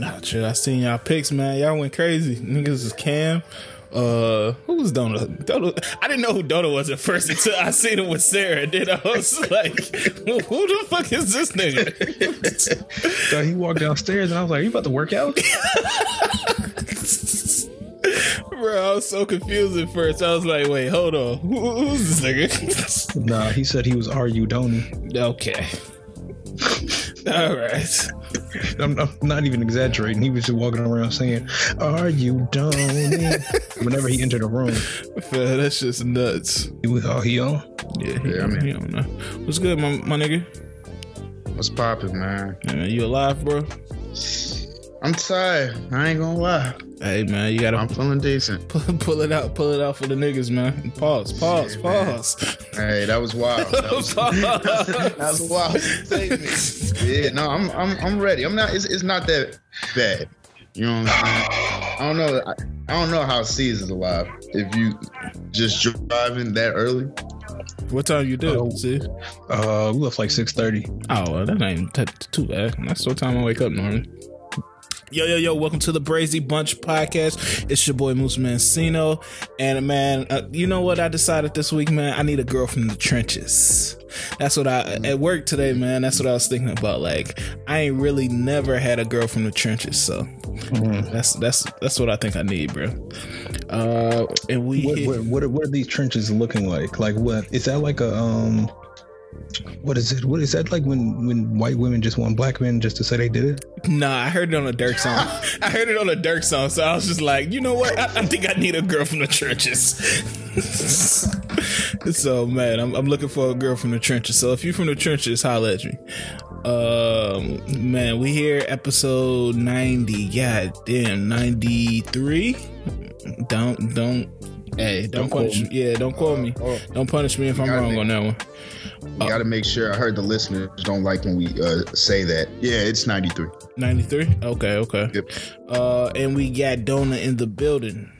Nah, chill. I seen y'all pics, man. Y'all went crazy. Niggas is Cam. Uh, who was Dona? Dona? I didn't know who Dona was at first until I seen him with Sarah. Then I was like, "Who the fuck is this nigga?" So he walked downstairs and I was like, "You about to work out?" Bro, I was so confused at first. I was like, "Wait, hold on. Who, who's this nigga?" nah, he said he was Are you Donny? okay. All right. I'm, I'm not even exaggerating. He was just walking around saying, "Are you Donny?" Whenever he entered a room, Man, that's just nuts. he was all he on. Yeah, he, Yeah, I mean- he don't know. What's good, my, my nigga? What's popping, man? Man, you alive, bro? I'm tired. I ain't gonna lie. Hey, man, you gotta I'm feeling decent. pull, pull it out, pull it out for the niggas, man. Pause, pause, Yeah, man. pause. Hey, that was wild. That was, that was a wild. Yeah, no, I'm I'm I'm ready. I'm not. It's, it's not that bad. You know what I'm saying? I don't know. I, I don't know how C's is alive. If you just driving that early, what time you do? Oh. See? Uh, we left like six thirty. Oh, well, that ain't t- too bad. That's the time I wake up normally. Yo, yo, yo, welcome to the Brazy Bunch podcast. It's your boy Moose Mancino. And man, uh, you know what I decided this week, man? I need a girl from the trenches. That's what I, at work today, man, that's what I was thinking about. Like, I ain't really never had a girl from the trenches. So that's, that's, that's what I think I need, bro. Uh, and we, What, hit- what, what, are, what are these trenches looking like? Like what is that like a um? What is it? What is that like when when white women just want black men just to say they did it? Nah, I heard it on a Durk song. I heard it on a Durk song, so I was just like, you know what? I, I think I need a girl from the trenches. so man, I'm, I'm looking for a girl from the trenches. So if you're from the trenches, holla at me. Um, man, we here episode 90. God damn, 93. Don't don't. Hey, don't, Don't punish me. Yeah, don't quote me. oh, Don't punish me if I'm wrong it. on that one. You got to make sure. I heard the listeners don't like when we uh, say that. Yeah, it's 93. 93? Okay, okay. Yep. Uh, and we got Dona in the building.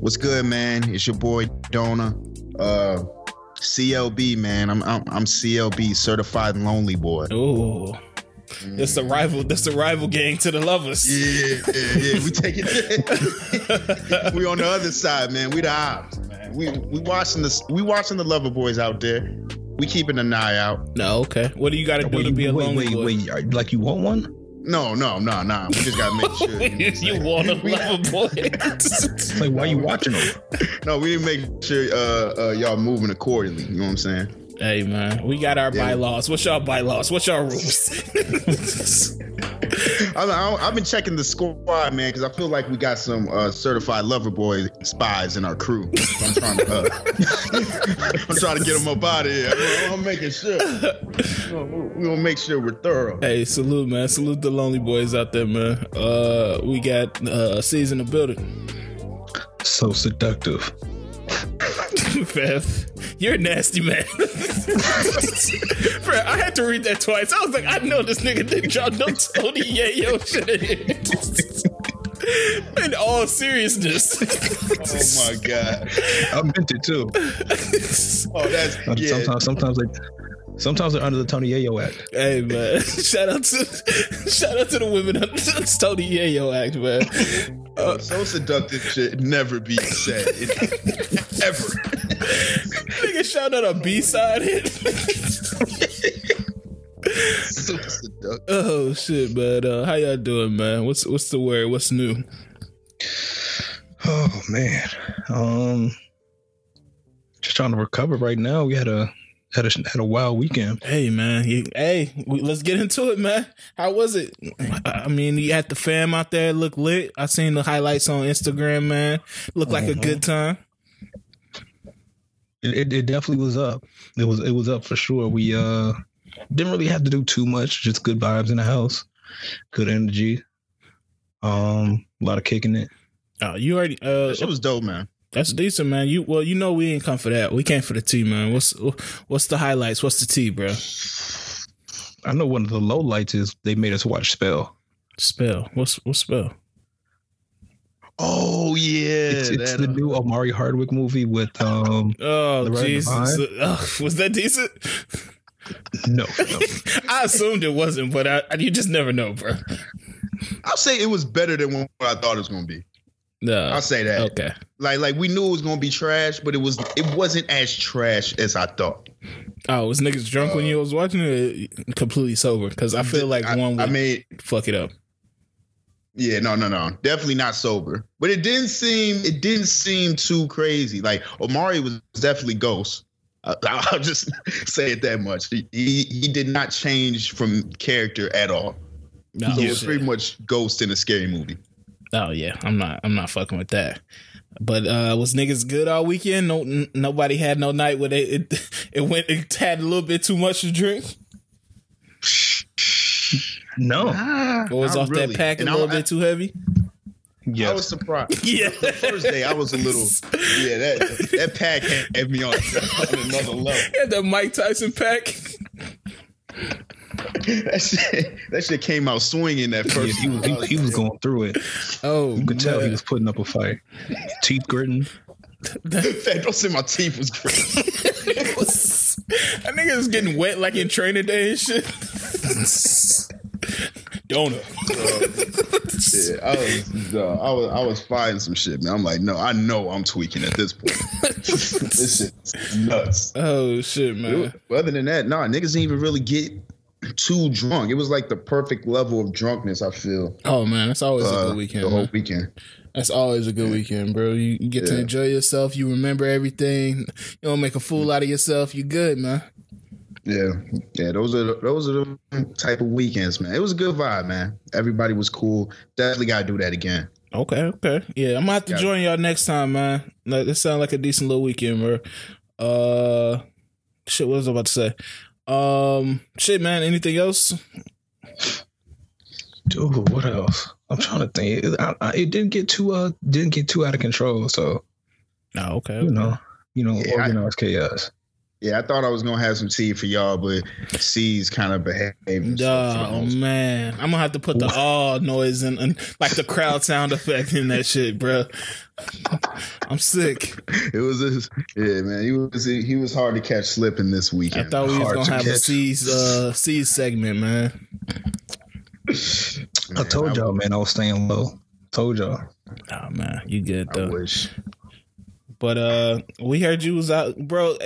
What's good, man? It's your boy Dona. Uh, CLB, man. I'm I'm, I'm CLB, certified lonely boy. Oh, that's the rival. That's the rival gang to the lovers. Yeah, yeah, yeah. We take it. we on the other side, man. We the ops, man. We we watching the we watching the lover boys out there. We keeping an eye out. No, okay. What do you got to do wait, to be a wait, lonely wait, boy? wait, are- Like you want one? No, no, no, no. We just gotta make sure. You know you want a lover boy? It's like why are you watching them? no, we didn't make sure uh, uh, y'all moving accordingly. You know what I'm saying? hey man, we got our Yeah. bylaws. What's y'all bylaws? What's y'all rules? I, I, I've been checking the squad, man, because I feel like we got some uh, certified lover boy spies in our crew. So I'm trying to, uh, I'm trying to get them up out of here. I'm, I'm making sure. We're gonna make sure we're thorough. hey, salute, man. Salute the lonely boys out there, man. Uh, we got uh, season in the building. So seductive. Fifth, you're a nasty man. Bro, I had to read that twice. I was like, I know this nigga didn't drop no Tony Yayo shit in. In all seriousness. Oh my god. I meant it too. Oh, that's yeah. Sometimes, sometimes they, sometimes they're under the Tony Yayo Act. hey man, shout out to shout out to the women on the Tony Yayo act, man. Uh, so seductive shit never be said in, ever. nigga, shout out a B side hit. So oh shit, man. Uh, how y'all doing, man? What's what's the word? What's new? Oh man, um, just trying to recover right now. We had a had a had a wild weekend. Hey man, you, hey, we, let's get into it, man. How was it? I mean, you had the fam out there look lit. I seen the highlights on Instagram, man. Looked like a Mhm. good time. It, it, it definitely was up. It was it was up for sure. We uh didn't really have to do too much. Just good vibes in the house, good energy. Um, a lot of kicking it. Oh, you already. Uh, That shit was dope, man. That's decent, man. You well, you know we ain't come for that. We came for the tea, man. What's what's the highlights? What's the tea, bro? I know one of the low lights is they made us watch Spell. Spell. What's what spell? Oh yeah, It's, it's that, the uh, new Omari Hardwick movie with um Oh The Jesus! Divine? Oh, was that decent? no, no. I assumed it wasn't, but I, you just never know, bro. I'll say it was better than what I thought it was gonna be. No, I'll say that. okay. Like like we knew it was gonna be trash, but it was it wasn't as trash as I thought. Oh, was niggas drunk when you uh, was watching it? Completely sober? Because I feel like I, one would I mean, fuck it up. yeah, no, no, no, definitely not sober. But it didn't seem it didn't seem too crazy. Like Omari was definitely Ghost. I, I'll just say it that much. He, he he did not change from character at all. No, so it was pretty much Ghost in a scary movie. Oh yeah, I'm not. I'm not fucking with that. But uh was niggas good all weekend? No, n- nobody had no night where they it, it went. It had a little bit too much to drink. No. Or was off really. that pack a And I- little I- bit too heavy? Yeah, I Yes. was surprised. Yeah. The first day I was a little yeah that that pack had me on, on another level. Had that Mike Tyson pack. That shit, that shit came out swinging that Yeah, first. he was he, he was going through it. Oh, You could tell he was putting up a fight. Teeth gritting. Fat don't say my teeth was great. that nigga was getting wet like in training day and shit. Donut. Yeah, I was, uh, I was, I was fighting some shit, man. I'm like, no, I know I'm tweaking at this point. this shit's nuts. Oh shit, man. But other than that, nah, niggas didn't even really get too drunk. It was like the perfect level of drunkenness. I feel Oh man, that's always a uh, good weekend. the whole man. weekend. That's always a good weekend, bro. You, you get to enjoy yourself. You remember everything. You don't make a fool out of yourself. You good, man. Yeah, yeah. Those are the, those are the type of weekends, man. It was a good vibe, man. Everybody was cool. Definitely got to do that again. Okay, okay. Yeah, I'm gonna have to Got it. join y'all next time, man. Like, this sounds like a decent little weekend, bro. Uh, shit. What was I about to say? Um, shit, man. Anything else? Dude, what else? I'm trying to think. It, I, I, it didn't get too uh didn't get too out of control. So No. Okay. you know, you know, Yeah, I- organized chaos. Yeah, I thought I was gonna have some tea for y'all, but C's kind of behaved. himself for the Oh man, I'm gonna have to put the all noise and, and like the crowd sound effect in that shit, bro. I'm sick. It was this, yeah, man. He was he was hard to catch slipping this weekend. I thought we was gonna to have a catch. C's uh C's segment, man. I told y'all, man, I was staying low. Told y'all. Oh man, you good I though. wish. But uh, we heard you was out, bro.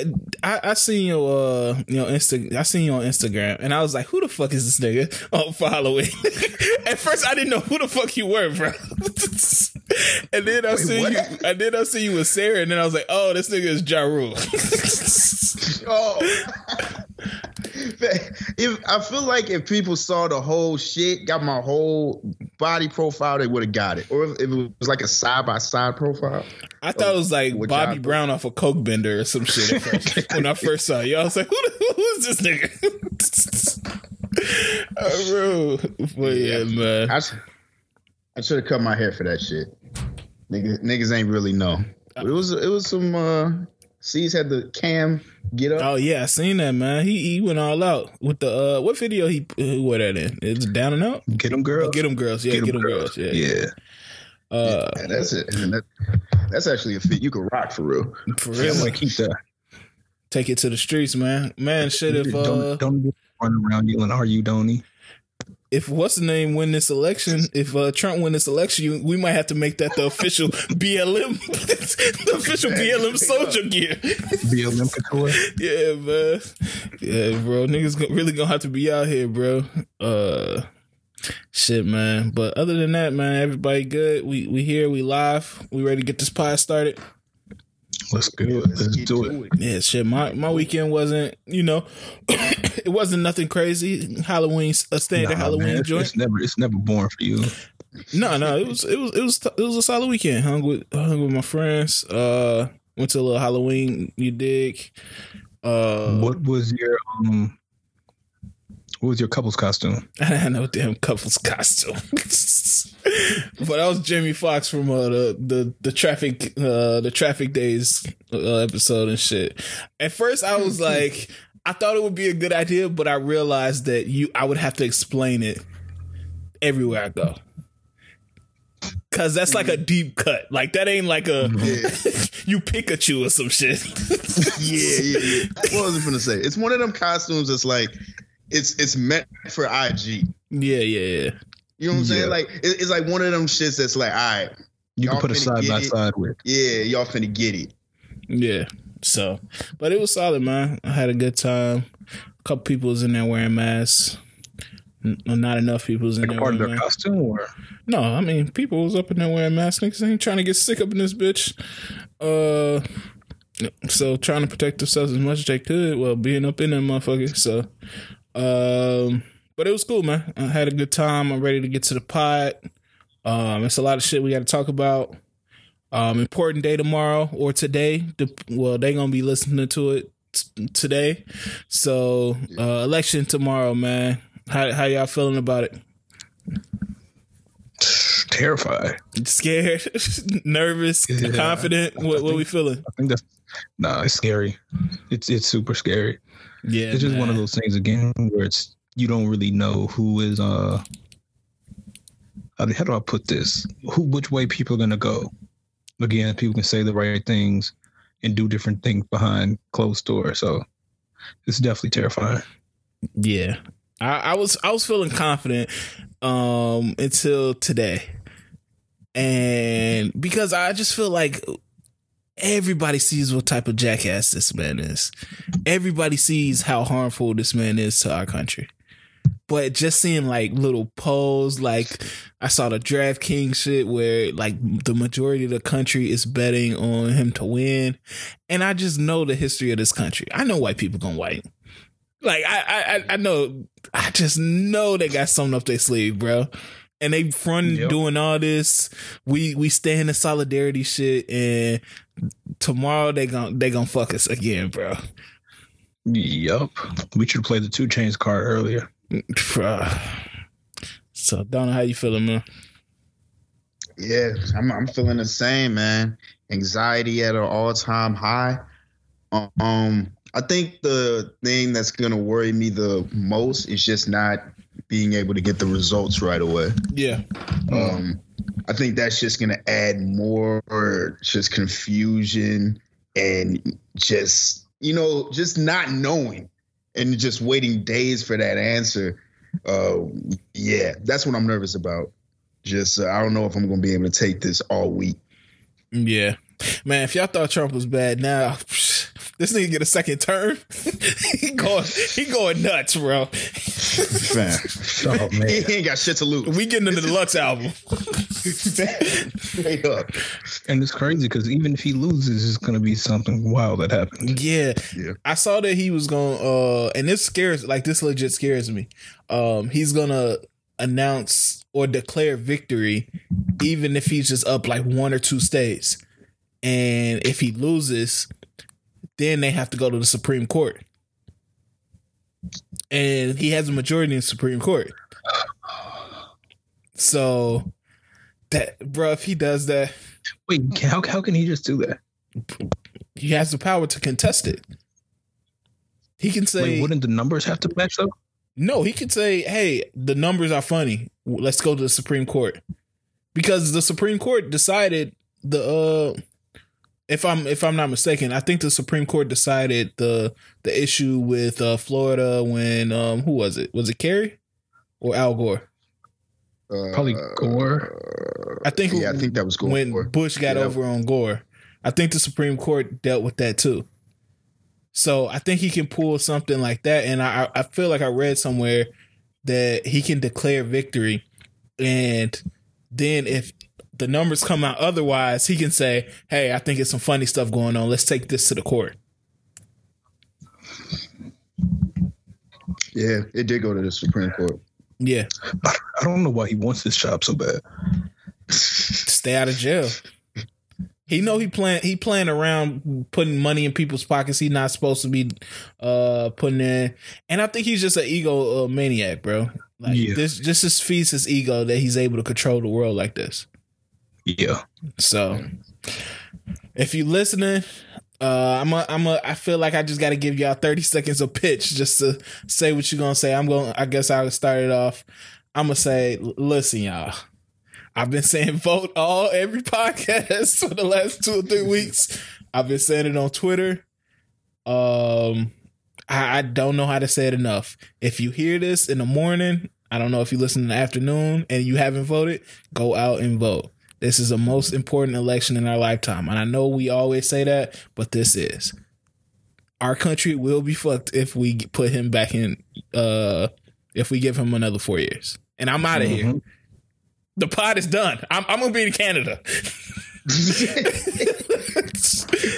I, I seen your uh, your Insta. I seen you on Instagram, and I was like, "Who the fuck is this nigga on following?" At first, I didn't know who the fuck you were, bro. and then I see what? you, and then I see you with Sarah, and then I was like, "Oh, this nigga is Ja Rule." Oh. if I feel like if people saw the whole shit, got my whole body profile, they would have got it. Or if, if it was like a side by side profile. I thought it was like Bobby Brown off a Coke bender or some shit. At first. when I first saw you, I was like, "Who, the, who is this nigga?" oh, bro. But yeah, man. I, I should have cut my hair for that shit. Niggas, niggas ain't really know. But it was it was some uh C's had the cam get up. Oh yeah, I seen that man. He he went all out with the uh what video he who wore that in? It's down and out. Get them girls. Get them girls, yeah, get them girls, yeah. Yeah. Uh, Yeah, that's it. That, that's actually a fit you could rock for real. for real, gonna keep that. take it to the streets, man. Man, shit. If uh, don't don't run around yelling, "Are you Donnie?" if what's the name win this election, if uh Trump win this election, you, we might have to make that the official BLM, the official BLM soldier gear. BLM couture. yeah, man. Yeah, bro. Niggas really gonna have to be out here, bro. Uh shit, man. But other than that, man, everybody good. We we here, we live. We ready to get this pod started. Let's go. Let's get do to it. Yeah, shit. My my weekend wasn't, you know, it wasn't nothing crazy. Halloween, a standard Nah, Halloween man, it's, joint. it's never it's never boring for you. No, no, it was it was it was it was a solid weekend. Hung with hung with my friends. Uh, went to a little Halloween. You dig? Uh, what was your um? What was your couple's costume? I had no damn couple's costume. but I was Jamie Foxx from uh, the the the traffic uh the traffic days uh, episode and shit. At first, I was like, I thought it would be a good idea, but I realized that you I would have to explain it everywhere I go. Cause that's like a deep cut. Like that ain't like a you Pikachu or some shit. yeah, yeah, yeah. What was I gonna say? It's one of them costumes that's like it's it's meant for IG. yeah, yeah, yeah. You know what I'm Yeah. saying? Like it, it's like one of them shits that's like, all right, You can put a side by it. side with. yeah, y'all finna get it. Yeah. So, but it was solid, man. I had a good time. A couple people was in there wearing masks. N- Not enough people was in Like there part of wearing their masks. costume, or No, I mean people was up in there wearing masks. Niggas ain't trying to get sick up in this bitch. Uh, so trying to protect themselves as much as they could while being up in that motherfucker. So, um, but it was cool, man. I had a good time. I'm ready to get to the pod. Um, it's a lot of shit we got to talk about. Um, important day tomorrow or today. The, well, they gonna be listening to it t- today. So, uh, election tomorrow, man. How how y'all feeling about it? terrified. scared, nervous, Yeah. confident. What, what we feeling? I think that's nah. It's scary. It's it's super scary. Yeah, it's just one of those things again where it's you don't really know who is uh how do, how do I put this? Who which way people are gonna go? Again, people can say the right things and do different things behind closed doors. So it's definitely terrifying. Yeah, I, I was I was feeling confident um until today, and because I just feel like everybody sees what type of jackass this man is. Everybody sees how harmful this man is to our country. But just seeing like little polls, like I saw the DraftKings shit where like the majority of the country is betting on him to win, and I just know the history of this country. I know white people gonna white. Like I, I, I- I know, I just know they got something up their sleeve, bro. And they front Yep. doing all this. We we stand in solidarity shit, and tomorrow they gon' they gonna fuck us again, bro. Yup. We should have played the two chains card earlier. Bruh. So, Donna, how you feeling, man? Yeah, I'm I'm feeling the same, man. Anxiety at an all time high. Um, I think the thing that's gonna worry me the most is just not being able to get the results right away. Yeah, Um, I think that's just gonna add more just confusion and just you know just not knowing and just waiting days for that answer. Uh, yeah, that's what I'm nervous about. Just uh, I don't know if I'm gonna be able to take this all week. yeah, man. If y'all thought Trump was bad, now this nigga get a second term. he going, he going nuts, bro. Fam. Oh man. he ain't got shit to lose. We getting into the Lux album. Straight up. And it's crazy because even if he loses, it's gonna be something wild that happens. Yeah. Yeah. I saw that he was going uh and this scares like this legit scares me. Um he's gonna announce or declare victory even if he's just up like one or two states. And if he loses, then they have to go to the Supreme Court. And he has a majority in the Supreme Court. So that bro, if he does that, Wait, how how can he just do that? he has the power to contest it. He can say Like, wouldn't the numbers have to match up? No, he could say, "Hey, the numbers are funny. Let's go to the Supreme Court." Because the Supreme Court decided the uh if I'm if I'm not mistaken, I think the Supreme Court decided the the issue with uh Florida when um who was it? Was it Kerry or Al Gore? Probably Uh, Gore. I think yeah, I think that was Gore. when for. Bush got Yeah. over on Gore. I think the Supreme Court dealt with that too. So I think he can pull something like that, and I I feel like I read somewhere that he can declare victory, and then if the numbers come out otherwise, he can say, "Hey, I think it's some funny stuff going on. Let's take this to the court." Yeah, it did go to the Supreme Court. Yeah, I I don't know why he wants this job so bad. stay out of jail. He know he playing he playing around putting money in people's pockets. He not supposed to be uh putting in, and I think he's just an ego uh, maniac, bro. Like Yeah. this, just his feeds his ego that he's able to control the world like this. Yeah. So, if you listening, uh, I'm a, I'm a, I feel like I just got to give y'all 30 seconds of pitch just to say what you're gonna say. I'm going. I guess I'll start it off. I'm gonna say, listen, y'all. I've been saying vote all every podcast for the last two or three weeks. I've been saying it on Twitter. Um, I, I don't know how to say it enough. If you hear this in the morning, I don't know if you listen in the afternoon and you haven't voted, go out and vote. This is the most important election in our lifetime. And I know we always say that, but this is. Our country will be fucked if we put him back in uh if we give him another 4 years. And I'm out of mm-hmm. here. The pot is done. I'm, I'm gonna be in Canada.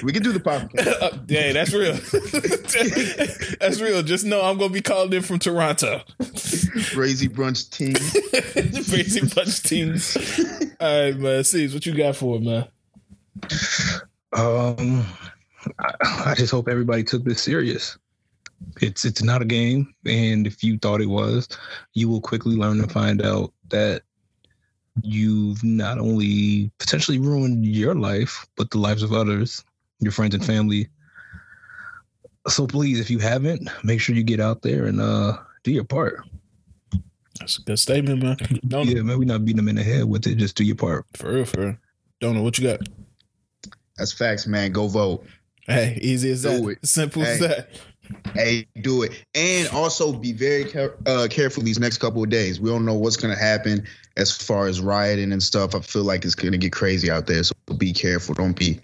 we can do the pop. Uh, yeah, that's real. that's real. Just know I'm gonna be called in from Toronto. Brazy Bunch team. Brazy Bunch teams. All right, man. See what you got for it, man. Um, I, I just hope everybody took this serious. It's it's not a game, and if you thought it was, you will quickly learn to find out that you've not only potentially ruined your life, but the lives of others, your friends and family. So please, if you haven't, make sure you get out there and uh, do your part. That's a good statement, man. Don't yeah, man, we not beating them in the head with it. Just do your part. For real, for real. Don't know what you got. That's facts, man. Go vote. Hey, easy as do that. It. Simple hey. as that. Hey, do it, and also be very care- uh, careful these next couple of days. We don't know what's going to happen as far as rioting and stuff. I feel like it's going to get crazy out there, so be careful. Don't be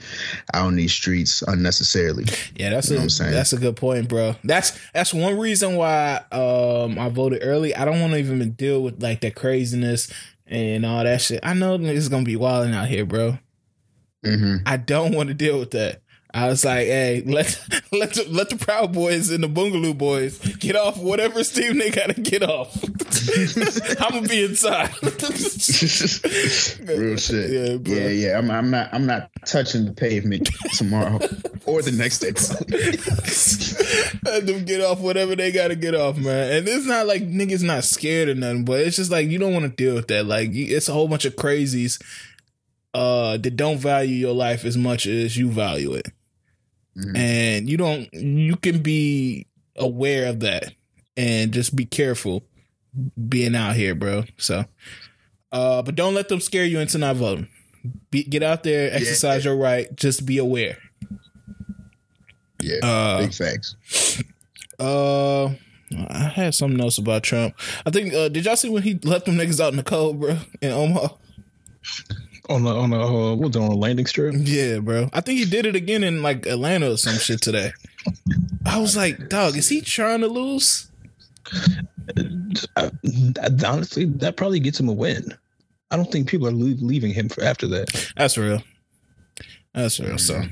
out in these streets unnecessarily. Yeah, that's you a that's a good point, bro. That's that's one reason why um I voted early. I don't want to even deal with like the craziness and all that shit. I know niggas gonna be wilding out here, bro. Mm-hmm. I don't want to deal with that. I was like, "Hey, let let the, let the Proud Boys and the Boogaloo Boys get off whatever steam they gotta get off. I'm gonna be inside." Real shit. Yeah, bro. yeah, yeah. I'm, I'm not I'm not touching the pavement tomorrow or the next day. let them get off whatever they gotta get off, man. And it's not like niggas not scared or nothing, but it's just like you don't want to deal with that. Like it's a whole bunch of crazies uh that don't value your life as much as you value it. Mm-hmm. And you don't you can be aware of that and just be careful being out here, bro. So uh but don't let them scare you into not voting. Be, get out there, exercise yeah. your right, just be aware. Yeah, uh, big facts. Uh I had something else about Trump. I think uh did y'all see when he left them niggas out in the cold, bro, in Omaha? On the on the uh, what's on a landing strip. Yeah, bro. I think he did it again in like Atlanta or some shit today. I was like, dog, is he trying to lose? I, honestly, that probably gets him a win. I don't think people are leaving him for after that. That's real. That's real. So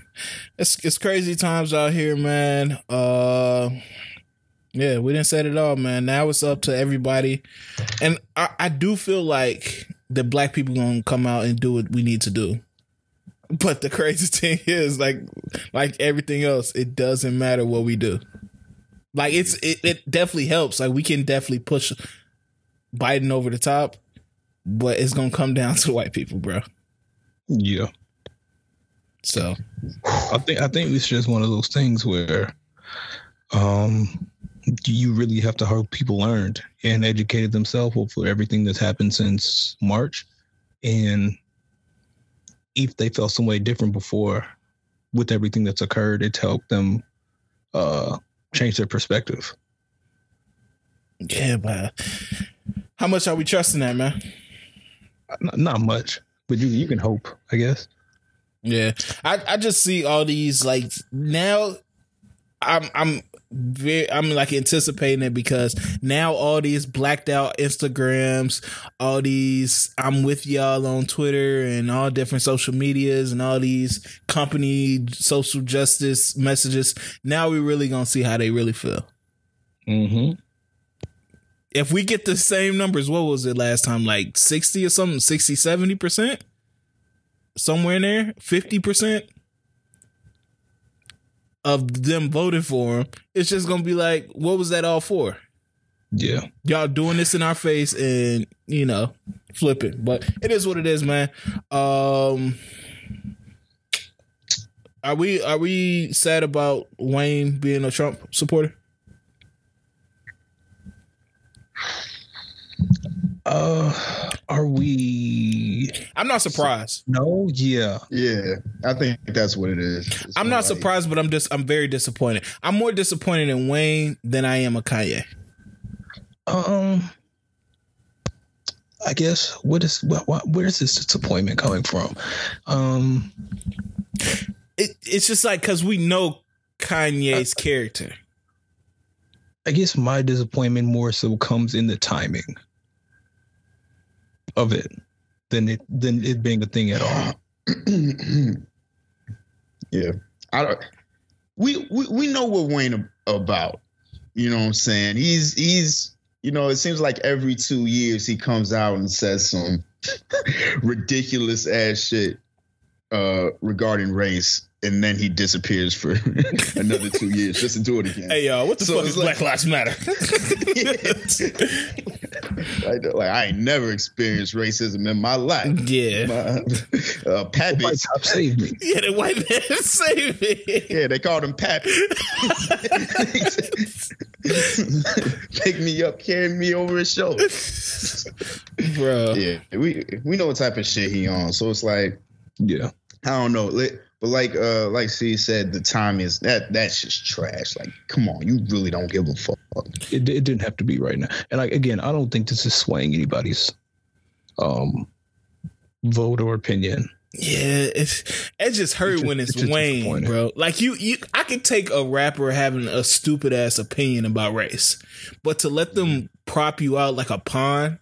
it's it's crazy times out here, man. Uh yeah, we didn't set it all, man. Now it's up to everybody. And I, I do feel like the black people gonna come out and do what we need to do. But the crazy thing is, like, like everything else, it doesn't matter what we do. Like, it's it, it definitely helps. Like, we can definitely push Biden over the top, but it's gonna come down to white people, bro. Yeah. So, I think I think it's just one of those things where, um, you really have to hope people learned and educated themselves for everything that's happened since March. And if they felt some way different before with everything that's occurred, it's helped them uh, change their perspective. Yeah, but how much are we trusting that, man? Not, not much, but you you can hope, I guess. Yeah, I I just see all these like now. I'm I'm very I'm like anticipating it because now all these blacked out Instagrams, all these I'm with y'all on Twitter and all different social medias and all these company social justice messages. Now we really gonna see how they really feel. Mm-hmm. If we get the same numbers, what was it last time? Like 60 or something, 60, 70%? Somewhere in there? 50%? Of them voting for him, it's just gonna be like, what was that all for? Yeah. Y'all doing this in our face and, you know, flipping. But it is what it is, man. Um Are we are we sad about Wayne being a Trump supporter? Uh, are we? I'm not surprised. No, yeah, yeah. I think that's what it is. It's I'm not like, surprised, but I'm just I'm very disappointed. I'm more disappointed in Wayne than I am a Kanye. Um, I guess what is what, what where is this disappointment coming from? Um, it, it's just like because we know Kanye's uh, character. I guess my disappointment more so comes in the timing of it than it than it being a thing at all. yeah, I don't. We, we we know what Wayne about. You know what I'm saying? He's he's you know, it seems like every two years he comes out and says some ridiculous ass shit uh, regarding race, and then he disappears for another two years just to do it again. Hey y'all, what the so fuck is like, Black Lives Matter? like, like, I ain't never experienced racism in my life. Yeah, my, uh, Pappy saved me. Yeah, the white man saved me. Yeah, they called him Pappy. Pick me up, carry me over his shoulder, bro. Yeah, we we know what type of shit he on, so it's like, yeah, I don't know. But like uh like C said, the time is that that's just trash. Like, come on, you really don't give a fuck. It, it didn't have to be right now. And like again, I don't think this is swaying anybody's um vote or opinion. Yeah, it's it just hurt it's just, when it's, it's Wayne, bro. Like you, you, I could take a rapper having a stupid ass opinion about race, but to let them prop you out like a pawn,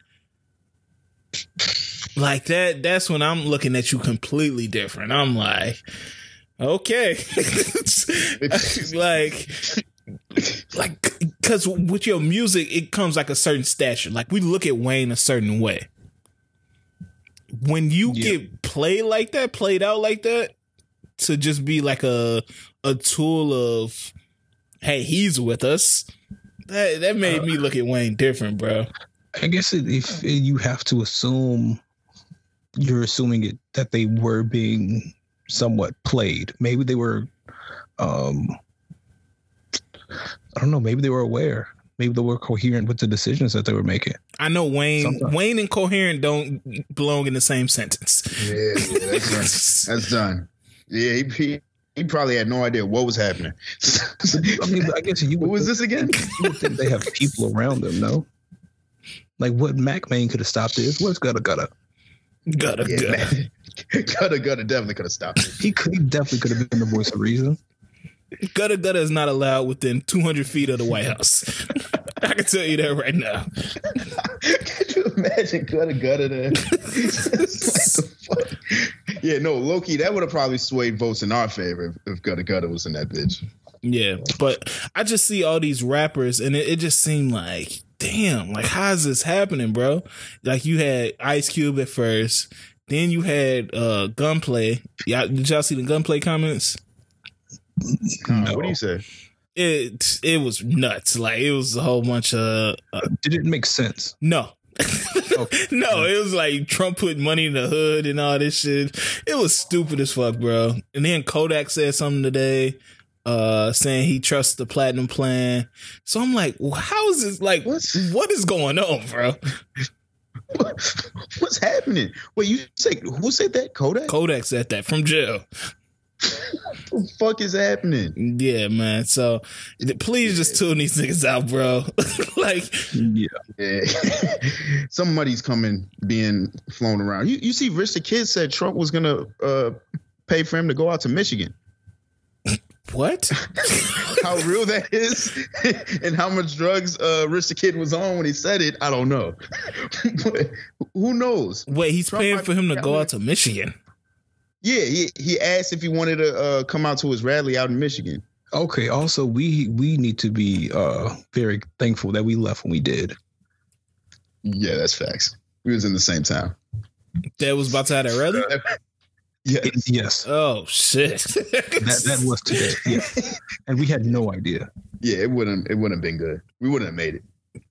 like that, that's when I'm looking at you completely different. I'm like, okay, like, like, because with your music, it comes like a certain stature. Like we look at Wayne a certain way when you yeah. get played like that, played out like that, to just be like a a tool of, hey, he's with us. That that made uh, me look at Wayne different, bro. I guess it, if you have to assume, you're assuming it that they were being somewhat played. Maybe they were, um, I don't know. Maybe they were aware maybe they were coherent with the decisions that they were making. I know Wayne Sometimes. Wayne and coherent don't belong in the same sentence. Yeah, yeah that's done. that's done. Yeah, he, he, he probably had no idea what was happening. I mean, I guess you. What was this again? You would think they have people around them, no? Like what Mack Maine could have stopped this? What's gotta gotta? Gotta yeah, gotta. gotta gotta definitely could have stopped it. He could. He definitely could have been the voice of reason. Gudda Gudda is not allowed within 200 feet of the White House. I can tell you that right now. Could you imagine Gudda Gudda there? yeah, no, Loki, that would have probably swayed votes in our favor if Gudda Gudda was in that bitch. Yeah, but I just see all these rappers, and it, it just seemed like, damn, like how's this happening, bro? Like you had Ice Cube at first, then you had uh Gunplay. Yeah, did y'all see the Gunplay comments? No. What do you say? It it was nuts. Like it was a whole bunch of. Uh, Did it make sense? No. okay. no, it was like Trump put money in the hood and all this shit. It was stupid as fuck, bro. And then Kodak said something today, uh, saying he trusts the platinum plan. So I'm like, well, how is this? Like, What's, what is going on, bro? What's happening? Wait, you say who said that? Kodak. Kodak said that from jail the fuck is happening? Yeah, man. So please just tune these niggas out, bro. like, yeah, yeah. some money's coming being flown around. You you see, Rich the Kid said Trump was gonna uh, pay for him to go out to Michigan. What? how real that is, and how much drugs uh, Rich the Kid was on when he said it, I don't know. who knows? Wait, he's Trump paying for him to go out to Michigan. Yeah, he, he asked if he wanted to uh, come out to his rally out in Michigan. Okay. Also, we we need to be uh, very thankful that we left when we did. Yeah, that's facts. We was in the same town. That was about to have that rally. yes. yes. Oh shit. that that was today. Yeah. And we had no idea. Yeah, it wouldn't it wouldn't have been good. We wouldn't have made it.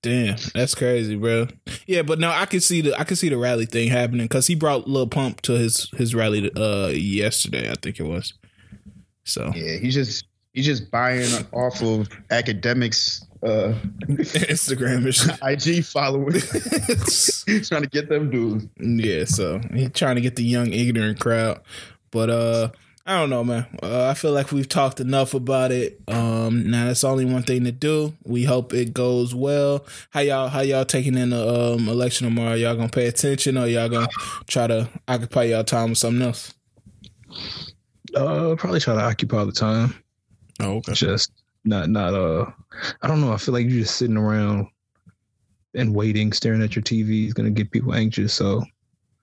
Damn, that's crazy, bro. Yeah, but no, I can see the I can see the rally thing happening because he brought Lil Pump to his his rally uh yesterday, I think it was. So yeah, he's just he's just buying off of academics uh Instagram IG followers trying to get them dudes. Yeah, so he's trying to get the young ignorant crowd. But uh I don't know, man. Uh, I feel like we've talked enough about it. Um, now that's only one thing to do. We hope it goes well. How y'all? How y'all taking in the um, election tomorrow? Y'all gonna pay attention, or y'all gonna try to occupy y'all time with something else? Uh, probably try to occupy the time. Oh, okay. Just not not uh. I don't know. I feel like you're just sitting around and waiting, staring at your TV is gonna get people anxious. So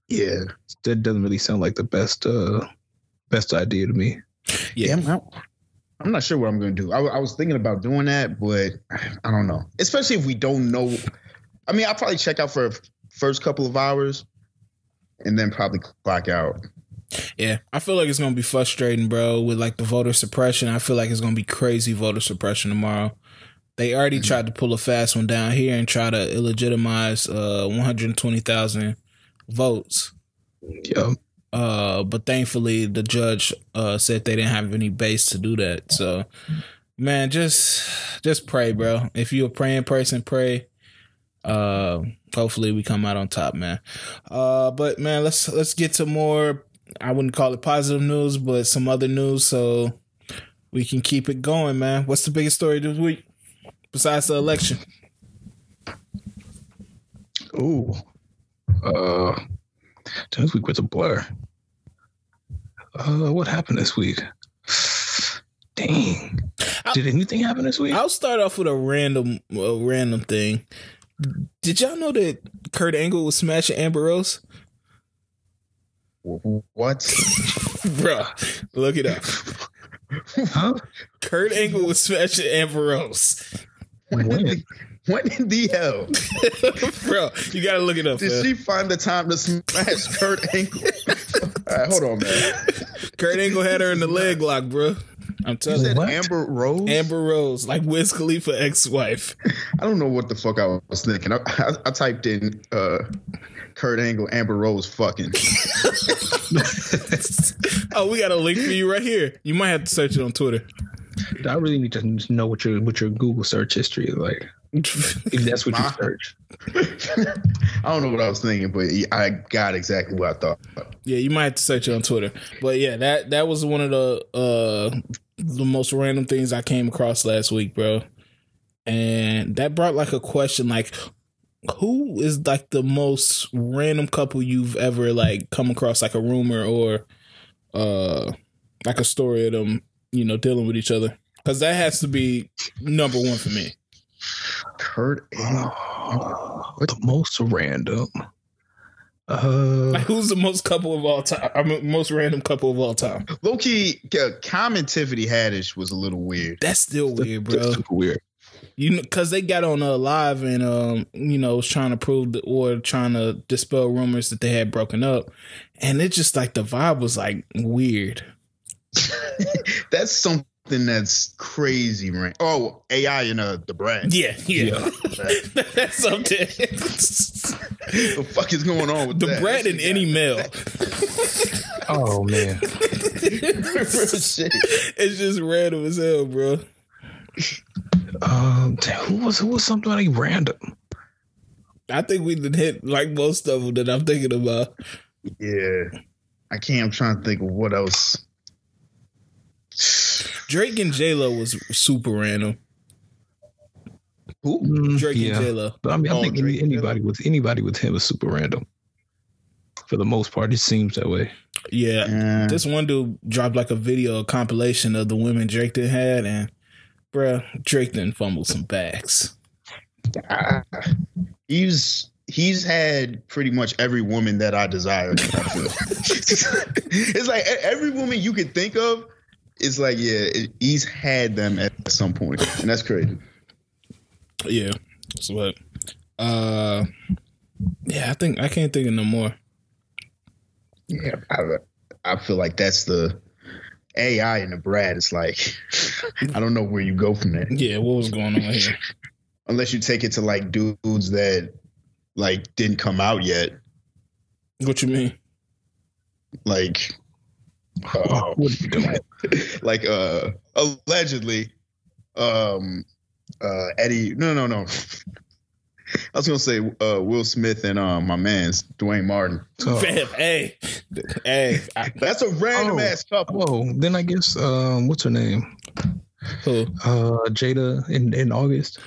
Yeah. that doesn't really sound like the best uh best idea to me. Yeah. I'm, I'm not sure what I'm going to do. I, I was thinking about doing that, but I don't know. Especially if we don't know. I mean, I'll probably check out for the first couple of hours and then probably clock out. Yeah, I feel like it's gonna be frustrating, bro. With like the voter suppression, I feel like it's gonna be crazy voter suppression tomorrow. They already Mhm. tried to pull a fast one down here and try to illegitimize uh, 120,000 votes. Yeah. Uh, but thankfully, the judge uh, said they didn't have any base to do that. So, man, just just pray, bro. If you're a praying person, pray. Uh, hopefully, we come out on top, man. Uh, but man, let's let's get to more. I wouldn't call it positive news, but some other news, so we can keep it going, man. What's the biggest story this week besides the election? Ooh. Uh, this week was a blur. Uh, what happened this week? Dang. Did anything happen this week? I'll start off with a random a random thing. Did y'all know that Kurt Angle was smashing Amber Rose? What? Bruh, look it up. Huh? Kurt Angle was smashing Amber Rose. When, When? did the, when in the hell Bro, you gotta look it up. did man. she find the time to smash Kurt Angle? All right, hold on, man. Kurt Angle had her in the leg lock, bro. I'm You telling said you. What? Amber Rose? Amber Rose, like Wiz Khalifa ex-wife. I don't know what the fuck I was thinking. I, I, I typed in uh, Kurt Angle, Amber Rose fucking. oh, we got a link for you right here. You might have to search it on Twitter. I really need to know what your what your Google search history is like. If that's what you My- search. I don't know what I was thinking, but I got exactly what I thought. Yeah, you might have to search it on Twitter. But yeah, that that was one of the uh the most random things I came across last week, bro. And that brought like a question like who is like the most random couple you've ever like come across like a rumor or uh like a story of them, you know, dealing with each other? Cuz that has to be number 1 for me. Kurt Angle. Oh, the most random. Uh, Like who's the most couple of all time? I mean, most random couple of all time. Low key, uh, Common Tiffany Haddish was a little weird. That's still weird, bro. that's super weird. You know, because they got on uh, live and um, you know, was trying to prove that, or trying to dispel rumors that they had broken up, and it just like the vibe was like weird. that's something that's crazy, man. Oh, AI in uh, the brand. Yeah, yeah, that's something. the fuck is going on with the that? bread in any mail. Oh man. It's just random as hell, bro. Um, who was who was somebody random? I think we did hit like most of them that I'm thinking about. Yeah. I can't. I'm trying to think of what else. Drake and J Lo was super random. Who? Mm, Drake yeah. and J Lo. But I mean, I Oh, think any, anybody with anybody with him is super random. For the most part, it seems that way. Yeah, Yeah. This one dude dropped like a video, a compilation of the women Drake done had, and bruh, Drake done fumbled some bags. Ah, he's he's had pretty much every woman that I desire. it's like every woman you could think of. It's like yeah, it, he's had them at some point, and that's crazy. Yeah. So what? Uh, yeah, I think I can't think of no more. Yeah, I, I feel like that's the AI and the Brad. It's like I don't know where you go from there Yeah, what was going on here? unless you take it to like dudes that like didn't come out yet, What you mean? like. Uh, what are you doing? like uh allegedly um uh eddie no no no I was gonna say uh, Will Smith and uh, my man's Duane Martin. Oh. Fam, hey, hey, I, That's a random Oh. ass couple. Whoa, then I guess um, what's her name? who? Uh, Jada in in August.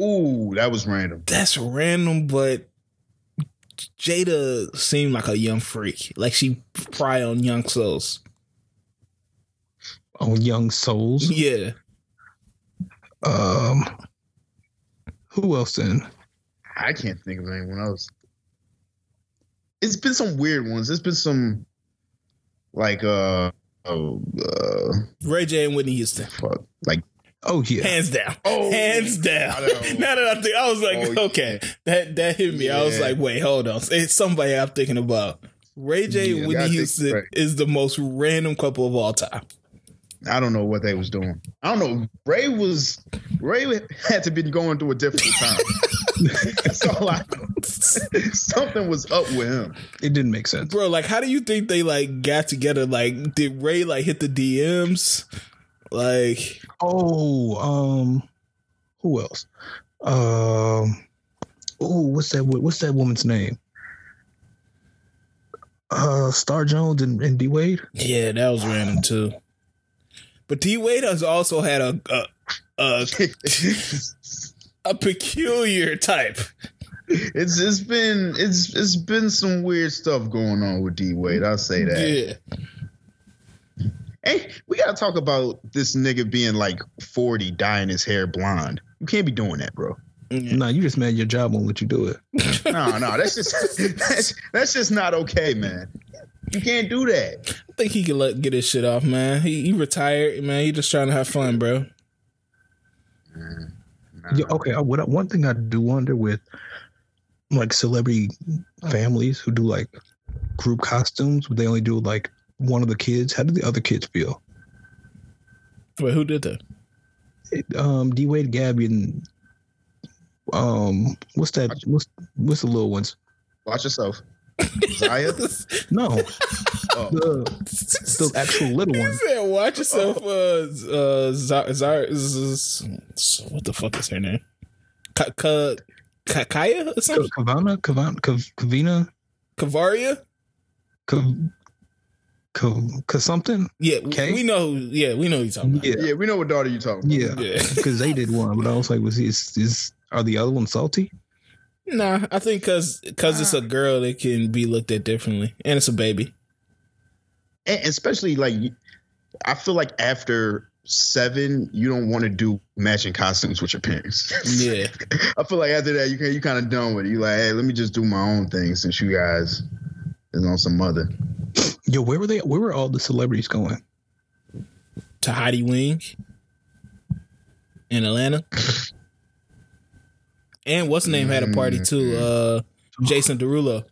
Ooh, that was random. That's random, but Jada seemed like a young freak. Like she pry on young souls. On Young Souls. Yeah. Um, who else then? I can't think of anyone else. It's been some weird ones. It's been some like uh oh uh Ray J and Whitney Houston. fuck like Oh yeah, Hands down. Oh, Hands down. I. Now that I think I was like, Oh, okay. That that hit me. I was like, wait, hold on. It's somebody I'm thinking about. Ray J and Yeah, Whitney I think- Houston right. is the most random couple of all time. I don't know what they was doing. I don't know. Ray was Ray had to be going through a difficult time. That's all I know. Something was up with him. it didn't make sense. Bro, like how do you think they like got together? Like did Ray like hit the DMs? Like Oh, um, who else? Um, oh, what's that? What's that woman's name? Uh, Star Jones and, and D Wade. Yeah, that was random too. But D Wade has also had a a, a a peculiar type. it's it's been it's it's been some weird stuff going on with D Wade. I'll say that. Yeah. Hey, we gotta talk about this nigga being like 40, dyeing his hair blonde. You can't be doing that, bro. Yeah. Nah, you just mad your job won't let you do it. No, no, that's just that's, that's just not okay, man. You can't do that. I think he can let get his shit off, man. He he retired, man. He just trying to have fun, bro. Yeah, okay. uh, What one thing I do wonder with like celebrity families who do like group costumes, but they only do like one of the kids. How do the other kids feel? Wait, who did that? Um, D Wade, Gabby, and um, what's that? What's what's the little ones? Watch yourself. Zaya? No, Oh. the the actual little He ones. said, "Watch yourself." Uh, z- uh, Z- Z- Z- Z- what the fuck is her name? Ka- Ka- Ka- Kaya or something? Kavana, Kavan, Kav, Kavina, Kavaria? Kav, Kav, Kav something. Yeah, Okay. we know. Yeah, we know you're talking about. Yeah, Yeah, we know what daughter you talking about. yeah, Yeah. because they did one, but I was like, was he? Is, is are the other ones salty? Nah, I think because because it's a uh-huh. girl, it can be looked at differently, and it's a baby. And especially like I feel like after seven, you don't want to do matching costumes with your parents. Yeah, I feel like after that, you can you kind of done with it. You like, hey, let me just do my own thing since you guys is on some other. Yo, where were they? Where were all the celebrities going? to Heidi Wing in Atlanta, and what's the name had a party too? Uh, Jason Derulo.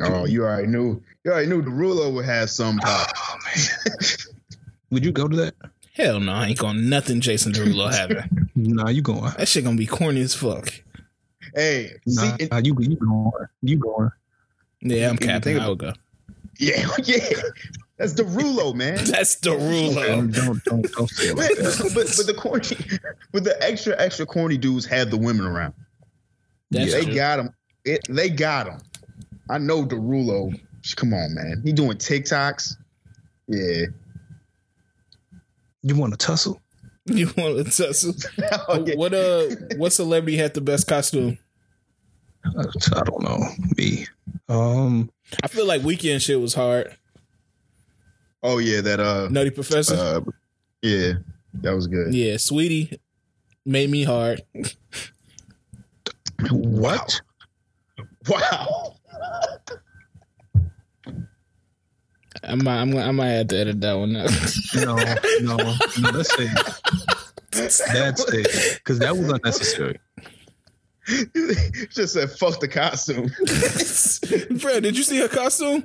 Oh, you already knew. You already knew Derulo would have some pop. Oh man, would you go to that? Hell no, I ain't going to nothing Jason Derulo having. Nah, you going? That shit gonna be corny as fuck. Hey, Nah, see, it- you you going? You going? Yeah, I'm You capping. I would go. yeah, yeah, that's the Rulo, man. That's Derulo. Don't don't don't, don't say it like that. but but the corny, but the extra extra corny dudes have the women around. That's they true. got them. It, they got them. I know Derulo. Come on, man. He doing TikToks. Yeah. You want to tussle? You want to tussle? Oh, yeah. What uh? What celebrity had the best costume? I, I don't know. Me. Um. I feel like Weeknd shit was hard. Oh yeah, that uh, Nutty Professor. uh yeah, that was good. yeah, Saweetie made me hard. What? Wow. I might, I'm, I might have to edit that one out. No, no, no. That's it. That's it. Because that was unnecessary. Just said fuck the costume. Bro, did you see her costume?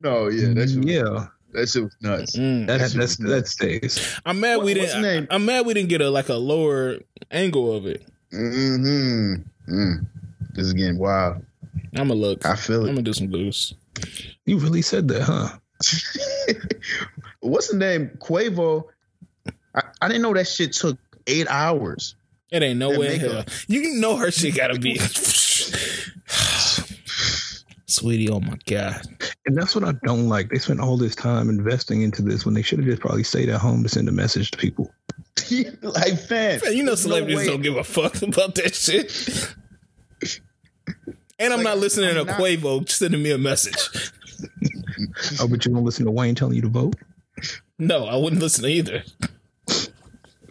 No, yeah, that shit, yeah, that shit was nuts. Mm. that, That that's was that stays. I'm mad we What- what's didn't. name? I, am mad we didn't get a like a lower angle of it. Mm-hmm. Mm. This is getting wild. I'm gonna look. I feel it. I'm gonna do some goose. You really said that, huh? What's the name? Quavo. I, I didn't know that shit took eight hours. It ain't no way hell. You know her shit gotta be. Saweetie, oh my god. And that's what I don't like. They spent all this time investing into this when they should have just probably stayed at home to send a message to people. like, fam, Man, you know there's celebrities way- don't give a fuck about that shit. And I'm Like, not listening I'm to not- Quavo sending me a message. Oh, but you don't listen to Wayne telling you to vote? No, I wouldn't listen to either.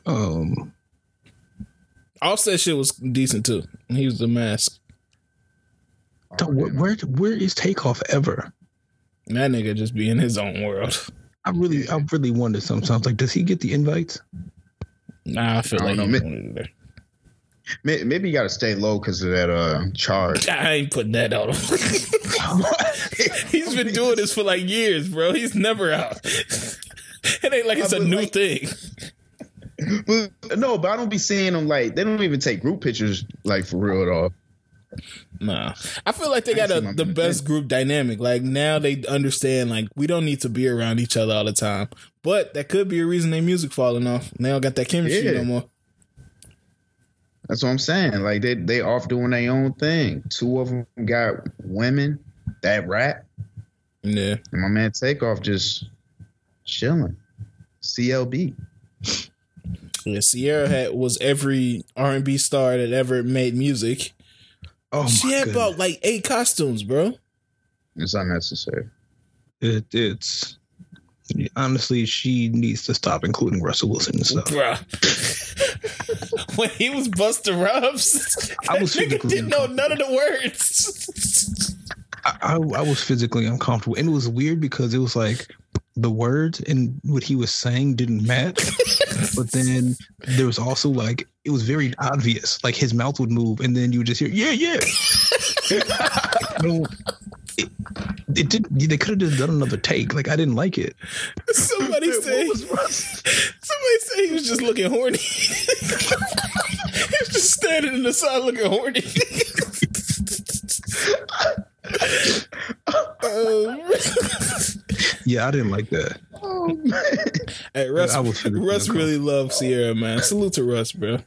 Um, Offset shit was decent too. He was the mask. don't- where, where where is takeoff ever? That nigga just be in his own world. I really I really wonder sometimes. Like, does he get the invites? Nah, I feel I like don't he know, don't either. Maybe you got to stay low because of that uh charge. I ain't putting that on him. He's been doing this for like years, bro. He's never out. It ain't like it's a new like- thing. But, no, but I don't be seeing them like they don't even take group pictures like for real at all. Nah, I feel like they got a, the best group dynamic. Like now they understand like we don't need to be around each other all the time. But that could be a reason their music falling off. They don't got that chemistry Yeah. no more. That's what I'm saying. Like they they off doing their own thing. Two of them got women that rap, Yeah, and my man Takeoff just chilling. CLB. yeah. Ciara had was every R and B star that ever made music. Oh she had goodness. about like eight costumes, bro. It's unnecessary. It, it's honestly, she needs to stop including Russell Wilson and stuff. Bruh. when he was Busta Rhymes, I was that nigga didn't know none of the words. I, I, I was physically uncomfortable, and it was weird because it was like the words and what he was saying didn't match, but then there was also like it was very obvious. Like his mouth would move, and then you would just hear, "Yeah, yeah." I don't- it, it didn't. They could have just done another take. Like I didn't like it. Somebody say, somebody say he was just looking horny. he was just standing in the side looking horny. Um, Yeah, I didn't like that. Oh hey, Russ, I was Russ really loves Ciara, man. Salute to Russ, bro.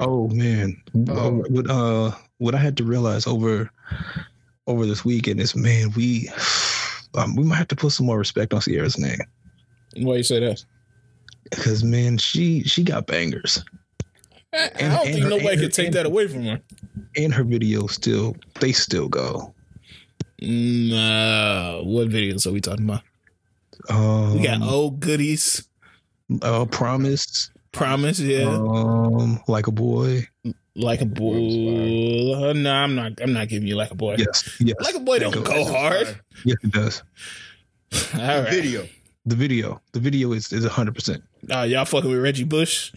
Oh man, Oh. what uh, what I had to realize over over this weekend is, man, we um, we might have to put some more respect on Ciara's name Why you say that? because man, she she got bangers, I, I don't think her- nobody and could take and that away from her. and her videos still they still go. Nah, what videos are we talking about? Um, We got old goodies, uh, promise, promise, yeah, um, like a boy. like a boy. Uh, no, I'm not. I'm not giving you like a boy. Yes, yes, Like a boy don't That go hard. Yes, it does. All right. Video. The video, the video is is hundred percent. Oh, y'all fucking with Reggie Bush?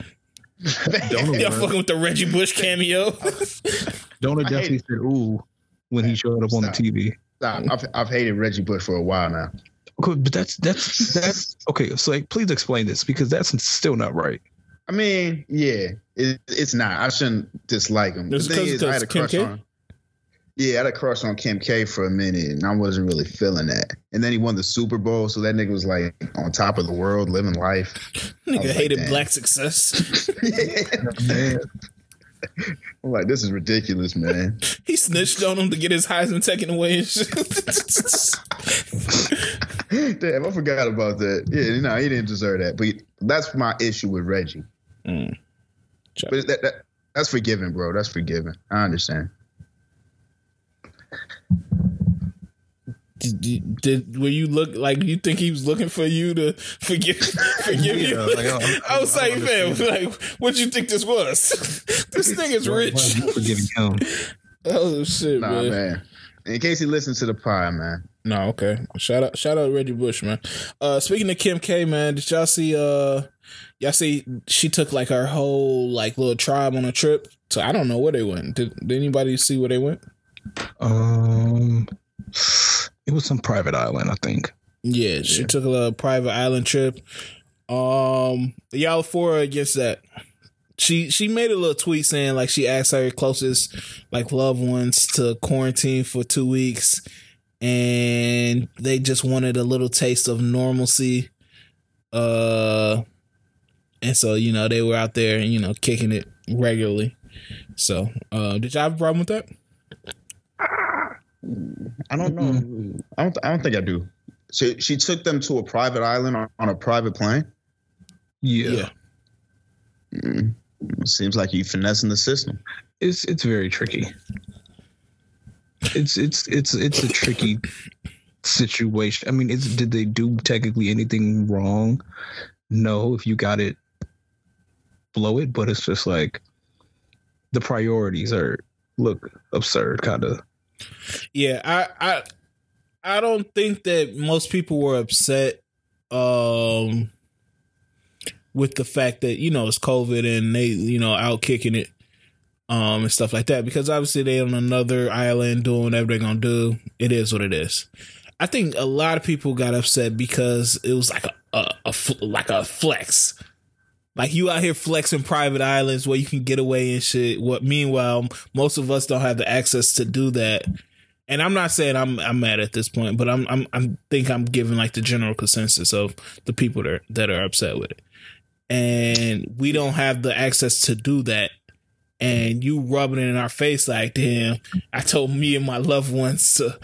Don't Y'all fucking with the Reggie Bush cameo? Donor I hate definitely said "ooh" when he showed up on the TV. Stop. I've, I've hated Reggie Bush for a while now. Okay, but that's that's that's okay. So like, please explain this because that's still not right. I mean, yeah, it, it's not. I shouldn't dislike him. Is the it thing 'cause- is, I had a 'cause Kim crush K? on. Yeah, I had a crush on Kim K for a minute, and I wasn't really feeling that. And then he won the Super Bowl, so that nigga was like on top of the world, living life. Nigga was like, hated black success. Man, I'm like, this is ridiculous, man. He snitched on him to get his Heisman taken away. Damn, I forgot about that. Yeah, no, he didn't deserve that. But that's my issue with Reggie. Mm. But that, that that's forgiven, bro. That's forgiven. I understand. Did, did, did were you look like you think he was looking for you to forgive forgive you? Like, I don't- I was I like, don't fam, like, what you think this was? this thing is why- why rich. is forgiving him? Oh shit, Nah, man. man. In case he listens to the pie, man. No, okay. Shout out, shout out Reggie Bush, man. Uh, speaking of Kim K, man, did y'all see? Uh, y'all see she took like her whole like little tribe on a trip. So I don't know where they went. Did, did anybody see where they went? Um, it was some private island, I think. Yeah, she Yeah. took a little private island trip. Um, y'all for or against that? She she made a little tweet saying like she asked her closest like loved ones to quarantine for two weeks, and they just wanted a little taste of normalcy. Uh, and so you know they were out there, you know, kicking it regularly. So, uh, did y'all have a problem with that? I don't know. I don't. I don't think I do. She she took them to a private island on, on a private plane. Yeah. Mm. Seems like you finessing the system. It's it's very tricky. It's it's it's it's a tricky situation. I mean, it's did they do technically anything wrong? No, if you got it, blow it. But it's just like the priorities are look absurd, kind of. Yeah, I I I don't think that most people were upset um with the fact that you know it's COVID and they you know out kicking it um and stuff like that because obviously they on another island doing whatever they're gonna do. It is what it is. I think a lot of people got upset because it was like a, a, a like a flex. Like you out here flexing private islands where you can get away and shit. What meanwhile, most of us don't have the access to do that. And I'm not saying I'm I'm mad at this point, but I'm I'm I'm think I'm giving like the general consensus of the people that are, that are upset with it. And we don't have the access to do that. And you rubbing it in our face like, damn, I told me and my loved ones to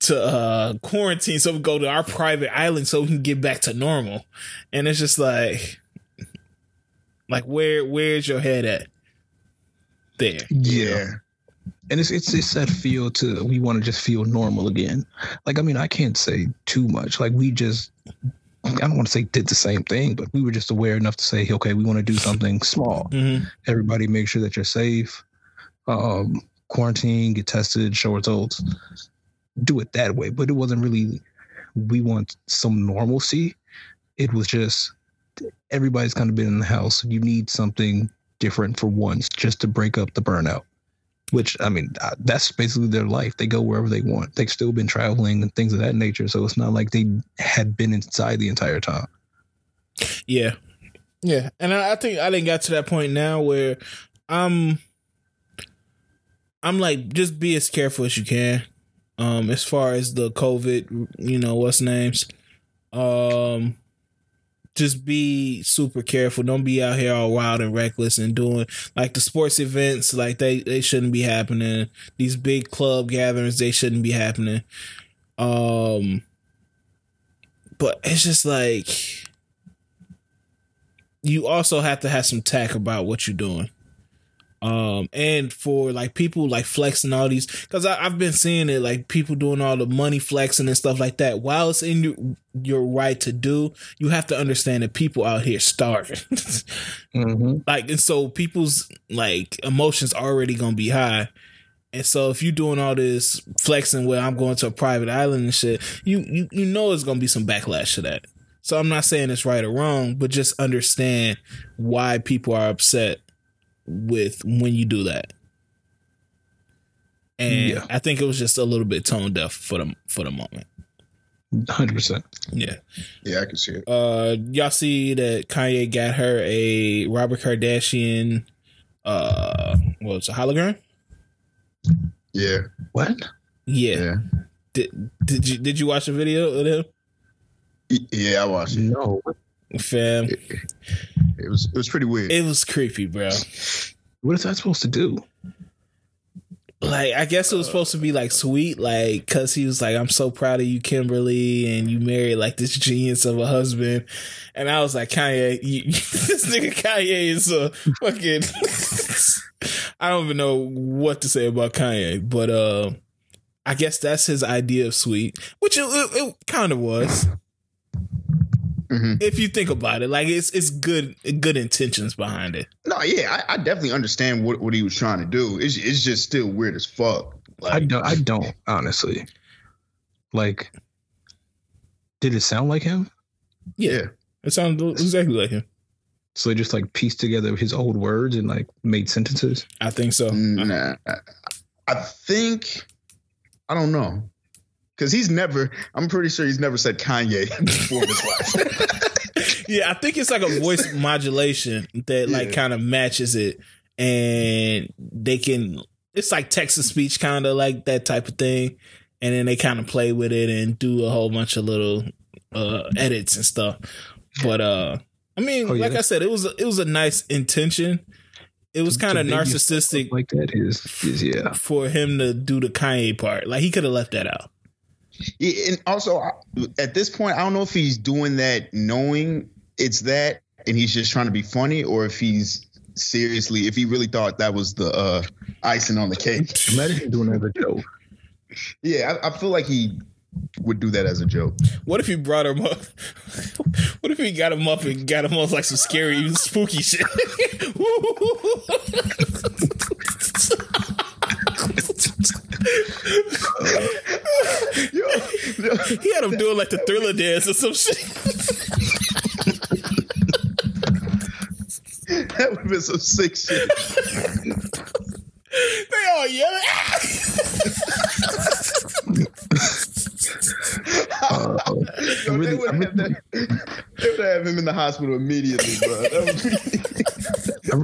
to uh quarantine so we go to our private island so we can get back to normal. And it's just like like where where's your head at? There. Yeah. And it's it's it's that feel to we want to just feel normal again. Like I mean, I can't say too much. Like we just I don't want to say did the same thing, but we were just aware enough to say, okay, we want to do something small. Mm-hmm. Everybody make sure that you're safe. Um, quarantine, get tested, show results. Do it that way. But it wasn't really we want some normalcy. It was just everybody's kind of been in the house. You need something different for once just to break up the burnout. Which I mean, that's basically their life. They go wherever they want. They've still been traveling and things of that nature. So it's not like they had been inside the entire time. Yeah, yeah, and I, I think I didn't got to that point now where I'm, I'm like, just be as careful as you can. Um, as far as the COVID, you know, what's names, um, just be super careful. Don't be out here all wild and reckless and doing like the sports events. Like they they shouldn't be happening. These big club gatherings they shouldn't be happening. Um, but it's just like you also have to have some tact about what you're doing. Um, and for like people like flexing all these, because I've been seeing it like people doing all the money flexing and stuff like that. While it's in your, your right to do, you have to understand that people out here starving. mm-hmm. Like, and so people's like emotions already gonna be high. And so if you're doing all this flexing where I'm going to a private island and shit, you you you know it's gonna be some backlash to that. So I'm not saying it's right or wrong, but just understand why people are upset with when you do that. And yeah. I think it was just a little bit tone deaf for the for the moment. Hundred percent. Yeah. Yeah, I can see it. Uh, y'all see that Kanye got her a Robert Kardashian, uh, what was a hologram? Yeah. What? Yeah. Yeah. Did did you did you watch the video of him? Yeah, I watched it. No. Fam. It, it was it was pretty weird. It was creepy, bro. What is that supposed to do? Like, I guess it was supposed to be like sweet, like, cause he was like, I'm so proud of you, Kimberly, and you married like this genius of a husband. And I was like, Kanye, you, this nigga Kanye is a fucking, I don't even know what to say about Kanye, but, uh, I guess that's his idea of sweet, which it, it, it kind of was. Mm-hmm. If you think about it, like it's it's good good intentions behind it. No, yeah, I, I definitely understand what, what he was trying to do. It's it's just still weird as fuck. Like, I don't I don't honestly. Like, did it sound like him? Yeah, yeah. it sounded exactly like him. So they just like pieced together his old words and like made sentences. I think so. Nah, I think I don't know because he's never. I'm pretty sure he's never said Kanye before his life. yeah, I think it's like a voice modulation that like yeah. kind of matches it, and they can. It's like Texas speech, kind of like that type of thing, and then they kind of play with it and do a whole bunch of little uh edits and stuff. But uh I mean, oh, yeah. like I said, it was a, it was a nice intention. it was kind of narcissistic like that is is yeah for him to do the Kanye part. Like he could have left that out. Yeah, and also at this point, I don't know if he's doing that knowing it's that, and he's just trying to be funny, or if he's seriously, if he really thought that was the uh, icing on the cake. Imagine doing that as a joke. Yeah, I, I feel like he would do that as a joke. What if he brought him up? What if he got him up and got him on like some scary, spooky shit? he had him doing like the thriller dance or some shit. that would have been some sick shit. they all yelling. uh, really, they, would have that, they would have him in the hospital immediately, bro.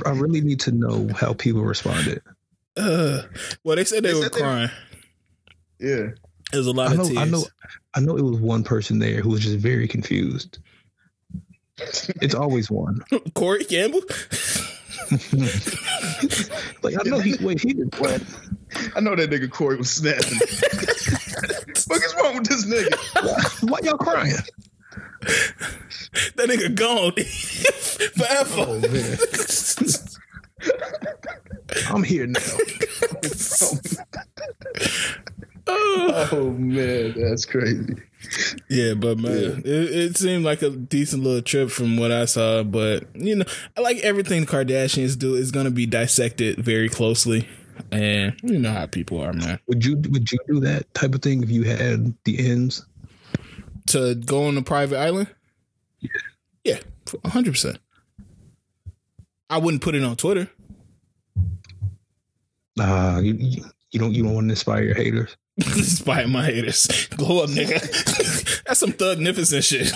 I, I, really need to know how people responded. Uh, well, they said they, they were said crying. They, yeah, there's a lot I know, of tears. I know. I know it was one person there who was just very confused. It's always one. Corey Campbell. like I know he wait he did what? I know that nigga Corey was snapping. what is wrong with this nigga? Why, why y'all crying? That nigga gone forever. Oh, I'm here now. Oh, oh man, that's crazy. Yeah, but man, yeah. It, it, seemed like a decent little trip from what I saw. But you know, I like everything Kardashians do is going to be dissected very closely, and you know how people are, man. Would you would you do that type of thing if you had the ends to go on a private island? Yeah, yeah, hundred percent. I wouldn't put it on Twitter. Uh, you, you don't you don't want to inspire your haters. inspire my haters. Glow up, nigga. That's some thugnificent shit.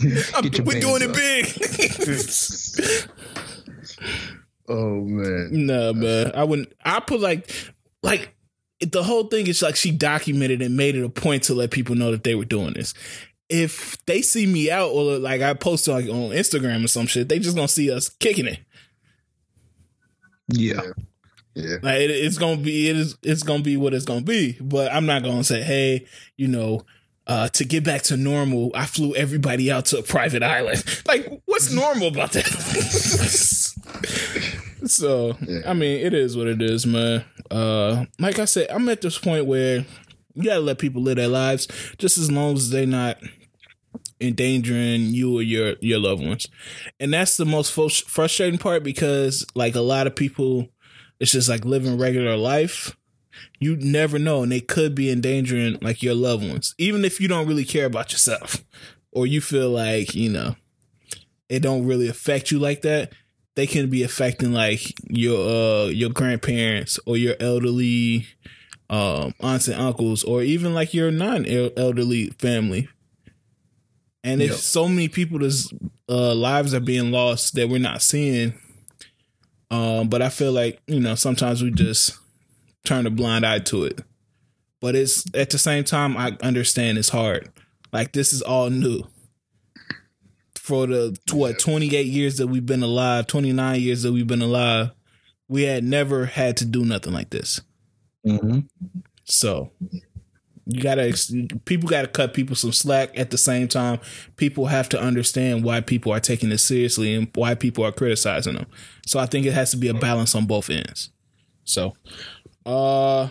we're doing up. it big. oh man. No, man. I wouldn't. I put like, like the whole thing is like she documented and made it a point to let people know that they were doing this. If they see me out or like I post like on Instagram or some shit, they just gonna see us kicking it. Yeah. Yeah. Like it, it's gonna be it is it's gonna be what it's gonna be. But I'm not gonna say, hey, you know, uh, to get back to normal, I flew everybody out to a private island. Like, what's normal about that? so, yeah. I mean, it is what it is, man. Uh, like I said, I'm at this point where you gotta let people live their lives, just as long as they're not endangering you or your your loved ones. And that's the most frustrating part because, like, a lot of people it's just like living regular life. You never know, and they could be endangering like your loved ones, even if you don't really care about yourself, or you feel like you know it don't really affect you like that. They can be affecting like your uh your grandparents or your elderly um aunts and uncles, or even like your non elderly family. And yep. so many people's uh, lives are being lost that we're not seeing um, but I feel like, you know, sometimes we just turn a blind eye to it. But it's at the same time, I understand it's hard. Like this is all new. For the what 28 years that we've been alive, 29 years that we've been alive, we had never had to do nothing like this. Mm-hmm. So you gotta people gotta cut people some slack. At the same time people have to understand why people are taking this seriously and why people are criticizing them. So i think it has to be a balance on both ends. So uh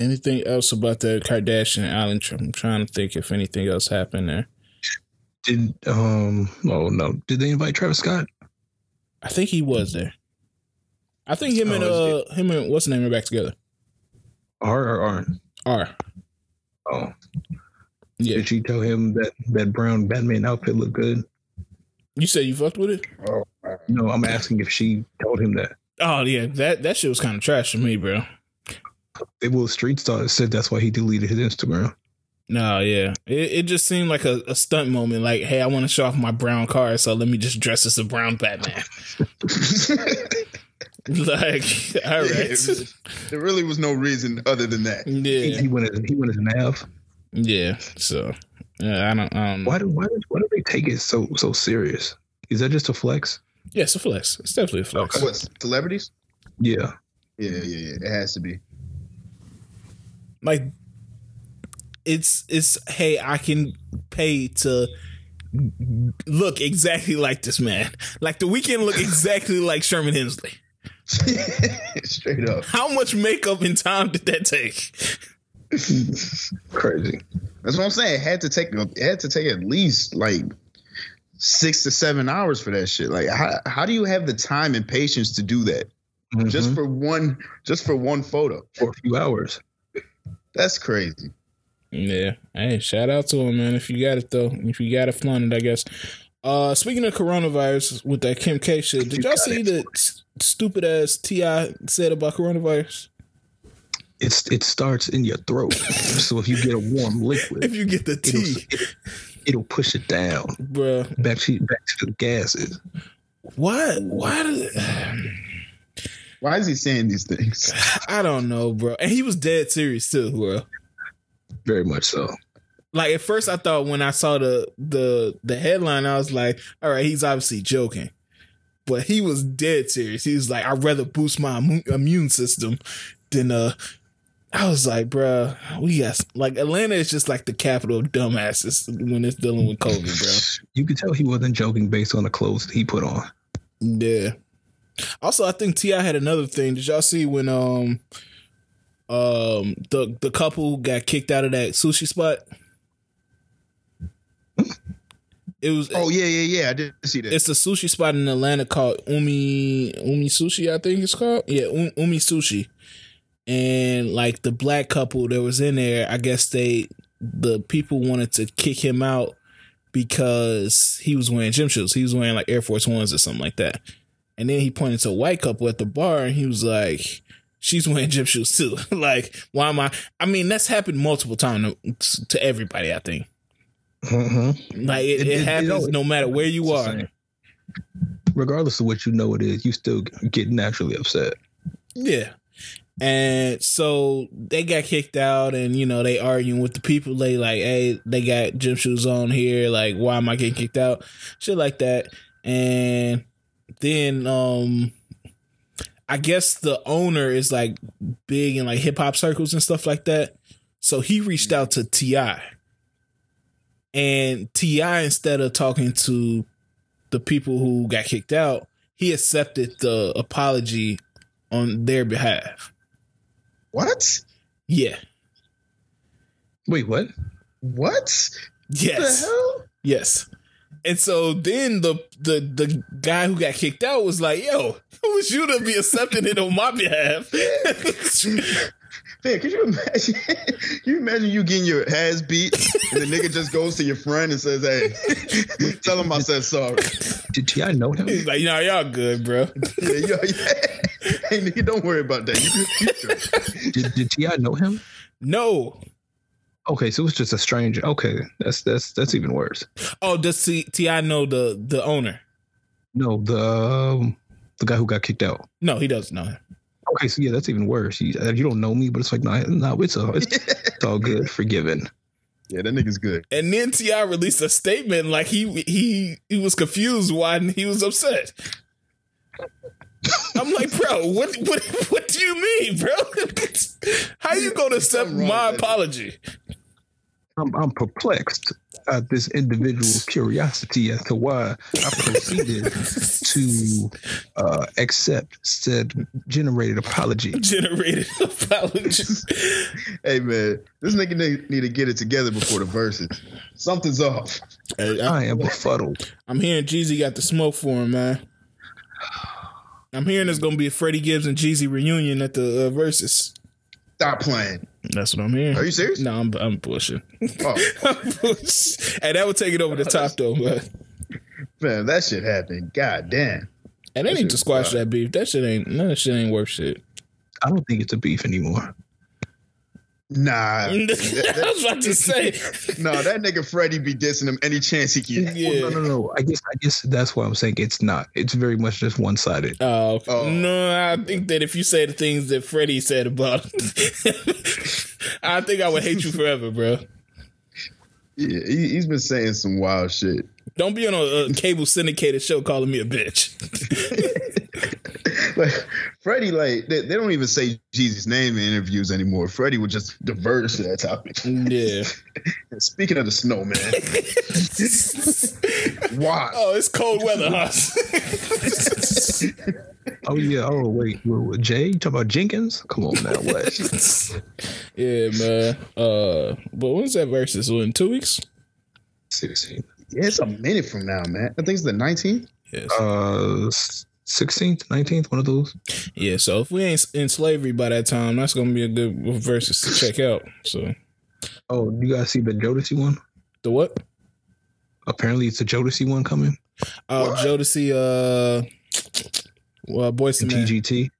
anything else about the kardashian island trip? I'm trying to think if anything else happened there. Did um oh no. Did they invite travis scott? I think he was there. I think him oh, and uh him and what's the name are back together. R or aren't? R. Oh. Yeah. Did you tell him that that brown Batman outfit looked good? You say you fucked with it? Oh. No, I'm asking if she told him that. Oh yeah, that that shit was kind of trash for me, bro. It was Street Star said that's why he deleted his Instagram. No, yeah, it, it just seemed like a, a stunt moment. Like, hey, I want to show off my brown car, so let me just dress as a brown Batman. like, all right. Yeah, there really was no reason other than that. Yeah, he, he went as he went as an Av. Yeah, so yeah, I don't. I don't why do why do why do they take it so so serious? Is that just a flex? Yeah, it's a flex. It's definitely a flex. What celebrities? Yeah. Yeah, yeah, yeah. It has to be. Like it's it's hey, I can pay to look exactly like this man. Like the Weeknd look exactly like Sherman Hemsley. Straight up. How much makeup and time did that take? Crazy. That's what I'm saying. It had to take it had to take at least like six to seven hours for that shit. Like how how do you have the time and patience to do that? Mhm. Just for one just for one photo. for a few hours. That's crazy. Yeah. Hey, shout out to him, man. If you got it though. If you got it flaunt it, I guess. Uh speaking of coronavirus with that Kim K shit, did You y'all see it. The s- stupid ass T.I. said about coronavirus? It's it starts in your throat. so if you get a warm liquid, If you get the it'll, tea, it, it'll push it down bruh. back to back to the gases. Why why did Why is he saying these things? I don't know, bro. And he was dead serious too, bro. Very much so. Like at first, I thought when I saw the the the headline, I was like, "All right, he's obviously joking," but he was dead serious. He was like, "I'd rather boost my immune system than uh." I was like, "Bruh, we got like Atlanta is just like the capital of dumbasses when it's dealing with COVID, bro." You could tell he wasn't joking based on the clothes he put on. Yeah. Also, I think T.I. had another thing. Did y'all see when um um the the couple got kicked out of that sushi spot? It was Oh yeah, yeah, yeah. I did see that. it's a sushi spot in Atlanta called Umi Umi Sushi, I think it's called. Yeah, Um- Umi Sushi. And like the black couple that was in there, I guess they the people wanted to kick him out because he was wearing gym shoes. He was wearing like Air Force Ones or something like that. And then he pointed to a white couple at the bar and he was like, She's wearing gym shoes too. like, why am I? I mean, that's happened multiple times to, to everybody, I think. Mm-hmm. Like, it, It- it, it- it happens no matter where you are. Regardless of what you know it is, you still get naturally upset. Yeah. And so they got kicked out and you know, they arguing with the people. They like, hey, they got gym shoes on here, like, why am I getting kicked out? Shit like that. And then um I guess the owner is like big in like hip hop circles and stuff like that. So he reached out to T.I. And T.I. instead of talking to the people who got kicked out, he accepted the apology on their behalf. what? Yeah. Wait, what? What? Yes. The hell? Yes. And so then the the the guy who got kicked out was like, "Yo, who was you to be accepting it on my behalf?" Man, could you imagine? Can you imagine you getting your ass beat and the nigga just goes to your friend and says, "Hey, tell him I said sorry." Did T.I. know him? He's like, "Nah, y'all good, bro." Yeah, yeah, yeah. Hey, nigga, don't worry about that. You, you good. Did, did T.I. know him? No. Okay, so it was just a stranger. Okay, that's that's that's even worse. Oh, does T.I. know the the owner? No, the um, the guy who got kicked out. No, he doesn't know him. Okay, so yeah, that's even worse. You, uh, you don't know me, but it's like, no, no, it's all it's, it's all good, forgiven. yeah, that nigga's good. And then T.I. released a statement like he he he was confused why he was upset. I'm like, bro, what what what do you mean, bro? How you gonna accept my apology? I'm I'm perplexed at this individual's curiosity as to why I proceeded to uh, accept said generated apology. Generated apology. Hey man, this nigga need, need to get it together before the Verzuz. Something's off. Hey, I- I am befuddled. I'm hearing Jeezy got the smoke for him, man. I'm hearing there's gonna be a Freddie Gibbs and Jeezy reunion at the uh, Verzuz. Stop playing. That's what I'm hearing. Are you serious? No, I'm I'm pushing. Oh and that would take it over the top though, but man, that shit happened. God damn. and they That need to squash that beef. That shit ain't none of that shit ain't worth shit. I don't think it's a beef anymore. Nah. I was about to say, no, that nigga Freddie be dissing him any chance he can. yeah. No, no, no. I guess I guess that's why I'm saying it's not. It's very much just one sided. Oh, Oh. no! I think that if you say the things that Freddie said about, I think I would hate you forever, bro. Yeah, he, he's been saying some wild shit. Don't be on a, a cable syndicated show calling me a bitch. like Freddie, like they, they don't even say Jeezy's name in interviews anymore. Freddie would just diverge to that topic. yeah. Speaking of the snowman, why? Oh, it's cold weather, huh? Oh yeah. Oh wait. What, what, Jay, you talking about Jenkins? Come on now. What? yeah, man. Uh, but when's that Verzuz? So in two weeks? Sixteen. Yeah, it's a minute from now, man. I think it's the 19th. Yes. Uh, sixteenth, nineteenth, one of those. yeah. So if we ain't in slavery by that time, that's gonna be a good Verzuz to check out. So Oh, you guys see the Jodeci one? the what? Apparently, it's a Jodeci one coming. Oh, What? Jodeci. Uh, well, Boys to And Men. TGT.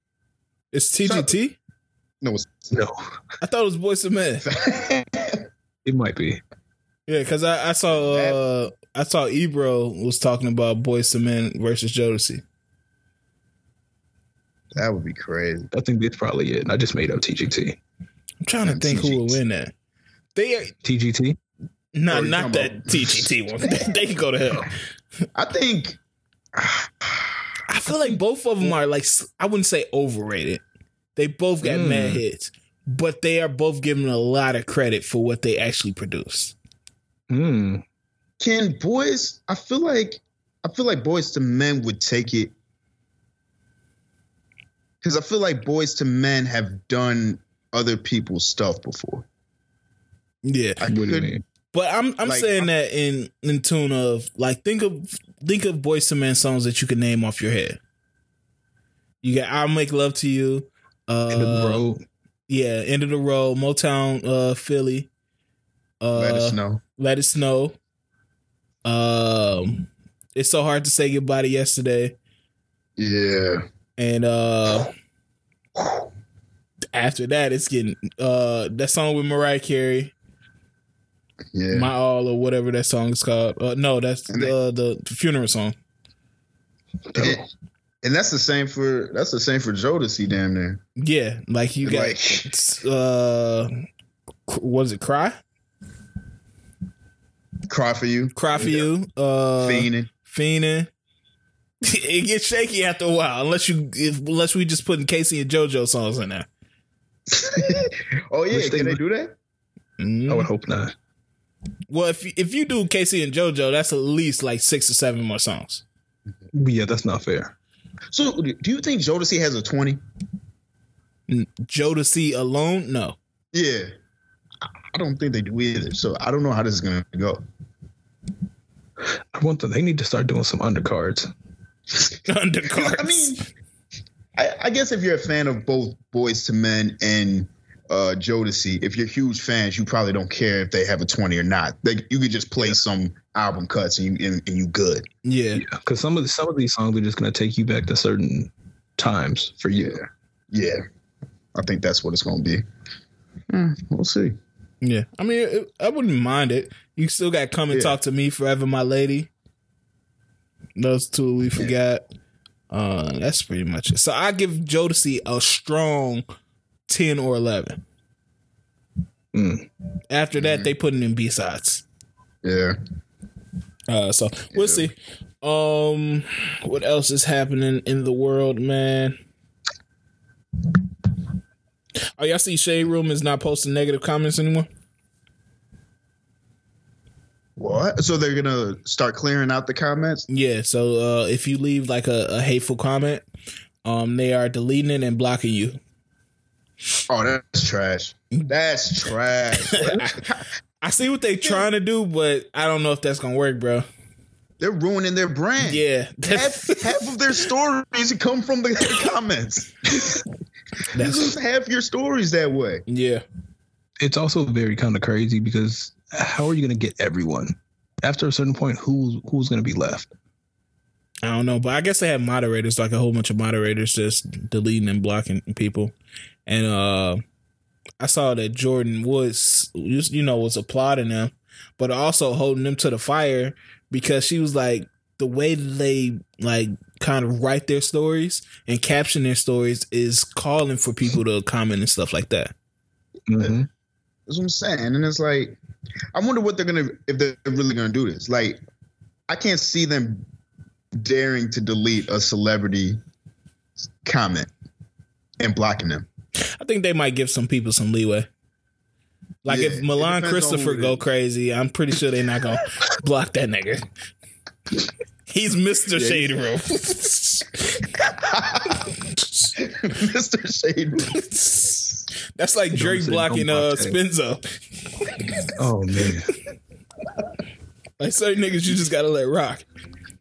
It's TGT. No, it's No, I thought it was Boyz II Men. it might be. Yeah, because I, I saw uh I saw Ebro was talking about Boyz II Men versus Jodeci. that would be crazy. I think that's probably it. I just made up TGT. I'm trying to And think who will win that. They are TGT. not Oh, not that about- TGT one. they, they can go to hell. I think I feel like both of them are like I wouldn't say overrated. They both got Mm. mad hits, but they are both given a lot of credit for what they actually produced. Hmm. can boys. I feel like I feel like Boyz II Men would take it because I feel like Boyz II Men have done other people's stuff before. Yeah, I what could, but I'm I'm Like, saying I'm- that in in tune of like think of think of Boyz II Men songs that you can name off your head. You got "I'll Make Love to You," uh, End of the road. yeah, "End of the Road," Motown, uh, Philly, uh, let us know. Let us know. Um, it's so hard to say goodbye to yesterday, Yeah. and uh, after that, it's getting uh that song with Mariah Carey, Yeah. "My All" or whatever that song is called. Uh, no, that's And they- the the funeral song. and, and that's the same for that's the same for Jodeci damn near. Yeah, like you got Like- uh, was it "Cry"? Cry for you. "Cry for You." Uh, Fiending. fiending. it gets shaky after a while, unless you if, unless we just putting K-Ci and JoJo songs in there. oh yeah, Which can they would- do that? Mm. I would hope not. Well, if if you do K-Ci and JoJo, that's at least like six or seven more songs. Yeah, that's not fair. So do you think Jodeci has a 20? Jodeci alone, no. Yeah. I I don't think they do either. So I don't know how this is gonna go. I want them. They need to start doing some undercards. Undercards. I mean, I, I guess if you're a fan of both Boyz II Men and uh Jodeci, if you're huge fans, you probably don't care if they have a 20 or not. Like you could just play some album cuts and you and, and you good. yeah, Yeah, because some of the, some of these songs are just gonna take you back to certain times for you. Yeah. I think that's what it's gonna be. Hmm, we'll see. Yeah. I mean, it, I wouldn't mind it. You still got "Come and Yeah. Talk to Me Forever, My Lady." Those two we forgot. Uh, that's pretty much it. So I give Jodeci a strong ten or eleven. Mm. After that, they put it in B sides. Yeah. Uh, so we'll see. Um, what else is happening in the world, man? Oh, y'all see Shade Room is not posting negative comments anymore? What? So they're gonna start clearing out the comments? Yeah. So uh, if you leave like a, a hateful comment, um, they are deleting it and blocking you. Oh, that's trash. That's trash. I see what they trying to do, but I don't know if that's gonna work, bro. They're ruining their brand. Yeah, Half, half of their stories come from the comments. you That's- lose half your stories that way. yeah. It's also very kind of crazy because how are you gonna get everyone? After a certain point, who's who's gonna be left? I don't know, but I guess they have moderators, like a whole bunch of moderators just deleting and blocking people. And uh I saw that Jordyn Woods, you you know, was applauding them, but also holding them to the fire because she was like the way they like kind of write their stories and caption their stories is calling for people to comment and stuff like that. hmm That's what I'm saying. And it's like, I wonder what they're gonna if they're really gonna do this. Like, I can't see them daring to delete a celebrity comment and blocking them. I think they might give some people some leeway. Like Yeah, if Milan Christopher go crazy, I'm pretty sure they're not gonna block that nigga. He's Mr. Yeah, Shade Room. Mr. Shade. That's like Drake blocking uh that. Oh man, Like certain niggas you just gotta let rock.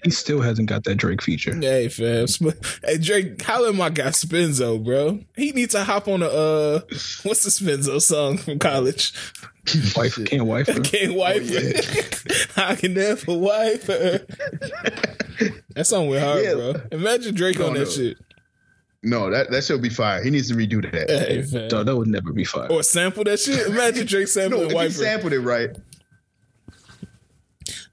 He still hasn't got that Drake feature. Hey fam. Sp- Hey Drake, holla at my guy Spenzo, bro. He needs to hop on a uh what's the Spenzo song from college? Wife can't wife her. Can't wipe her. I can never wipe her. That song went hard, Yeah. bro. Imagine Drake No, on that no. shit. No, that, that should be fire. He needs to redo that. Hey, fam. Dog, that would never be fire. Or sample that shit. Imagine Drake No, sampling if he wipe sampled it right,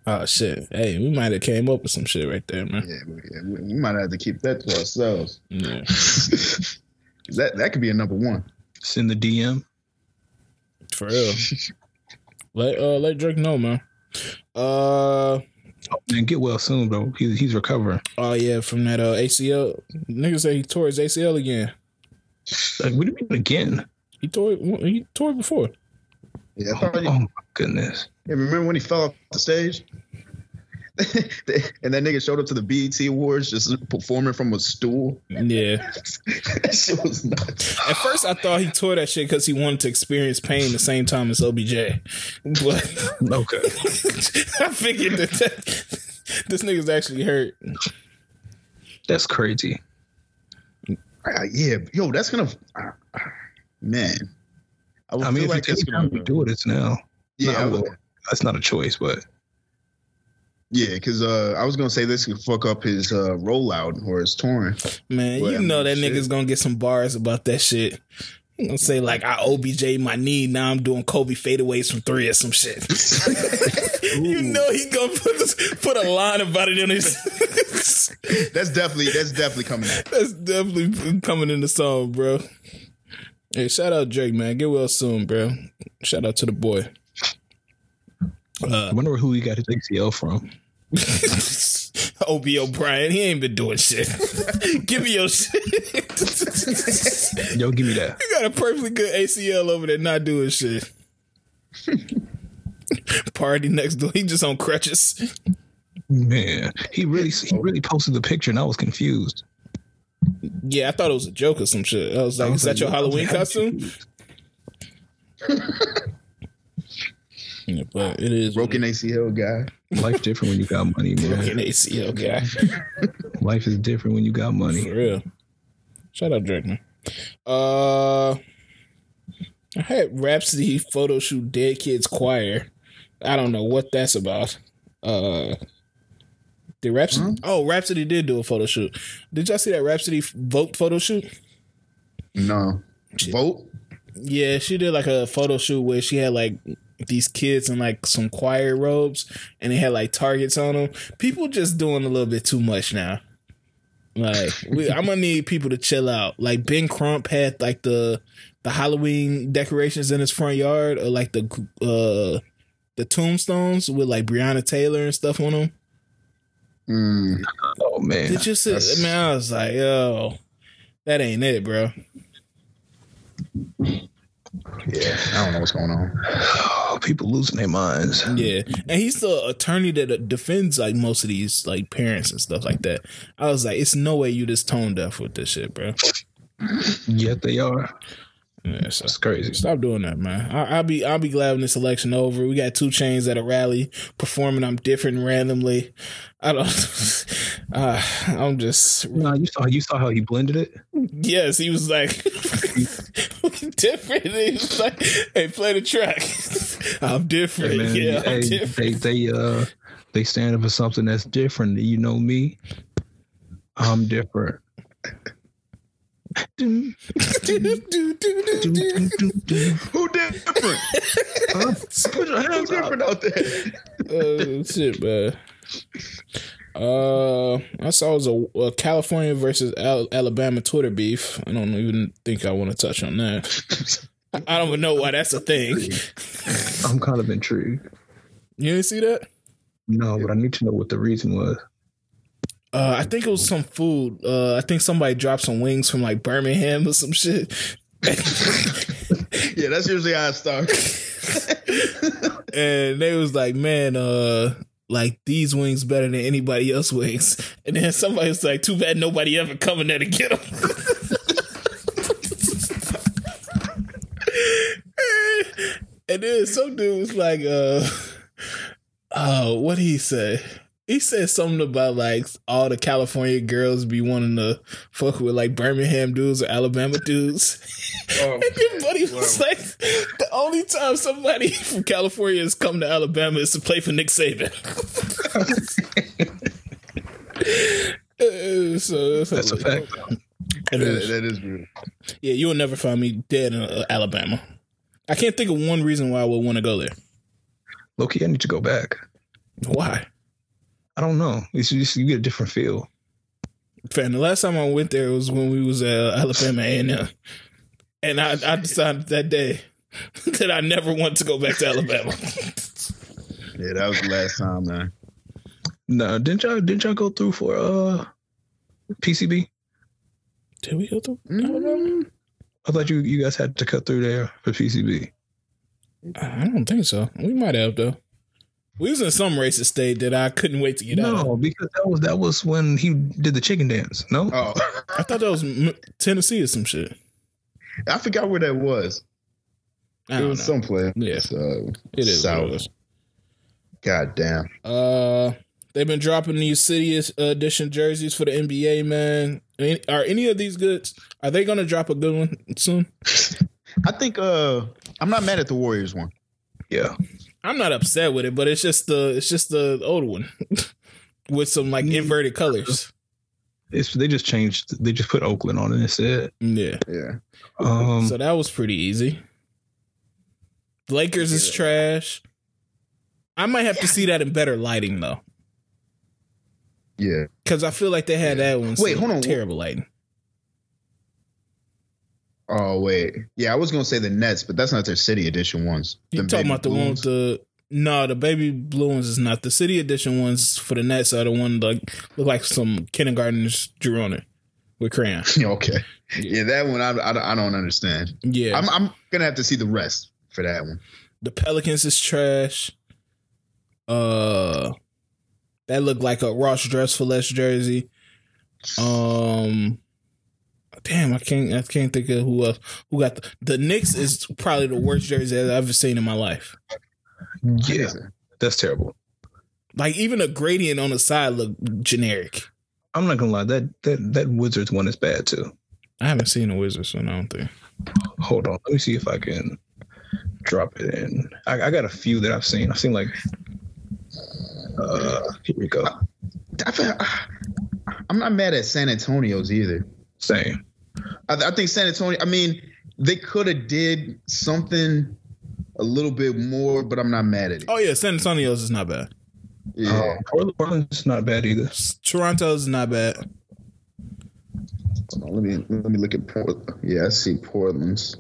Oh shit. Hey, we might have came up with some shit right there, man. yeah, we, yeah, we, we might have to keep that to ourselves. Yeah. that that could be a number one. Send the DM. For real. Let uh let Drake know, man. Uh And get well soon, bro. He's he's recovering. oh yeah, from that uh ACL. Nigga say he tore his ACL again. Like, what do you mean again? He tore it he tore it before. Yeah, I Oh, thought you, my goodness. yeah, remember when he fell off the stage? and that nigga showed up to the BET Awards just performing from a stool. Yeah. that shit was nuts. At first I thought he tore that shit because he wanted to experience pain the same time as OBJ. But Okay. I figured that, that this nigga's actually hurt. That's crazy. Uh, yeah, yo, that's gonna, uh, man. I, would I mean, feel if like you it's time to gonna, do it, it's now. yeah, Nah, I would- well, that's not a choice, but yeah, because uh, I was gonna say this could fuck up his uh, rollout or his touring. Man, Well, you I know mean, that shit. nigga's gonna get some bars about that shit. He gonna say like I OBJ my knee, now I'm doing Kobe fadeaways from three or some shit. you know he gonna put this, put a line about it in his. That's definitely that's definitely coming out. That's definitely coming in the song, bro. Hey, shout out Drake, man. Get well soon, bro. Shout out to the boy. I uh, wonder who he got his ACL from. OB O'Brien, he ain't been doing shit. Give me your shit. Yo, give me that. You got a perfectly good ACL over there not doing shit. Party next door. He just on crutches. Man, he really he really posted the picture, and I was confused. Yeah, I thought it was a joke or some shit. I was like, I is was that your Halloween costume? Yeah, but it is Broken ACL guy. Life different when you got money, man. broken ACL guy. Life is different when you got money. For real. Shout out Drake, man. Uh, I had Rapsody photo shoot Dead Kids Choir. I don't know what that's about. Uh, did Rapsody? Oh, Rapsody did do a photo shoot. Did y'all see that Rapsody vote photo shoot? No. Vote. Yeah, she did like a photo shoot where she had like these kids in like some choir robes and they had like targets on them. People just doing a little bit too much now. Like we, I'm gonna need people to chill out. Like Ben Crump had like the the Halloween decorations in his front yard, or like the uh the tombstones with like Breonna Taylor and stuff on them. Mm, Oh man, Did you see? That's- Man, I was like, yo, that ain't it, bro. yeah, I don't know what's going on. oh, people losing their minds. Yeah, and he's the attorney that defends like most of these like parents and stuff like that. I was like, it's no way you just tone deaf with this shit, bro. Yet they are. Yeah, so It's crazy. stop doing that, man. I, I'll be I'll be glad when this election over. We got 2 Chainz at a rally performing. I'm different randomly. I don't. uh, I'm just Nah, you saw you saw how he blended it. yes. He was like different. He was like, hey, play the track. I'm different. Hey, man, yeah, I'm different. they they uh they stand up for something that's different. You know me. I'm different. Dun, dun. Who different? Huh? Put your hands up. different out there? uh, shit, man. Uh, I saw it was a, a California versus Al- Alabama Twitter beef. I don't even think I want to touch on that. I, I don't even know why that's a thing. I'm kind of intrigued. You didn't see that? No, but I need to know what the reason was. Uh, I think it was some food. Uh, I think somebody dropped some wings from like Birmingham or some shit. yeah, that's usually how it starts. and they was like, man, uh, like these wings better than anybody else wings. And then somebody was like, too bad nobody ever coming there to get them. and then some dude was like, uh, uh, what did he say? He said something about like all the California girls be wanting to fuck with like Birmingham dudes or Alabama dudes. Oh, and then Buddy was wow. like, the only time somebody from California has come to Alabama is to play for Nick Saban. uh, so that's a fact. That is, that is beautiful. Yeah, you will never find me dead in uh, Alabama. I can't think of one reason why I would want to go there. Loki, I need to go back. Why? I don't know. It's just you get a different feel. Fan, the last time I went there was when we was at Alabama A and M, and I, I decided that day that I never want to go back to Alabama. yeah, that was the last time, man. No, didn't y'all didn't y'all go through for uh PCB? Did we go through mm-hmm. I thought you you guys had to cut through there for PCB. I don't think so. We might have though. We was in some racist state that I couldn't wait to get no, out. No, because that was that was when he did the chicken dance. No, oh, I thought that was Tennessee or some shit. I forgot where that was. It was know. someplace. Yeah, uh, it is. South. God damn. Uh, they've been dropping these city edition jerseys for the NBA. Man, are any of these good? Are they going to drop a good one soon? I think. Uh, I'm not mad at the Warriors one. Yeah, I'm not upset with it, but it's just the it's just the old one with some like inverted colors. It's they just changed. They just put Oakland on it instead. Yeah, yeah. Um, so that was pretty easy. Lakers is trash. I might have yeah. to see that in better lighting though. Yeah, because I feel like they had yeah. that one. Wait, hold on. Terrible lighting. Oh wait, yeah, I was gonna say the Nets, but that's not their City Edition ones. You talking about the one with the? No, the baby blue ones is not. The City Edition ones for the Nets are the one like look like some kindergartners drew on it with crayon. okay, yeah. yeah, that one I, I, I don't understand. Yeah, I'm I'm gonna have to see the rest for that one. The Pelicans is trash. Uh, that looked like a Ross Dress for less jersey. Um, damn, I can't I can't think of who else who got the, the Knicks is probably the worst jersey I've ever seen in my life. Yeah, that's terrible. Like even a gradient on the side look generic. I'm not gonna lie, that that that Wizards one is bad too. I haven't seen a Wizards one. I don't think. Hold on, let me see if I can drop it in. I, I got a few that I've seen. I've seen like. Uh, here we go. I feel, I'm not mad at San Antonio's either. Same. I, I think San Antonio. I mean, they could have did something a little bit more, but I'm not mad at it. Oh yeah, San Antonio's is not bad. Yeah, uh, Portland's not bad either. Toronto's not bad. On, let me let me look at Portland. Yeah, I see Portland's.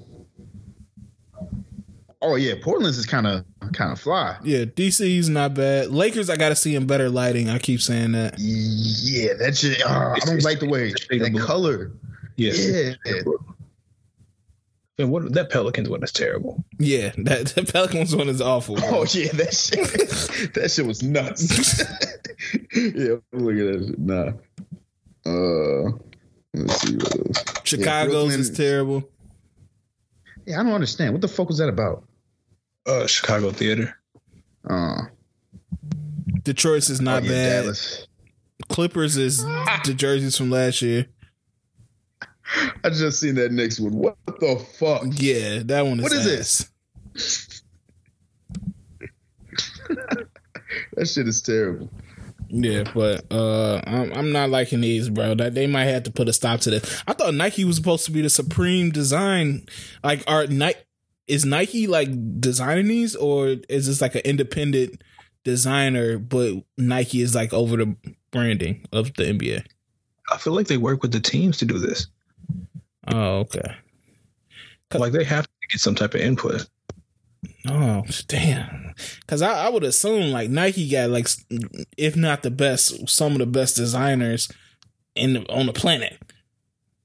Oh yeah, Portland's is kind of kind of fly. Yeah, DC's not bad. Lakers, I got to see in better lighting. I keep saying that. Yeah, that shit. Uh, I don't like the way that color. Yeah. yeah. And what that Pelicans one is terrible. Yeah, that the Pelicans one is awful. Bro. Oh yeah, that shit, that shit was nuts. yeah, look at that. Shit. Nah. Uh, let's see what else. Chicago's yeah, is terrible. Yeah, I don't understand. What the fuck was that about? uh, Chicago theater. Uh, Detroit's is not oh, yeah, bad. Dallas. Clippers is the jerseys from last year. I just seen that next one. What the fuck? Yeah, that one is. What is ass. this? that shit is terrible. Yeah, but uh, I'm, I'm not liking these, bro. That they might have to put a stop to this. I thought Nike was supposed to be the supreme design, like our Nike is Nike like designing these or is this like an independent designer, but Nike is like over the branding of the NBA? I feel like they work with the teams to do this. Oh, okay. Like they have to get some type of input. Oh damn! Because I, I would assume like Nike got like, if not the best, some of the best designers in the, on the planet.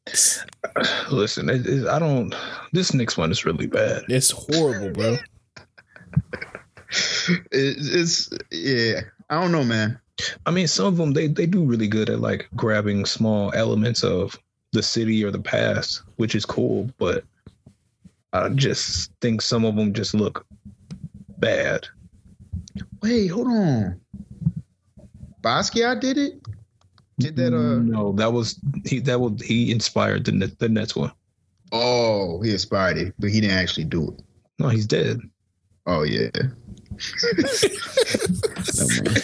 Listen, it, it, I don't. This next one is really bad. It's horrible, bro. It, it's yeah. I don't know, man. I mean, some of them they they do really good at like grabbing small elements of the city or the past, which is cool. But I just think some of them just look bad. Wait, hold on. Basquiat did it. Did that? Uh. No, that was he. That was he inspired the the Nets one. Oh, he inspired it, but he didn't actually do it. No, he's dead. Oh yeah. No.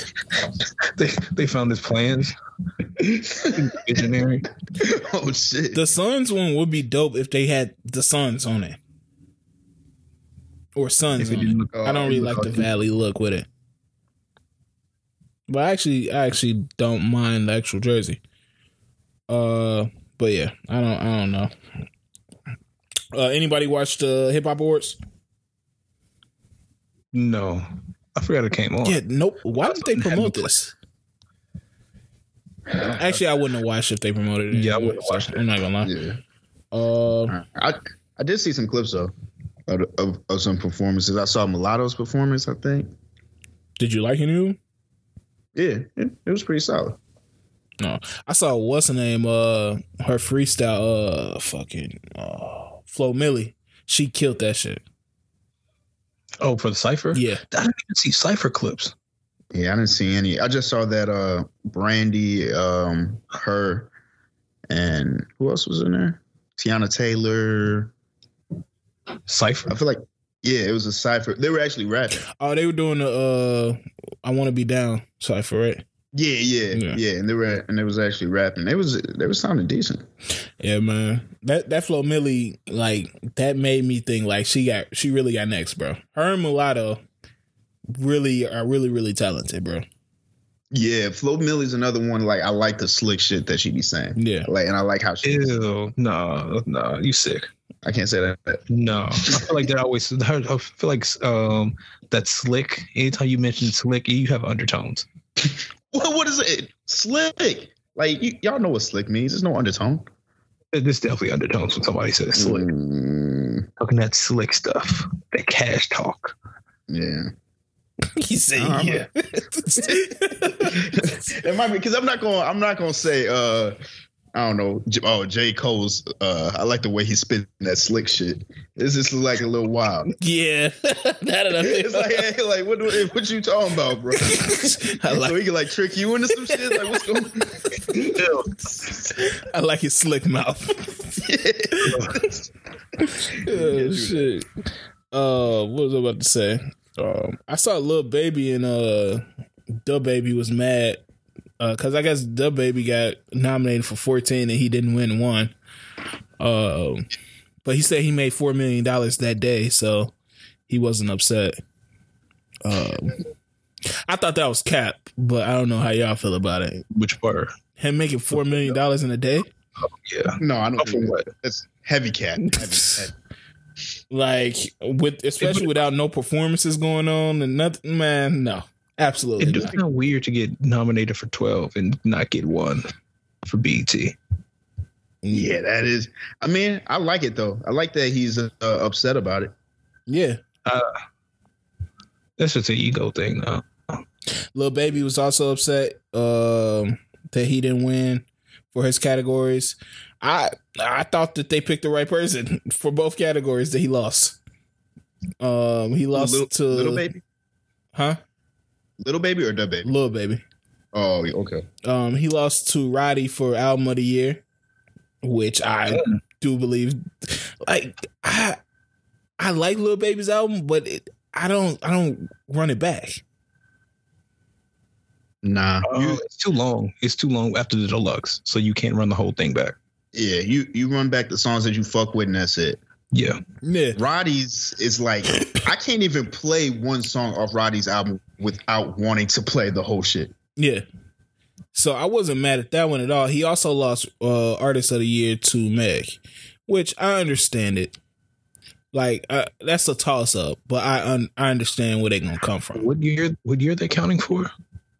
They they found his plans. Visionary. oh shit. The Suns one would be dope if they had the Suns on it, or Suns it on it. didn't I don't really like the Valley look with it, but I actually, I actually don't mind the actual jersey. Uh, but yeah, I don't, I don't know. Uh, anybody watch the Hip Hop Awards? No, I forgot it came on. Yeah, nope. Why didn't they promote this? Actually, I wouldn't have watched if they promoted it. Yeah, I wouldn't have watched so I'm not gonna lie. Yeah. Uh, I I did see some clips though of, of, of some performances. I saw Mulatto's performance. I think. did you like any of them? Yeah, it, it was pretty solid. No, I saw what's her name. Uh, her freestyle. Uh, fucking. Uh, Flo Milli. She killed that shit. Oh, for the cipher. Yeah. I didn't even see cipher clips. Yeah, I didn't see any. I just saw that uh Brandy, um, her, and who else was in there? Teyana Taylor. Cipher. I feel like yeah, it was a cipher. They were actually rapping. Oh, they were doing the. Uh, I want to be down cipher, right? Yeah, yeah, Yeah. yeah, and they were and they was actually rapping. They was they was sounding decent. Yeah, man. That that Flo Milli, like that made me think like she got she really got next, bro. Her and Mulatto really are really really talented, bro. Yeah, Flo Milli's another one. Like I like the slick shit that she be saying. Yeah. Like and I like how she. Ew, no, no, you sick. I can't say that. No, I feel like that always. I feel like um that slick. Anytime you mention slick, you have undertones. What what is it? Slick. Like y- y'all know what slick means. There's no undertone. There's definitely undertones when somebody says slick. Mm, Talking that slick stuff, that cash talk. yeah. He said, I'm yeah. it might be because I'm not going. I'm not going to say. uh I don't know. J- Oh, J Cole's. uh I like the way he spit that slick shit. This just look like a little wild. yeah. That think It's like, hey, like what? What you talking about, bro? I so like he can like trick you into some shit. Like what's going? On I like his slick mouth. oh, shit. Uh, what was I about to say? Um, I saw a little Baby and uh, the baby was mad because I guess DaBaby got nominated for fourteen and he didn't win one. Um, but he said he made four million dollars that day, so he wasn't upset. Um, I thought that was cap, but I don't know how y'all feel about it. Which part? Him making four million dollars in a day. Yeah. no, I Oh, don't. for think what? That's heavy cat. Heavy, heavy. like with especially without no performances going on and nothing man no absolutely It's not. just kind of weird to get nominated for 12 and not get one for BET. Yeah, that is. I mean, I like it though. I like that he's uh, upset about it. yeah That's just an ego thing, though. Lil baby was also upset um that he didn't win for his categories i i thought that they picked the right person for both categories that he lost um he lost little, to little baby, huh little baby, or DaBaby. Lil baby Oh, okay. Um, he lost to Roddy for album of the year, which I do believe. Like I, I like Little Baby's album, but it, I don't, I don't run it back. Nah, Uh, you, it's too long. It's too long after the deluxe, so you can't run the whole thing back. yeah, you you run back the songs that you fuck with, and that's it. Yeah. Yeah, Roddy's is like I can't even play one song off Roddy's album without wanting to play the whole shit. yeah. So I wasn't mad at that one at all. He also lost uh, Artist of the Year to Meg, which I understand it. Like uh, that's a toss up, but I un- I understand where they're gonna come from. What year? What year they counting for?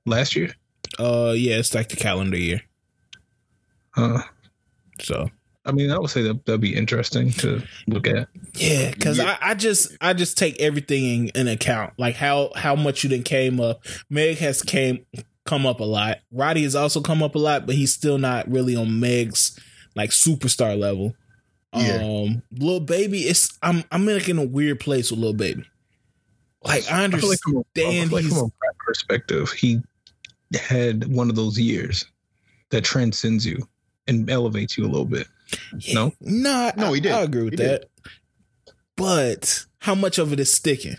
Last year? Uh, yeah, it's like the calendar year. Uh, So I mean, I would say that that'd be interesting to look at. yeah, because Yeah. I, I just I just take everything in, in account, like how how much you didn't came up. Meg has came come up a lot. Roddy has also come up a lot, but he's still not really on Meg's like superstar level. Yeah. Um, little baby, it's I'm I'm like in a weird place with little baby. Like I I like from a, I understand like he's from a perspective, he had one of those years that transcends you and elevates you a little bit. No? no, No, I, he did. I agree with He did. that. But how much of it is sticking?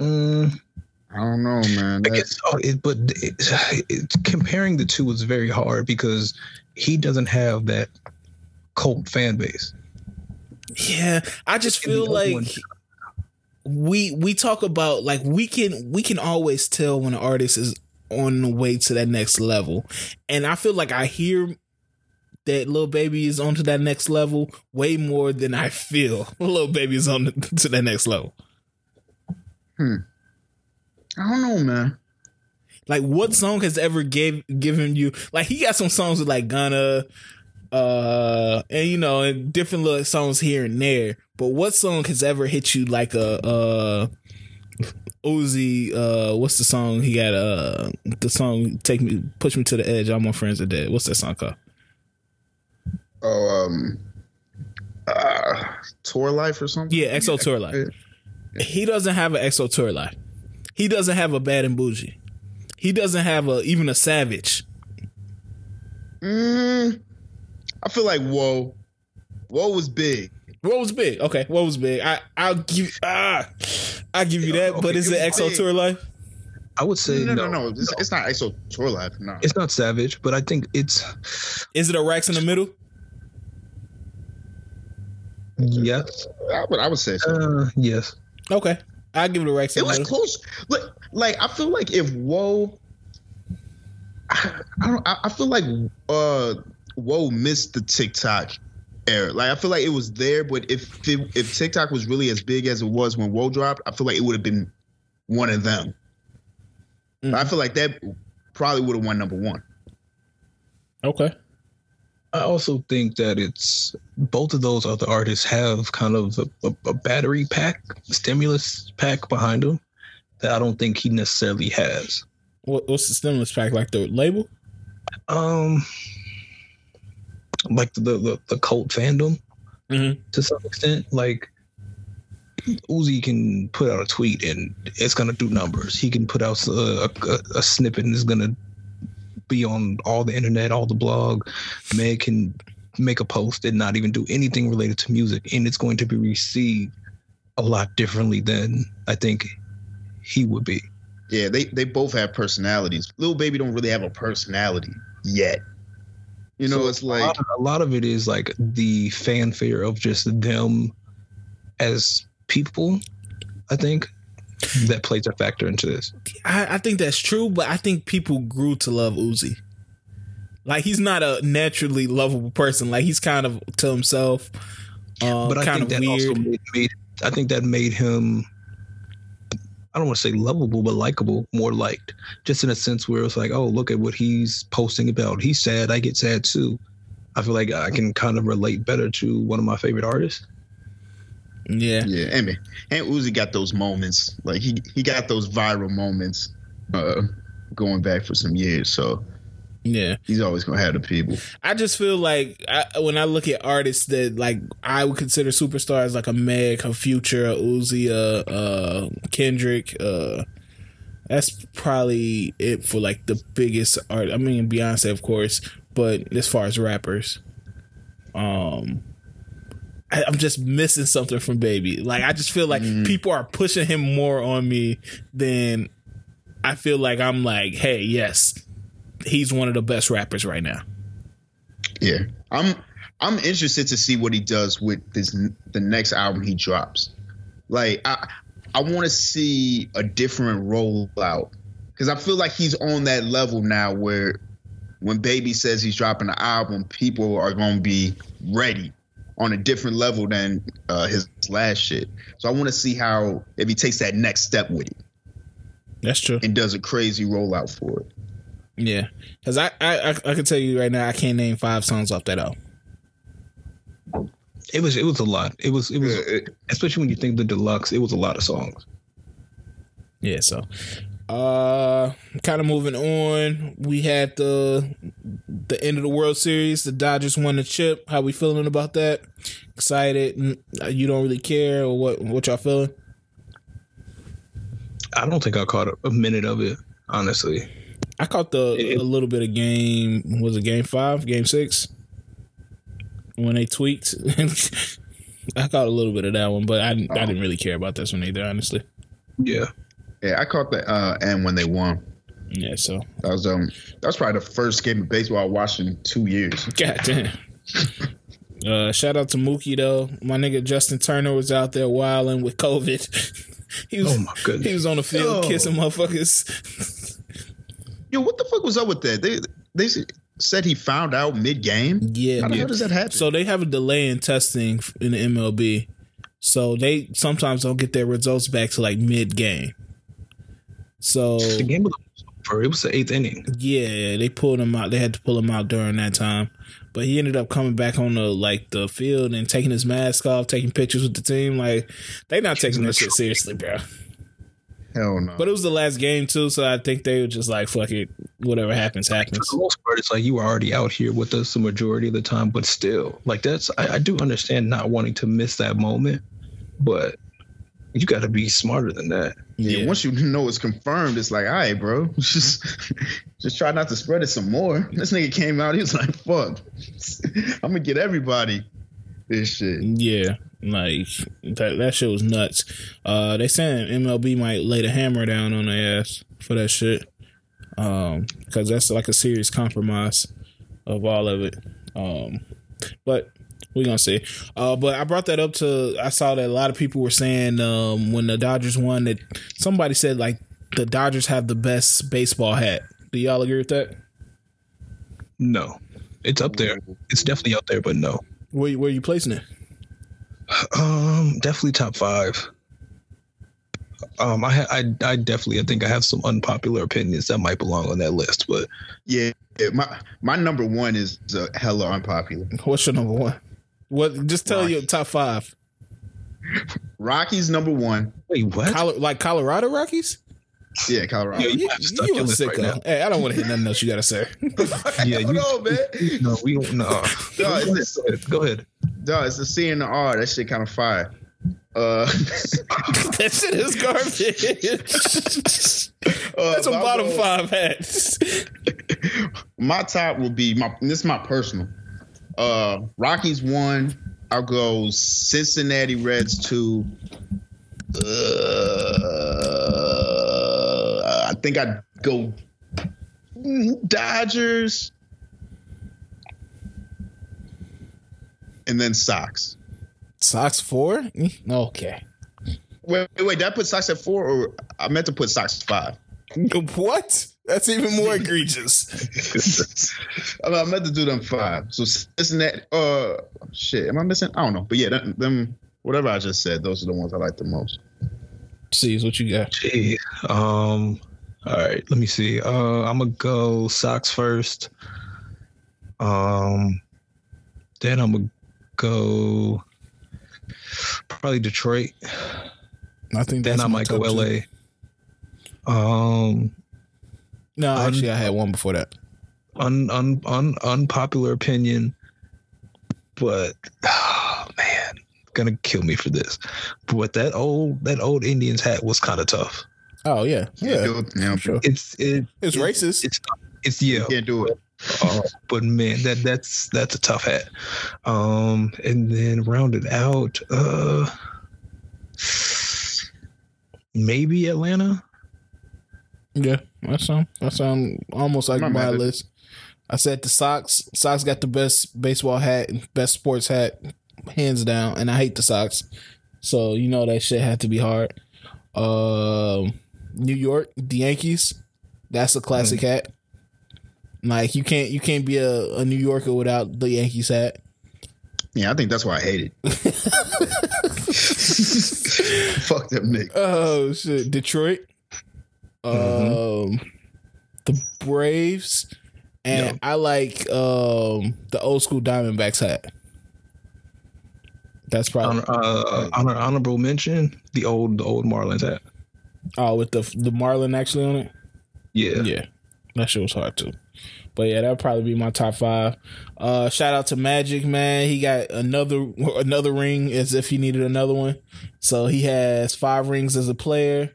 Mm, I don't know, man. I guess, oh, it, but it, it, comparing the two is very hard because he doesn't have that cult fan base. Yeah, I just feel like one- we we talk about like we can we can always tell when an artist is on the way to that next level, and I feel like I hear that little baby is on to that next level way more than I feel little baby is on to that next level. Hmm. I don't know, man. Like, what song has ever gave given you like he got some songs with like Gunna, uh, and you know, and different little songs here and there. But what song has ever hit you like a uh Uzi? Uh, what's the song he got? Uh, the song "Take Me, Push Me to the Edge." All my friends are dead. What's that song called? Oh, um, uh, tour life or something. Yeah, XO Tour Life. He doesn't have an XO Tour Life. He doesn't have a Bad and Boujee. He doesn't have a even a Savage. Mm, I feel like whoa, whoa was big. What was big? Okay, what was big? I I'll give ah I'll give you that. but is it it XO big. Tour Life? I would say No, no, no, no. It's, it's not XO tour life. No. It's not savage, but I think it's Is it a Racks in the middle? Yes, I would, I would say so. uh, yes. Okay, I'll give it a Racks in It was middle. close. Like, like I feel like if Whoa, I, I don't. I, I feel like uh, Woah missed the TikTok era. Like I feel like it was there, but if it, if TikTok was really as big as it was when Woah dropped, I feel like it would have been one of them. Mm. I feel like that probably would have won number one. Okay, I also think that it's both of those other artists have kind of a, a, a battery pack, stimulus pack behind them that I don't think he necessarily has. what, what's the stimulus pack like? The label? Um, like the the, the cult fandom Mhm. to some extent. Like Uzi can put out a tweet and it's gonna do numbers. He can put out a, a, a snippet and it's gonna be on all the internet, all the blog. Meg can make a post and not even do anything related to music, and it's going to be received a lot differently than I think he would be. Yeah, they they both have personalities. Little baby don't really have a personality yet. You know, So it's a like lot, of, a lot of it is like the fanfare of just them as people. I think that plays a factor into this. I, I think that's true, but I think people grew to love Uzi. Like he's not a naturally lovable person. Like he's kind of to himself, um, but I kind think of that also weird. made, made I think that made him I don't want to say lovable, but likable, more liked. Just in a sense where it's like, oh, look at what he's posting about. He's sad. I get sad too. I feel like I can kind of relate better to one of my favorite artists. Yeah, Yeah, and man, and Uzi got those moments. Like he he got those viral moments, uh, going back for some years. So yeah. he's always gonna have the people. I just feel like I, when I look at artists that like I would consider superstars, like a Meg, a Future, a Uzi, a uh, Kendrick. Uh, that's probably it for like the biggest art. I mean Beyonce, of course, but as far as rappers, um, I'm just missing something from Baby. Like I just feel like mm-hmm. people are pushing him more on me than I feel like I'm like, hey, yes, he's one of the best rappers right now. Yeah, I'm I'm interested to see what he does with this the next album he drops. Like I I want to see a different rollout because I feel like he's on that level now where when Baby says he's dropping an album, people are gonna be ready. On a different level than uh, his last shit. So I want to see how if he takes that next step with it That's true. and does a crazy rollout for it. Yeah, because I, I I I can tell you right now, I can't name five songs off that album. It was it was a lot. It was it was especially when you think the deluxe. It was a lot of songs. Yeah, so uh kind of moving on. We had the the end of the World Series. The Dodgers won the chip. How we feeling about that? Excited? You don't really care or what what y'all feeling? I don't think I caught a, a minute of it. Honestly, I caught the It- a little bit of game was it game 5, game 6 when they tweaked. I caught a little bit of that one, but I, I didn't really care about this one either, honestly. yeah. Yeah, I caught the uh, end when they won. Yeah, so That was um that was probably the first game of baseball I watched in two years. God damn. Uh, shout out to Mookie though. My nigga Justin Turner was out there wilding with COVID. he was Oh my goodness. he was on the field Yo. kissing motherfuckers. Yo, what the fuck was up with that? They they said he found out mid game. Yeah. How the yeah. hell does that happen? So they have a delay in testing in the MLB. So they sometimes don't get their results back to like mid game. So The game was over. It was the eighth inning. yeah, they pulled him out. They had to pull him out during that time. But he ended up coming back on the like the field and taking his mask off, taking pictures with the team. Like they not taking that shit seriously, bro. Hell no. But it was the last game too, so I think they were just like, "Fuck it, whatever happens, happens." For the most part, it's like you were already out here with us the majority of the time, but still, like that's I, I do understand not wanting to miss that moment, but you got to be smarter than that. Yeah, Yeah. once you know it's confirmed, it's like, all right, bro, just just try not to spread it some more. This nigga came out, he was like, fuck, I'm gonna get everybody this shit. Yeah, like that that shit was nuts. Uh, they saying MLB might lay the hammer down on their ass for that shit, um, because that's like a serious compromise of all of it. Um, but we gonna see. Uh, but I brought that up to I saw that a lot of people were saying um when the Dodgers won that somebody said like the Dodgers have the best baseball hat. Do y'all agree with that? No, it's up there. It's definitely up there, but no. Where you- where you placing it? Um, definitely top five. Um, I, ha- I, I definitely, I think I have some unpopular opinions that might belong on that list, but Yeah, yeah, my my number one is uh, hella unpopular. What's your number one? What? Just tell your top five. Rockies number one. wait, what? Colo- like Colorado Rockies? Yeah, Colorado. Yeah, you You, might have you a your right now. hey, I don't want to hear nothing else you gotta say. yeah, Hold you- on, man. no, we don't. No, No, it's- go ahead. Go ahead. Dog, it's the C and the R. That shit kind of fire. Uh, that shit is garbage. uh, That's a bottom go- five hat. My top will be my. This is my personal. Uh, Rockies one. I'll go Cincinnati Reds two. Uh, I think I'd go Dodgers. And then Sox. Sox four? Okay. Wait, wait, wait, did I put Sox at four or I meant to put Sox five? What? That's even more egregious. I, mean, I meant to do them five. So Cincinnati, uh, shit, am I missing? I don't know, but yeah, them, them whatever I just said, those are the ones I like the most. See, is what you got? Gee, um, all right. Let me see. Uh, I'm gonna go Sox first. Um, then I'm gonna go probably Detroit. I think Then that's I my might go top two. LA. Um, No, Un- actually, I had one before that. un, un, un unpopular opinion, but oh, man, gonna kill me for this. But that old that old Indians hat was kind of tough. Oh yeah, yeah, do it. Yeah, sure. It's it, It's racist. It's it's yeah. can't do it. Uh, but man, that that's that's a tough hat. Um, and then rounded out, uh, maybe Atlanta. Yeah, that sound that sound almost like my list. I said the Sox. Sox got the best baseball hat, and best sports hat, hands down, and I hate the Sox. So you know that shit had to be hard. Um, New York, the Yankees. That's a classic hat. Like you can't you can't be a, a New Yorker without the Yankees hat. Yeah, I think that's why I hate it. Fuck them niggas. Oh shit, Detroit. Um, the Braves, and Yeah. I like um the old school Diamondbacks hat. That's probably Honor, uh, honor, honorable mention: the old, the old Marlins hat. oh with the the Marlin actually on it. Yeah, Yeah, that shit was hard too. But yeah, that'd probably be my top five. Uh, shout out to Magic, man. He got another another ring as if he needed another one. So he has five rings as a player,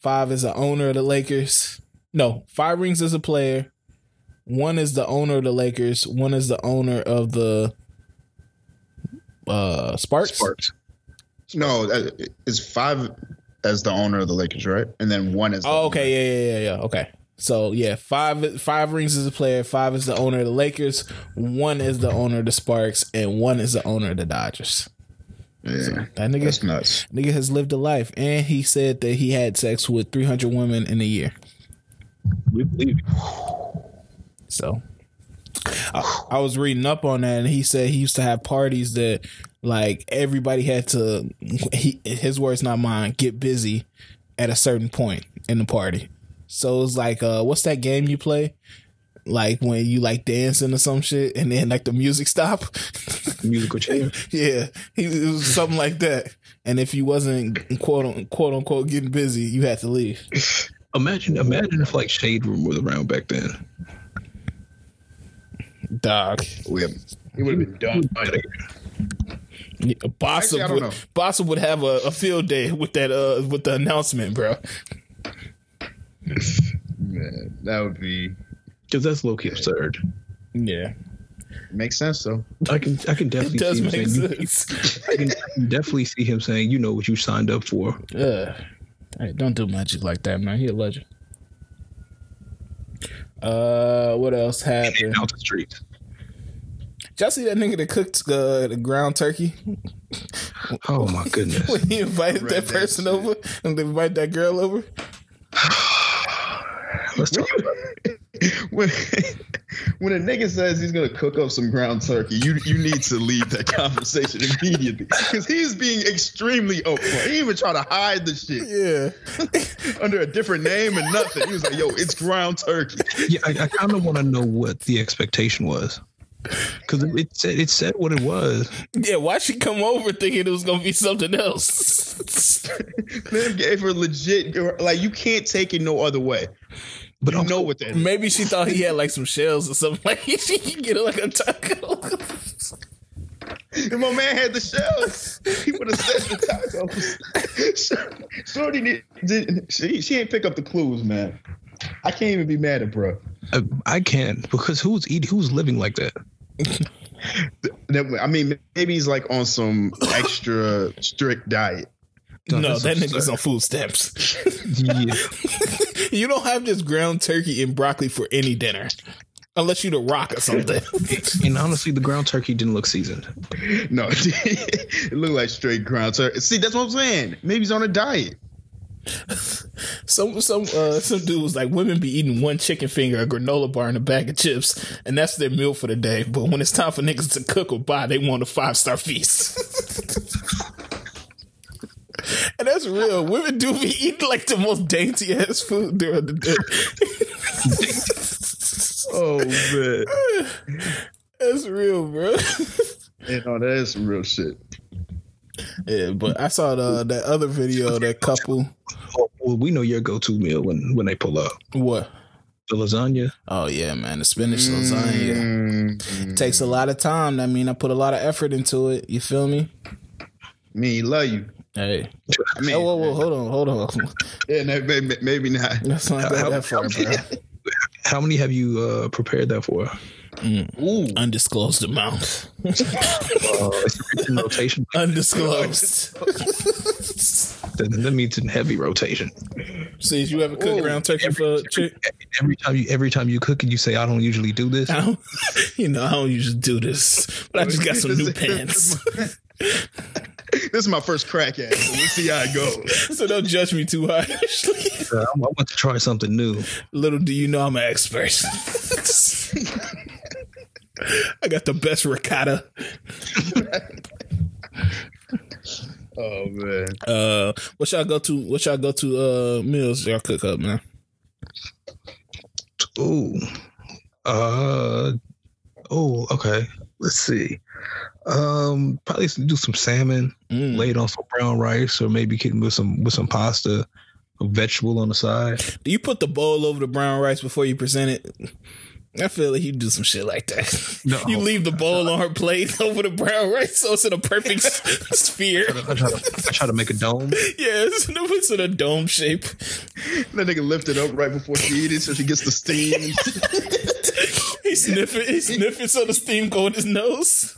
five is the owner of the Lakers. No, five rings as a player. One is the owner of the Lakers. One is the owner of the uh Sparks. Sparks. No, uh, it's five as the owner of the Lakers, right? And then one is. the Oh, okay, yeah, yeah, yeah, yeah. Okay. So yeah, five five rings as a player, five is the owner of the Lakers, one is the owner of the Sparks, and one is the owner of the Dodgers. Yeah, That nigga that's nuts. nigga has lived a life. And he said that he had sex with three hundred women in a year. We believe. So I, I was reading up on that and he said he used to have parties that like everybody had to he his words not mine, get busy at a certain point in the party. So it's like uh what's that game you play? Like when you like dancing or some shit and then like the music stop. musical chair. yeah. He, it was something like that. And if you wasn't quote unquote, quote unquote getting busy, you had to leave. Imagine, imagine if like Shade Room was around back then. Dog. We have, it would have been done. Yeah, Bossip Actually, would. Bossip would have a, a field day with that uh with the announcement, bro. Man, that would be Because that's low key absurd. Yeah, makes sense though. I can, I can it definitely does see him make saying. You, sense. I, can, I can definitely see him saying, "You know what you signed up for." Ugh. Hey, don't do magic like that, man. He a legend. Uh, what else happened? Out the streets. Did y'all see that nigga that cooked uh, the ground turkey Oh my goodness. when he invited Read that that person shit. over and they invited that girl over? Let's talk about it. when when a nigga says he's gonna cook up some ground turkey, you you need to leave that conversation immediately because he's being extremely upfront. He even try to hide the shit Yeah, under a different name and nothing. He was like, "Yo, it's ground turkey." Yeah, I, I kind of want to know what the expectation was. Because it said it said what it was. yeah. Why she come over thinking it was gonna be something else? Man gave her legit like you can't take it no other way. But You know what that is. Maybe she thought he had like some shells or something. Like she could get like a taco. If my man had the shells, he would have said the tacos. Shorty did, did she, she ain't pick up the clues, man. I can't even be mad at bro. I, I can't because who's eating? Who's living like? That- I mean, maybe he's like on some extra strict diet. No, no, that nigga's on food stamps. You don't have just ground turkey and broccoli for any dinner. Unless you the rock or something. and honestly, the ground turkey didn't look seasoned. No, it looked like straight ground turkey. See, that's what I'm saying. Maybe he's on a diet. some some uh some dude was like women be eating one chicken finger, a granola bar, and a bag of chips, and that's their meal for the day. But when it's time for niggas to cook or buy, they want a five star feast. And that's real. Women do be eating like the most dainty ass food during the day. Oh man, That's real, bro. you know that is some real shit. yeah, but I saw the that other video of that couple. Well, we know your go-to meal when when they pull up What? the lasagna. Oh yeah, man, the spinach lasagna Mm, takes a lot of time. I mean, I put a lot of effort into it. You feel me? me, love you. Hey, I mean, oh, whoa, whoa, hold on, hold on. yeah, no, maybe, maybe not. Let's not go How- that far, bro. How many have you uh, prepared that for? Ooh, Undisclosed amount. Uh, rotation. Undisclosed. Then that means in heavy rotation. See, you ever cook Ooh. ground turkey for chick? Every time you every time you cook it, you say, "I don't usually do this." I don't, you know, I don't usually do this, but I just got some new pants. this is my first crack at it. So we'll see how it goes. So don't judge me too harshly. Uh, I want to try something new. Little do you know I'm an expert. I got the best ricotta. Oh man. Uh, what y'all go to? What y'all go to? Uh, meals y'all cook up, man. Ooh. Uh. Oh. Okay. Let's see. Um. Probably do some salmon, Mm. laid on some brown rice, or maybe kidding with some with some pasta, a vegetable on the side. Do you put the bowl over the brown rice before you present it? I feel like you do some shit like that. No. You leave the bowl on her plate over the brown rice, so it's in a perfect sphere. I try to I try to make a dome. Yeah, it's, it's in a dome shape. That nigga lift it up right before she eats it, so she gets the steam. He sniff it. He sniff it so the steam go in his nose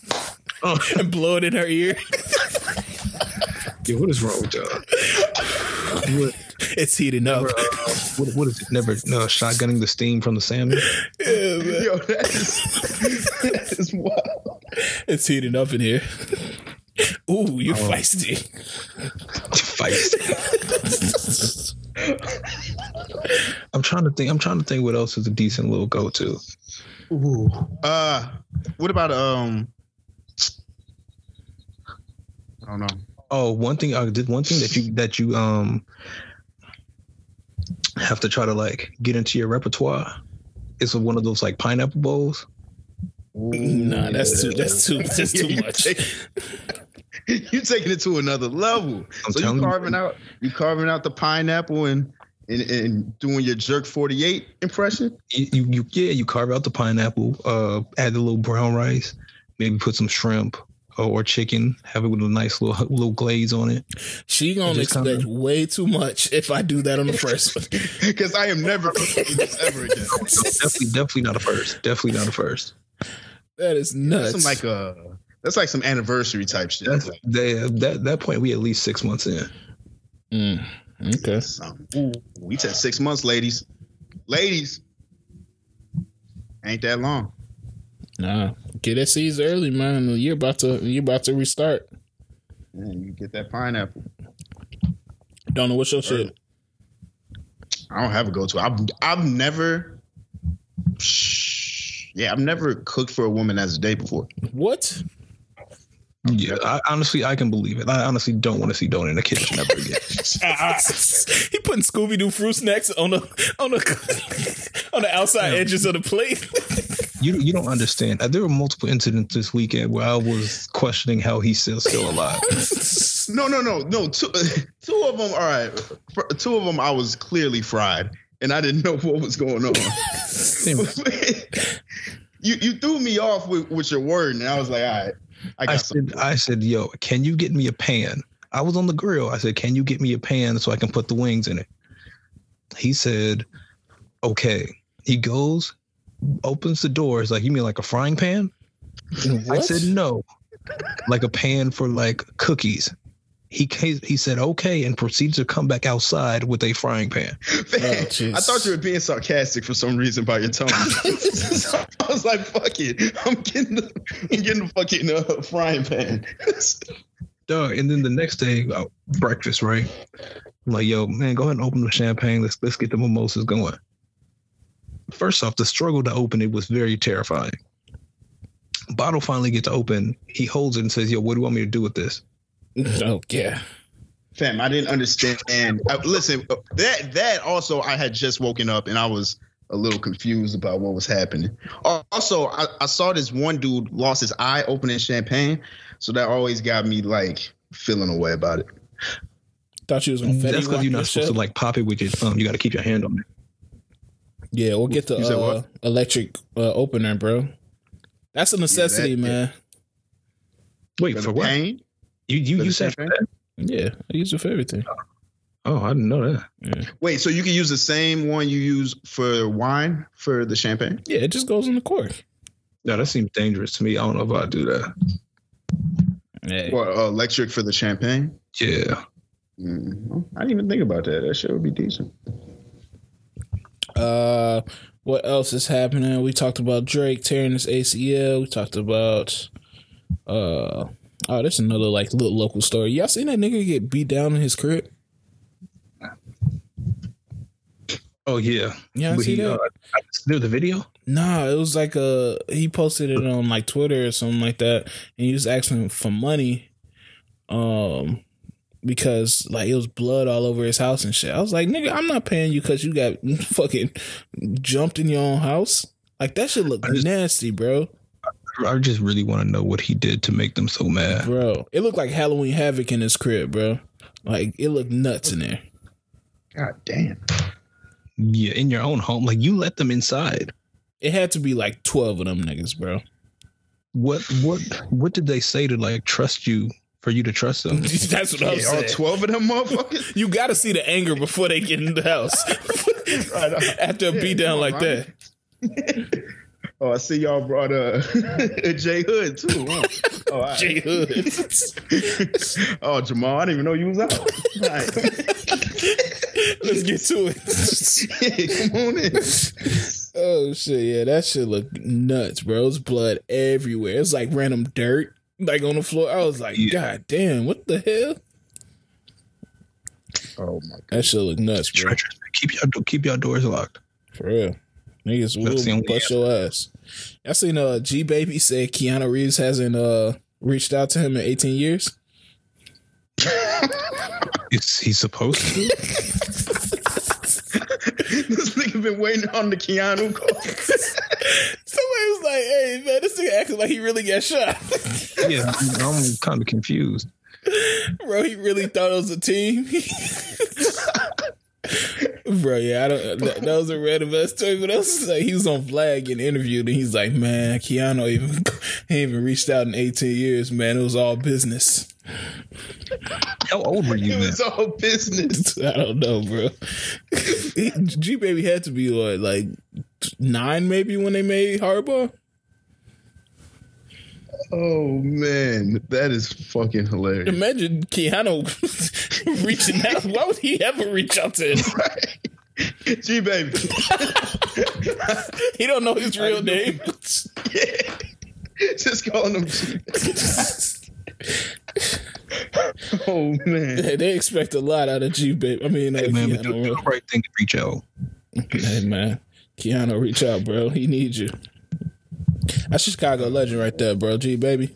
Oh, and blow it in her ear. yeah, what is wrong with y'all? What, It's heating up. uh, what, what is it? Never no shotgunning the steam from the salmon. Yeah, man. Yo, that is, that is wild. It's heating up in here. Ooh, you feisty. Fight. I'm trying to think. I'm trying to think what else is a decent little go to. Ooh. Uh, what about um? I don't know. Oh, one thing I did. One thing that you that you um have to try to like get into your repertoire is one of those like pineapple bowls. Nah, that's too. That's too. That's too You much. take- you taking it to another level. I'm so you telling you. carving out, you carving out the pineapple and and, and doing your jerk forty eight impression. You, you, you yeah, you carve out the pineapple, uh, add the little brown rice, maybe put some shrimp or, or chicken, have it with a nice little little glaze on it. She gonna just expect kinda- way too much if I do that on the first one. Because I am never cooking this ever again. Definitely, definitely not a first. Definitely not a first. That is That's nuts. some like a that's like some anniversary type shit. That's Like, that that that point. We at least six months in. Mm, okay. some- ooh, we said six months, ladies. Ladies, ain't that long. Nah, get that seeds early, man. You're about to. You're about to restart. Yeah, you get that pineapple. Don't know what's your shit. I don't have a go to. I've I've never. Yeah, I've never cooked for a woman as a date before. What? Yeah, I, honestly, I can believe it. I honestly don't want to see Don in the kitchen ever again. Ah, ah. he putting Scooby Doo fruit snacks on the on the on the outside edges of the plate. You you don't understand. Uh, There were multiple incidents this weekend where I was questioning how he's still still alive. No, no, no, no. Two, two of them. All right, two of them. I was clearly fried, and I didn't know what was going on. you you threw me off with, with your word, and I was like, all right, I I said. I said, yo, can you get me a pan? I was on the grill. I said, can you get me a pan so I can put the wings in it? He said, okay. He goes, opens the door. He's like, you mean like a frying pan? I said, no, like a pan for like cookies. He ca- he said okay and proceeds to come back outside with a frying pan. Man, jeez. I thought you were being sarcastic for some reason by your tone. So I was like, "Fuck it, I'm getting the, I'm getting the fucking uh, frying pan." Dog. And then the next day, uh, breakfast, right? I'm like, yo, man, go ahead and open the champagne. Let's let's get the mimosas going. First off, the struggle to open it was very terrifying. Bottle finally gets open. He holds it and says, "Yo, what do you want me to do with this?" Oh yeah. Fam, I didn't understand. I, listen, that that also, I had just woken up and I was a little confused about what was happening. Also, I, I saw this one dude lost his eye opening champagne, so that always got me like feeling a way about it. Thought you was on Fetty That's because you're not supposed shit. to like pop it with your thumb. You got to keep your hand on it. Yeah, we'll get the uh, what? electric uh, opener, bro. That's a necessity, that- man. Wait For for what? pain, You you For the you said champagne? that? Yeah, I use it for everything. Oh, I didn't know that. Yeah. Wait, so you can use the same one you use for wine for the champagne? Yeah, it just goes in the cork. No, that seems dangerous to me. I don't know if I'd do that. Yeah. Or uh, electric for the champagne? Yeah. Mm, I didn't even think about that. That shit would be decent. Uh, what else is happening? We talked about Drake tearing his ACL. We talked about uh oh, there's another like little local story. Y'all seen that nigga get beat down in his crib? Oh yeah. Yeah, see he, that. uh, there the video. Nah, it was like a he posted it on like Twitter or something like that, and he was asking for money, um, because like it was blood all over his house and shit. I was like, nigga, I'm not paying you because you got fucking jumped in your own house. Like that should look just- nasty, bro. I just really want to know what he did to make them so mad. Bro, it looked like Halloween Havoc in his crib, bro. Like it looked nuts in there. God damn. Yeah, in your own home, like you let them inside. It had to be like twelve of them niggas, bro. What what what did they say to like trust you for you to trust them? That's what I'm Yeah, all twelve of them motherfuckers. You got to see the anger before they get in the house. After a Yeah, beat down like that. Oh, I see y'all brought uh Jay Hood too. Huh? Oh, all right. J Hood. oh, Jamal, I didn't even know you was out. Right. Let's get to it. Come on in. oh shit, yeah, that shit look nuts, bro. It's blood everywhere. It's like random dirt, like on the floor. I was like, Yeah. God damn, what the hell? Oh my god. That shit look nuts, bro. Keep your keep your doors locked. For real. Niggas will bust your ass. I seen uh G Baby say Keanu Reeves hasn't uh reached out to him in 18 years. It's he's supposed to. this nigga been waiting on the Keanu call. Somebody was like, hey man, this nigga acting like he really got shot. yeah, I'm kind of confused. Bro, he really thought it was a team. Bro, yeah, I don't. That, that was a random ass story, but I was like, he was on Vlad getting interviewed, and he's like, "Man, Keanu even he even reached out in 18 years, man. It was all business." How old were you It then? was all business. I don't know, bro. G baby had to be what, like nine, maybe when they made Hardball. Oh man, that is fucking hilarious. Imagine Keanu reaching out. Why would he ever reach out to him? Right. G baby. He don't know his real name. Yeah. Just calling him G. Oh man. Hey, they expect a lot out of G baby. I mean, uh, Hey man, Keanu, do, do the right thing to reach out. Hey man, Keanu, reach out, bro. He needs you. That's a Chicago legend right there, bro. G baby.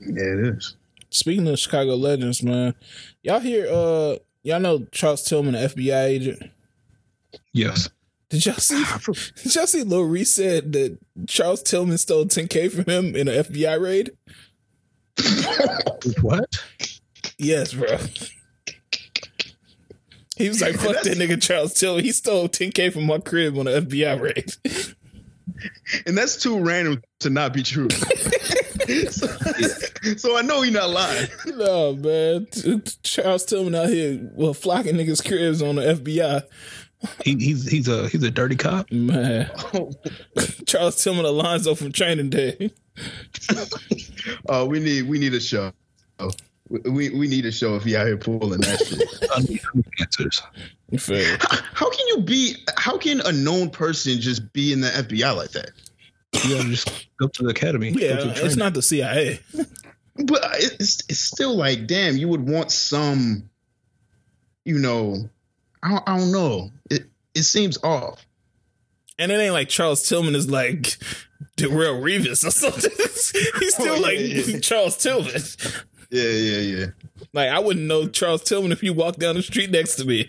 Yeah, it is. Speaking of Chicago legends, man, y'all hear? Uh, y'all know Charles Tillman, the FBI agent. Yes. Did y'all see? Did y'all see? Lil Reese said that Charles Tillman stole 10k from him in an FBI raid. What? Yes, bro. He was like, "Fuck that nigga Charles Tillman. He stole 10k from my crib on an FBI raid." And that's too random to not be true. so, so I know he's not lying. no, man. T- t- Charles Tillman out here well flocking niggas' cribs on the FBI. He, he's he's a he's a dirty cop. Man, Oh, Charles Tillman Alonzo from Training Day. uh, we need we need a show. We, we need a show if he out here pulling that shit. I need, I need answers. Fair. How can you be? How can a known person just be in the FBI like that? You gotta just go to the academy. Yeah, to it's not the CIA. But it's it's still like, damn, you would want some, you know, I don't, I don't know. It it seems off. And it ain't like Charles Tillman is like Darrelle Revis or something. He's still Oh, yeah, like yeah. Charles Tillman. Yeah, yeah, yeah, Like I wouldn't know Charles Tillman if you walked down the street next to me.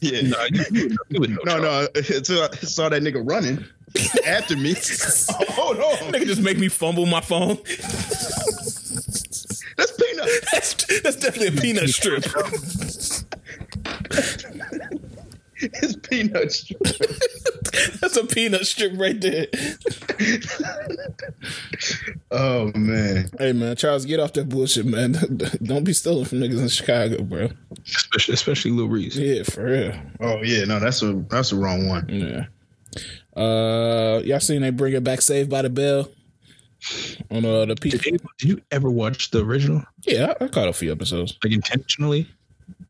yeah. No, you, you would know, you would know No, Charles. no. So I saw that nigga running after me. oh, hold on. Nigga just make me fumble my phone. That's peanut. That's that's definitely a peanut strip. It's peanut strip. That's a peanut strip right there. Oh man. Hey man, Charles, get off that bullshit, man. Don't be stealing from niggas in Chicago, bro. especially especially Lil Reese. Yeah, for real. Oh yeah. No, that's a that's the wrong one. Yeah. Uh, y'all seen they bring it back Saved by the Bell on uh, the P. Did, did you ever watch the original, Yeah, I, I caught a few episodes. like intentionally?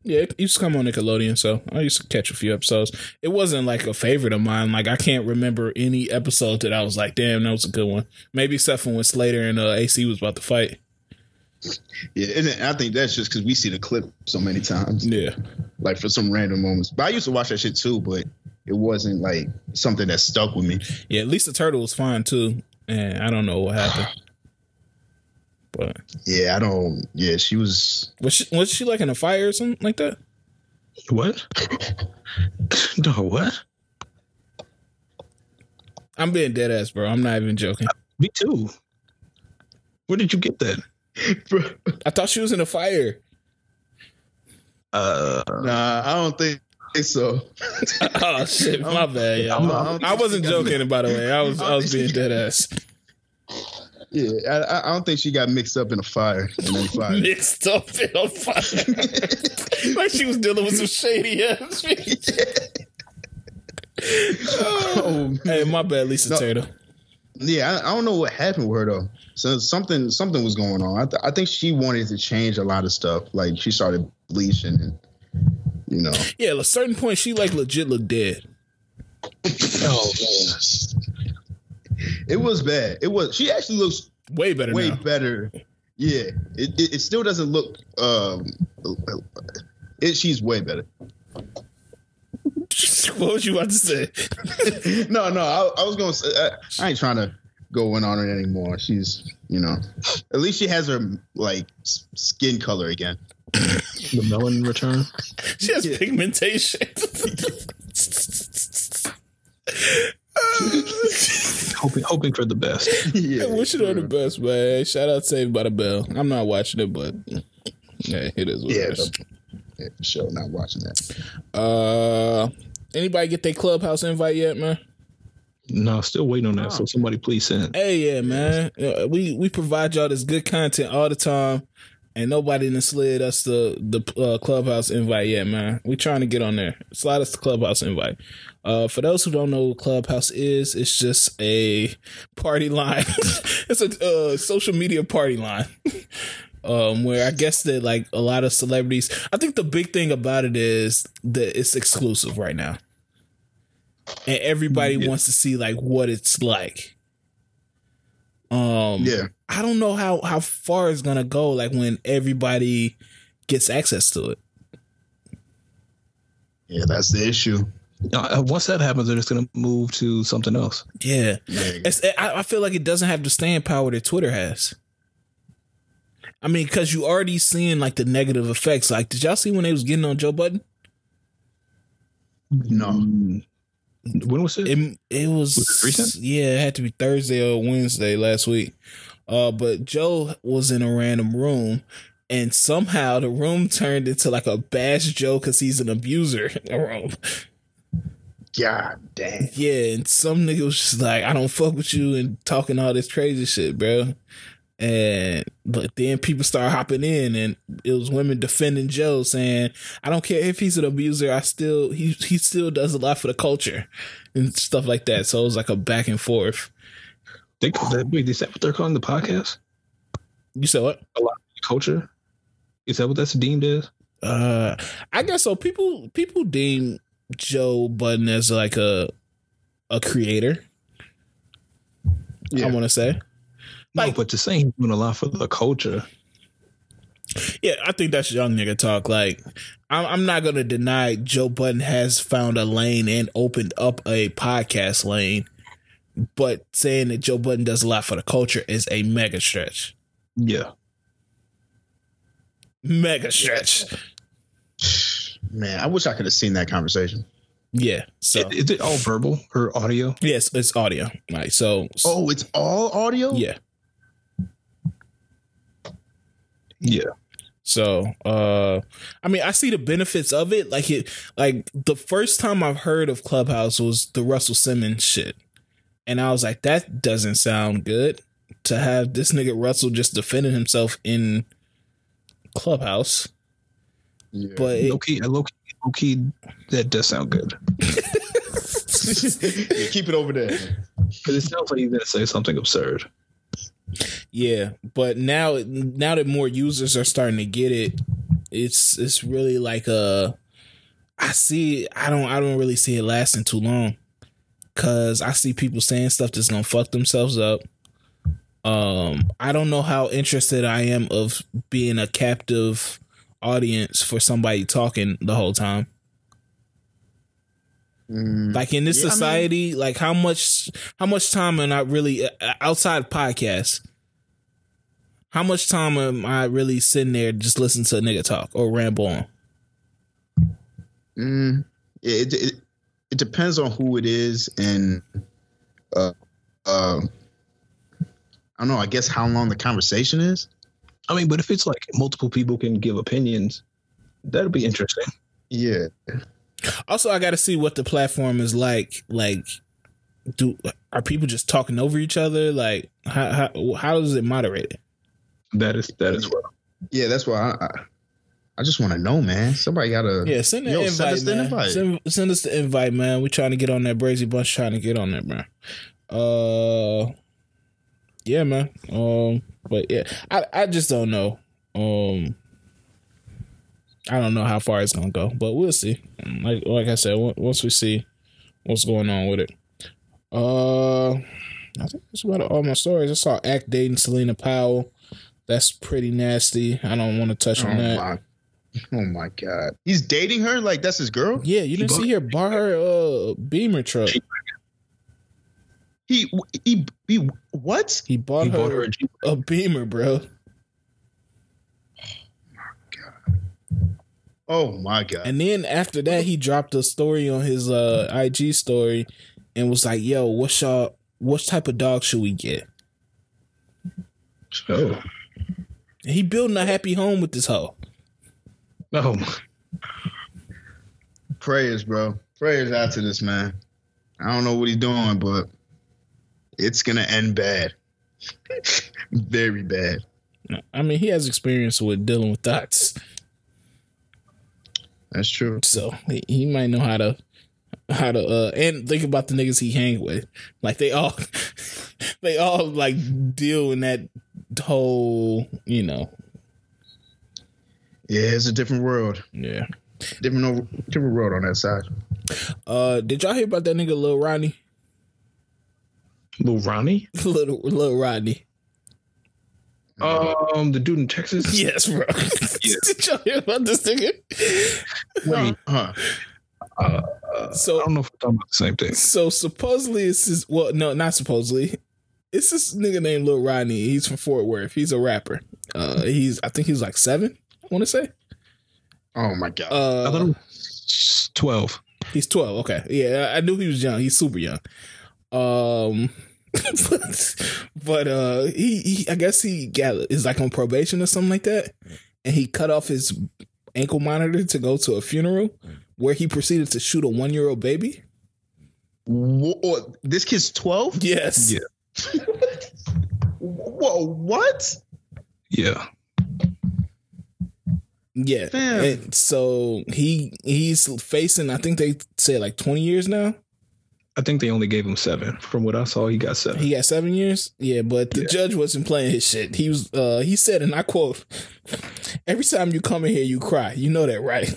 Yeah, it used to come on Nickelodeon, so I used to catch a few episodes. It wasn't like a favorite of mine. Like I can't remember any episode that I was like, "Damn, that was a good one." Maybe except for when Slater and uh, AC was about to fight. Yeah, and I think that's just because we see the clip so many times, Yeah, like for some random moments. But I used to watch that shit too, but it wasn't like something that stuck with me. Yeah, at least the Turtle was fine too, and I don't know what happened. But Yeah, I don't. Yeah, she was. was she was she like in a fire or something like that? What? no, what? I'm being dead ass, bro. I'm not even joking. Me too. Where did you get that? Bro, I thought she was in a fire. Uh, nah, I don't think so. oh shit, my bad, I'm- y'all. I'm- I wasn't joking, by the way. I was I was being dead ass. Yeah, I, I don't think she got mixed up in a fire. In any fire. Mixed up in a fire, like she was dealing with some shady ass. oh, hey, my bad, Lisa No. Taylor. yeah, I, I don't know what happened with her though. So something something was going on. I, th- I think she wanted to change a lot of stuff. Like she started bleaching and you know. Yeah, at a certain point, she like legit looked dead. Oh man. It was bad. It was. She actually looks Way better way now. better. Yeah, it, it, it still doesn't look. Um, it, she's way better. what was you about to say? no, no, I, I was gonna say I, I ain't trying to go in on her anymore. She's, you know, at least she has her like s- skin color again. the melon return. She has Yeah. pigmentation. Hoping, hoping for the best. yeah, Wishing her the best, man. Shout out Saved by the Bell. I'm not watching it, but yeah, it is what Yeah, it is. the- yeah, for sure. Not watching that. Uh, anybody get their clubhouse invite yet, man? No, still waiting on that. So somebody please send. Hey, yeah, man. We we provide y'all this good content all the time, and nobody done slid us the the uh, clubhouse invite yet, man. We trying to get on there. Slide us the clubhouse invite. Uh, for those who don't know what clubhouse is, it's just a party line. it's a uh, social media party line. Um, where I guess that like a lot of celebrities, I think the big thing about it is that it's exclusive right now, and everybody Yeah. wants to see like what it's like. Um, Yeah, I don't know how how far it's gonna go. Like when everybody gets access to it. yeah, that's the issue. Uh, once that happens, they're just gonna move to something else. Yeah, Yeah, it's, I, I feel like it doesn't have the staying power that Twitter has. I mean, because you already seeing like the negative effects. Like, did y'all see when they was getting on Joe Budden? no. When was it? It it was, Was it recent? Yeah, it had to be Thursday or Wednesday last week. Uh, but Joe was in a random room, and somehow the room turned into like a bash Joe because he's an abuser room. God damn. Yeah, and some nigga was just like, I don't fuck with you and talking all this crazy shit, bro. And but then people start hopping in, and it was women defending Joe, saying, "I don't care if he's an abuser. I still he he still does a lot for the culture and stuff like that." So it was like a back and forth. They, that, wait, is that what they're calling the podcast? You said what? A lot of Culture? Is that what that's deemed as? Uh, I guess so. People people deem Joe Budden as like a a creator. Yeah. I want to say. No, Like- but to say he's doing a lot for the culture. Yeah, I think that's young nigga talk. Like, I'm, I'm not gonna deny Joe Budden has found a lane and opened up a podcast lane, but saying that Joe Budden does a lot for the culture is a mega stretch. Yeah. Mega stretch. Man, I wish I could have seen that conversation. Yeah. So Is it all verbal or audio? yes, it's audio. Like so. Oh, it's all audio. Yeah. Yeah. So, uh, I mean, I see the benefits of it. Like it, like the first time I've heard of Clubhouse was the Russell Simmons shit, and I was like, that doesn't sound good to have this nigga Russell just defending himself in Clubhouse. Yeah. But it, Low uh, key, low key, low key, that does sound good. Yeah, keep it over there. Because it sounds like he's gonna say something absurd. yeah, but now, now that more users are starting to get it, it's it's really like a. I see. I don't. I don't really see it lasting too long. Cause I see people saying stuff that's gonna fuck themselves up. Um, I don't know how interested I am of being a captive audience for somebody talking the whole time. Mm, Like in this Yeah, I mean- society, like how much how much time am I really uh, outside podcasts? How much time am I really sitting there just listening to a nigga talk or ramble on? mm, it, it it depends on who it is and uh uh I don't know. I guess how long the conversation is. I mean, but if it's like multiple people can give opinions, that'll be interesting. Yeah. Also, I got to see what the platform is like. Like, do are people just talking over each other? Like, how how how is it moderated? That is that is well. Yeah, that's why I, I, just want to know, man. Somebody gotta. Yeah, send the Yo, invite, send us the man. invite. Send, send us the invite, man. We trying to get on that Brazy Bunch. Trying to get on that, man. Uh, yeah, man. Um, but yeah, I I just don't know. Um, I don't know how far it's gonna go, but we'll see. Like like I said, on- once we see what's going on with it. Uh, I think that's about all my stories. I saw Act dating Celina Powell. That's pretty nasty. I don't want to touch Oh on that. My, oh my god, he's dating her. Like that's his girl. Yeah, you didn't bought- see her bar her uh Beamer truck. He he he. What? He bought, He her, bought her a a Beamer, bro. Oh my god. Oh my god. And then after that, he dropped a story on his uh IG story and was like, "Yo, what's y'all? What type of dog should we get?" Oh, he building a happy home with this hoe. Oh, Prayers, bro. Prayers out to this man. I don't know what he's doing, but it's gonna end bad. Very bad. I mean, he has experience with dealing with thoughts, That's true. so he, he might know how to how to uh and think about the niggas he hang with. Like they all they all like deal in that whole, you know, Yeah, it's a different world. yeah. Different, over, different world on that side. Uh, did y'all hear about that nigga Lil Ronnie? little Ronnie. little Lil Rodney. Um, the dude in Texas. Yes, bro. Yeah. did y'all hear about this nigga? Wait, Huh. uh, I don't know if we're talking about the same thing. so supposedly it's this. Well, no, not supposedly. It's this nigga named Lil Rodney. He's from Fort Worth. He's a rapper. Uh, he's I think he's like seven. I want to say. Oh my god. Uh, I thought it was twelve. He's 12. Okay. Yeah, I knew he was young. He's super young. Um but, but uh he, he I guess he got is like on probation or something like that. And he cut off his ankle monitor to go to a funeral where he proceeded to shoot a 1-year-old baby. Wha- oh, this kid's twelve. Yes. Yeah. Whoa! What? Yeah. Yeah. And so he he's facing I think they say like 20 years now. I think they only gave him seven. From what I saw, he got seven. He got seven years. Yeah, but the Yeah. judge wasn't playing his shit. He was. uh He said, and I quote: "Every time you come in here, you cry. You know that, right?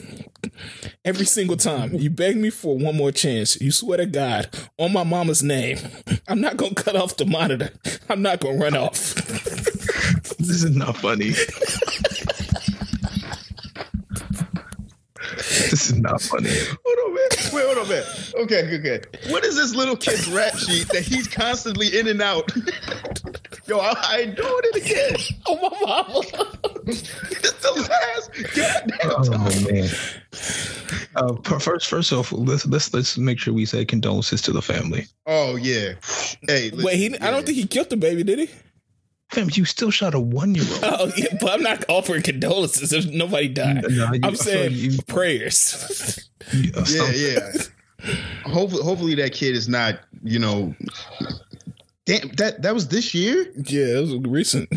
Every single time you beg me for one more chance. You swear to God, on my mama's name, I'm not gonna cut off the monitor. I'm not gonna run off." This is not funny. this is not funny. Hold on, man. Wait, hold on, man. Okay, okay. What is this little kid's rap sheet that he's constantly in and out? Yo, I, I ain't doing it again. oh my mama. It's the last goddamn time. Oh man. Uh, first, first off, let's let's let's make sure we say condolences to the family. Oh yeah. Hey, listen, Wait, he. I don't think he killed the baby, did he? Fam, you still shot a one year old. Oh yeah, but I'm not offering condolences if nobody died. I'm saying you, prayers. you, Yeah, yeah. hopefully, hopefully that kid is not. You know. Damn, that that was this year. yeah, it was recent.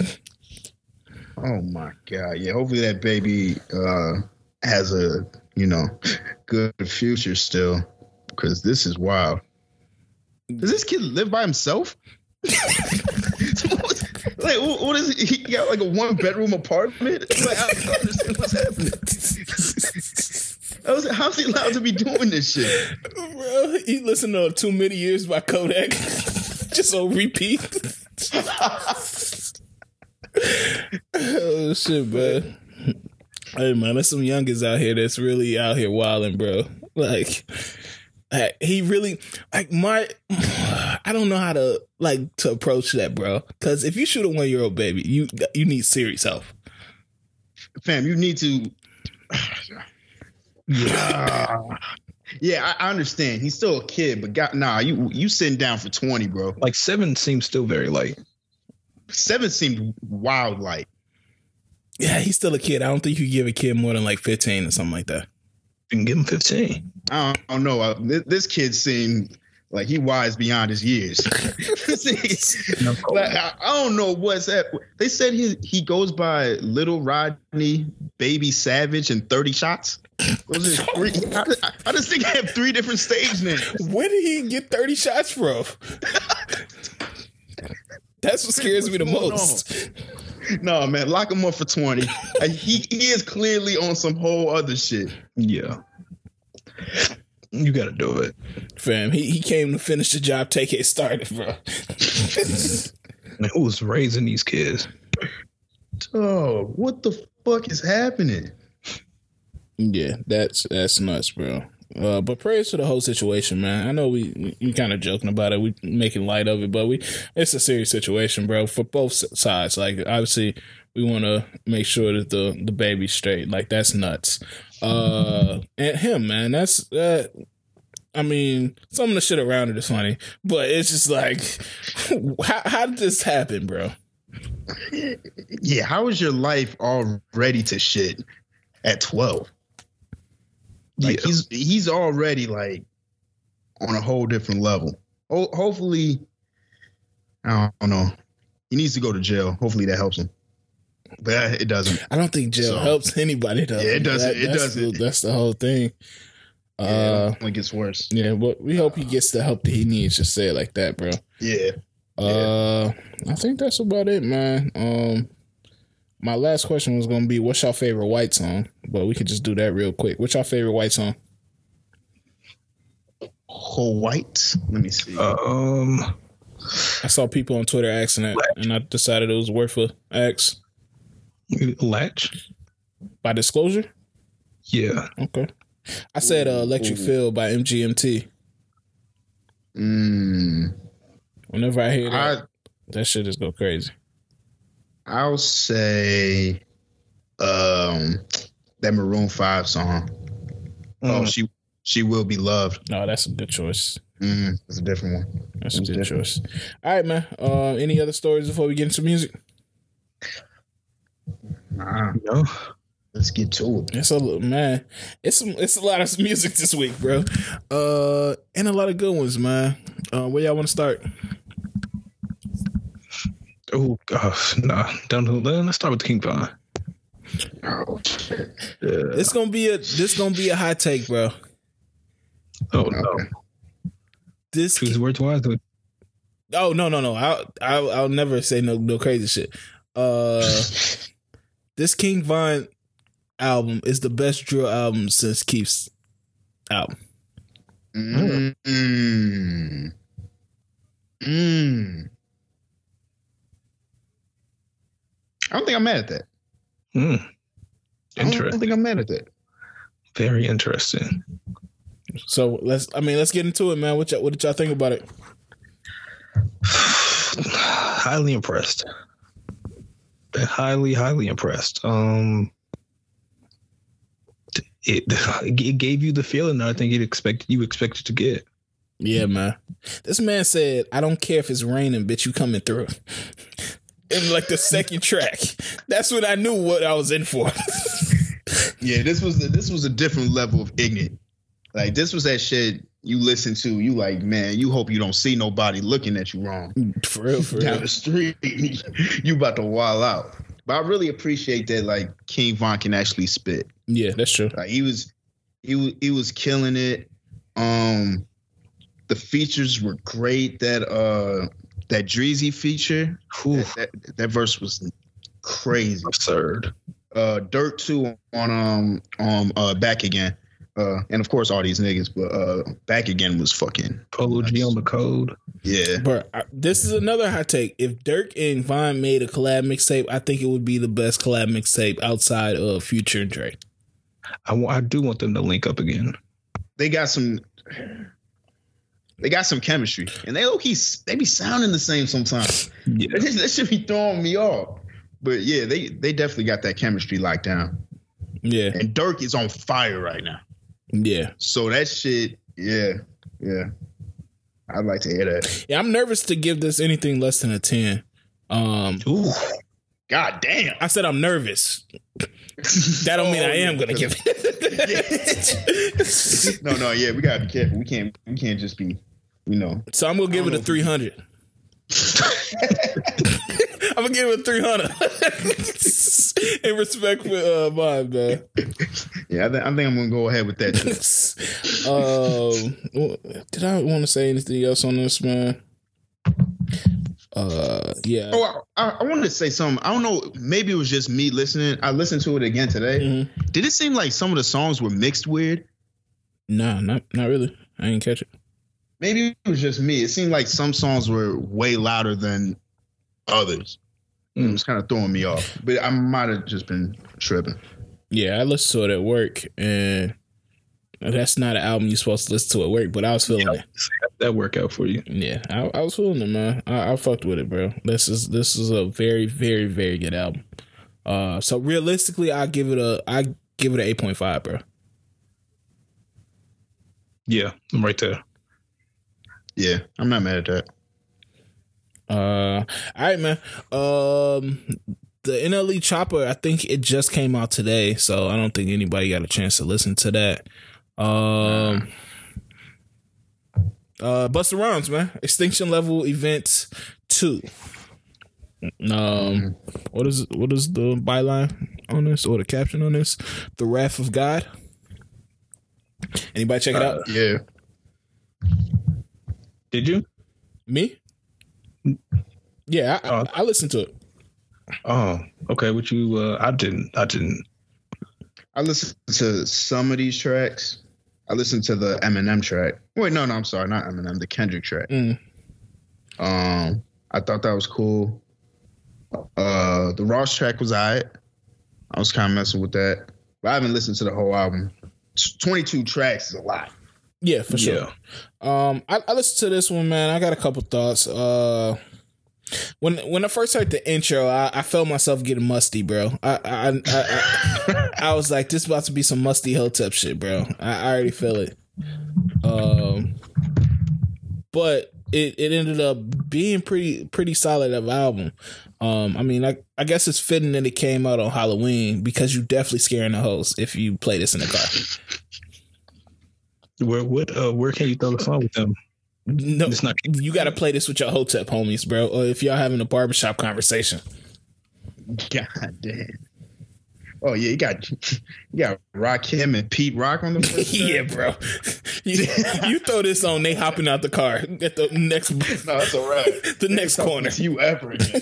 Oh my god. Yeah. Hopefully that baby uh has a you know good future still, because this is wild. Does this kid live by himself? like what, is he? Got like a one bedroom apartment. Like I don't understand what's happening. How's, how's he allowed to be doing this shit? Bro, he listened to Too Many Years by Kodak. Just on repeat. oh shit, bro. Hey man, there's some youngins out here that's really out here wilding, bro. Like he really like my. I don't know how to like to approach that, bro. Because if you shoot a one year old baby, you you need serious help. Fam, you need to. yeah. Yeah, I, understand. He's still a kid, but God, nah, you you sitting down for twenty, bro. Like seven seems still very light. Seven seemed wild light. Yeah, he's still a kid. I don't think you give a kid more than like fifteen or something like that. You can give him fifteen. I don't, I don't know. Uh, this, this kid seemed like he wise beyond his years. like, I, I, don't know what's that. They said he he goes by Little Rodney, Baby Savage, and Thirty Shots. Those are three. How, does, how does thing have three different stage names? Where did he get Thirty Shots from? That's what scares me the most. No, man, lock him up for 20. he he is clearly on some whole other shit. Yeah. You gotta do it. Fam, he, he came to finish the job take it started, bro. Man, who was raising these kids? Oh, what the fuck is happening? Yeah, that's that's nuts, bro. Uh, but praise to the whole situation, man. I know we we, kind of joking about it, we making light of it, but we it's a serious situation, bro, for both sides. Like obviously, we want to make sure that the the baby's straight. Like that's nuts. Uh, and him, man, that's that. Uh, I mean, some of the shit around it is funny, but it's just like, how, how did this happen, bro? Yeah, how is your life all ready to shit at twelve? Like yeah. he's he's already like on a whole different level. Ho- hopefully, I don't know. He needs to go to jail. Hopefully that helps him. But it doesn't. I don't think jail so, helps anybody though. Yeah, it doesn't. That, it that's doesn't. The, that's the whole thing. Yeah, uh, it gets worse. Yeah, but we hope he gets the help that he needs. Just say it like that, bro. Yeah. Uh, yeah. I think that's about it, man. Um, my last question was gonna be, "What's your favorite white song?" But we could just do that real quick. What's your favorite white song? Whole white. Let me see. Um, I saw people on Twitter asking that, and I decided it was worth a ask. Latch by disclosure. Yeah. Okay. I said uh, Electric Feel by MGMT. Mm. Whenever I hear that, I, that shit just go crazy. I'll say um that Maroon Five song. Oh, mm. Oh, she she will be loved. No, that's a good choice. Mm, that's a different one. That's, that's a good different. choice. All right, man. Uh, any other stories before we get into music? Nah. No. Let's get to it. It's a man. It's it's a lot of music this week, bro. Uh, and a lot of good ones, man. Uh, where y'all want to start? Oh gosh, nah. Don't let's start with the King Von. Oh shit. Yeah. It's gonna be a this gonna be a high take, bro. Oh no. This choose words wisely. Oh no no no! I'll, I'll I'll never say no no crazy shit. Uh, this King Von album is the best drill album since Keef's album. Mm. Mm. I don't think I'm mad at that. Mm. Interesting. I don't think I'm mad at that. Very interesting. So let's. I mean, let's get into it, man. What y'all, what did y'all think about it? Highly impressed. Been highly, highly impressed. Um, it it gave you the feeling that I think it expected you expected to get. Yeah, man. This man said, "I don't care if it's raining, bitch. You coming through." in like the second track, that's when I knew what I was in for. yeah, this was the, this was a different level of ignorant. Like this was that shit you listen to. You like, man. You hope you don't see nobody looking at you wrong. For real, for down real. the street. you about to wall out. But I really appreciate that. Like King Von can actually spit. Yeah, that's true. Like he was, he was, he was killing it. Um, the features were great. That uh, that Dreezy feature, that, that, that, verse was crazy, absurd. Uh, Durk too on um on uh back again. Uh, and of course all these niggas, but uh, back again was fucking Polo G on the code. Yeah, but this is another hot take. If Durk and Von made a collab mixtape, I think it would be the best collab mixtape outside of Future and Drake. I, I do want them to link up again. They got some. They got some chemistry, and they low key they be sounding the same sometimes. Yeah. That, should be throwing me off. But yeah, they they definitely got that chemistry locked down. Yeah, And Durk is on fire right now. yeah, So that shit, yeah, yeah. I'd like to hear that. yeah. I'm nervous to give this anything less than a ten. Um, Ooh. God damn. I said I'm nervous. That don't mean I am gonna give it. no, no, yeah, we gotta be careful. We can't we can't just be, you know. so I'm gonna give it a if 300. I'm gonna give it a 300 in respect for uh, mine, man. Yeah, I, th- I think I'm gonna go ahead with that um, did I want to say anything else on this, man? Uh, yeah. Oh, I, I wanted to say something. I don't know. Maybe it was just me listening. I listened to it again today. Mhm. Did it seem like some of the songs were mixed weird? Nah, not not really. I didn't catch it. Maybe it was just me. It seemed like some songs were way louder than others. It was kind of throwing me off. But I might have just been tripping. Yeah, I listened to it at work, and that's not an album you're supposed to listen to at work. But I was feeling it. That work out for you. Yeah, I, I was feeling it, man. I, I fucked with it, bro. This is this is a very, very, very good album. Uh, so realistically, I give it a I give it an eight point five, bro. Yeah, I'm right there. Yeah, I'm not mad at that. Uh, all right, man. Um, the NLE Chopper, I think it just came out today, so I don't think anybody got a chance to listen to that. Um, uh, Busta Rhymes, man. Extinction Level Event Two. Um, what is what is the byline on this or the caption on this? The Wrath of God. Anybody check it out? Yeah. Did you? Me? Yeah, I, I, I listened to it. Oh, okay. What you? Uh, I didn't. I didn't. I listened to some of these tracks. I listened to the Eminem track. Wait, no, no, I'm sorry, not Eminem, the Kendrick track. Mm. Um, I thought that was cool. Uh, the Ross track was alright. I was kind of messing with that, but I haven't listened to the whole album. T- 22 tracks is a lot. Yeah, for sure. Um, I, I listened to this one, man. I got a couple thoughts. Uh, when when I first heard the intro, I, I felt myself getting musty, bro. I I, I, I, I was like, this about to be some musty hotep shit, bro. I, I already feel it. Um, but it, it ended up being pretty pretty solid of album. Um, I mean, I I guess it's fitting that it came out on Halloween because you definitely scaring the host if you play this in the car. Where what? Uh, where can you throw the song with them? No, It's not- you got to play this with your hotep homies, bro. Or if y'all having a barbershop conversation. God damn. Oh yeah, you got you got Rakim and Pete Rock on the first yeah, bro. You, you throw this on, they hopping out the car at the next No, that's all right. the next corner. You ever again.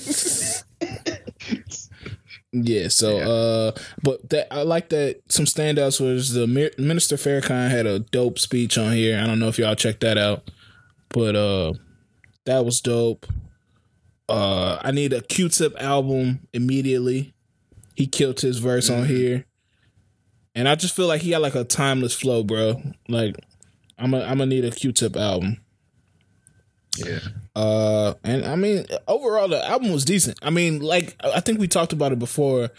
Yeah, so uh but that I like that some standouts was the Minister Farrakhan had a dope speech on here. I don't know if y'all checked that out. But uh that was dope. Uh I need a Q-Tip album immediately. He killed his verse on here. And I just feel like he had like a timeless flow, bro. Like I'm a, I'm gonna need a Q-Tip album. Yeah. Uh, and I mean, overall, the album was decent. I mean, like I think we talked about it before.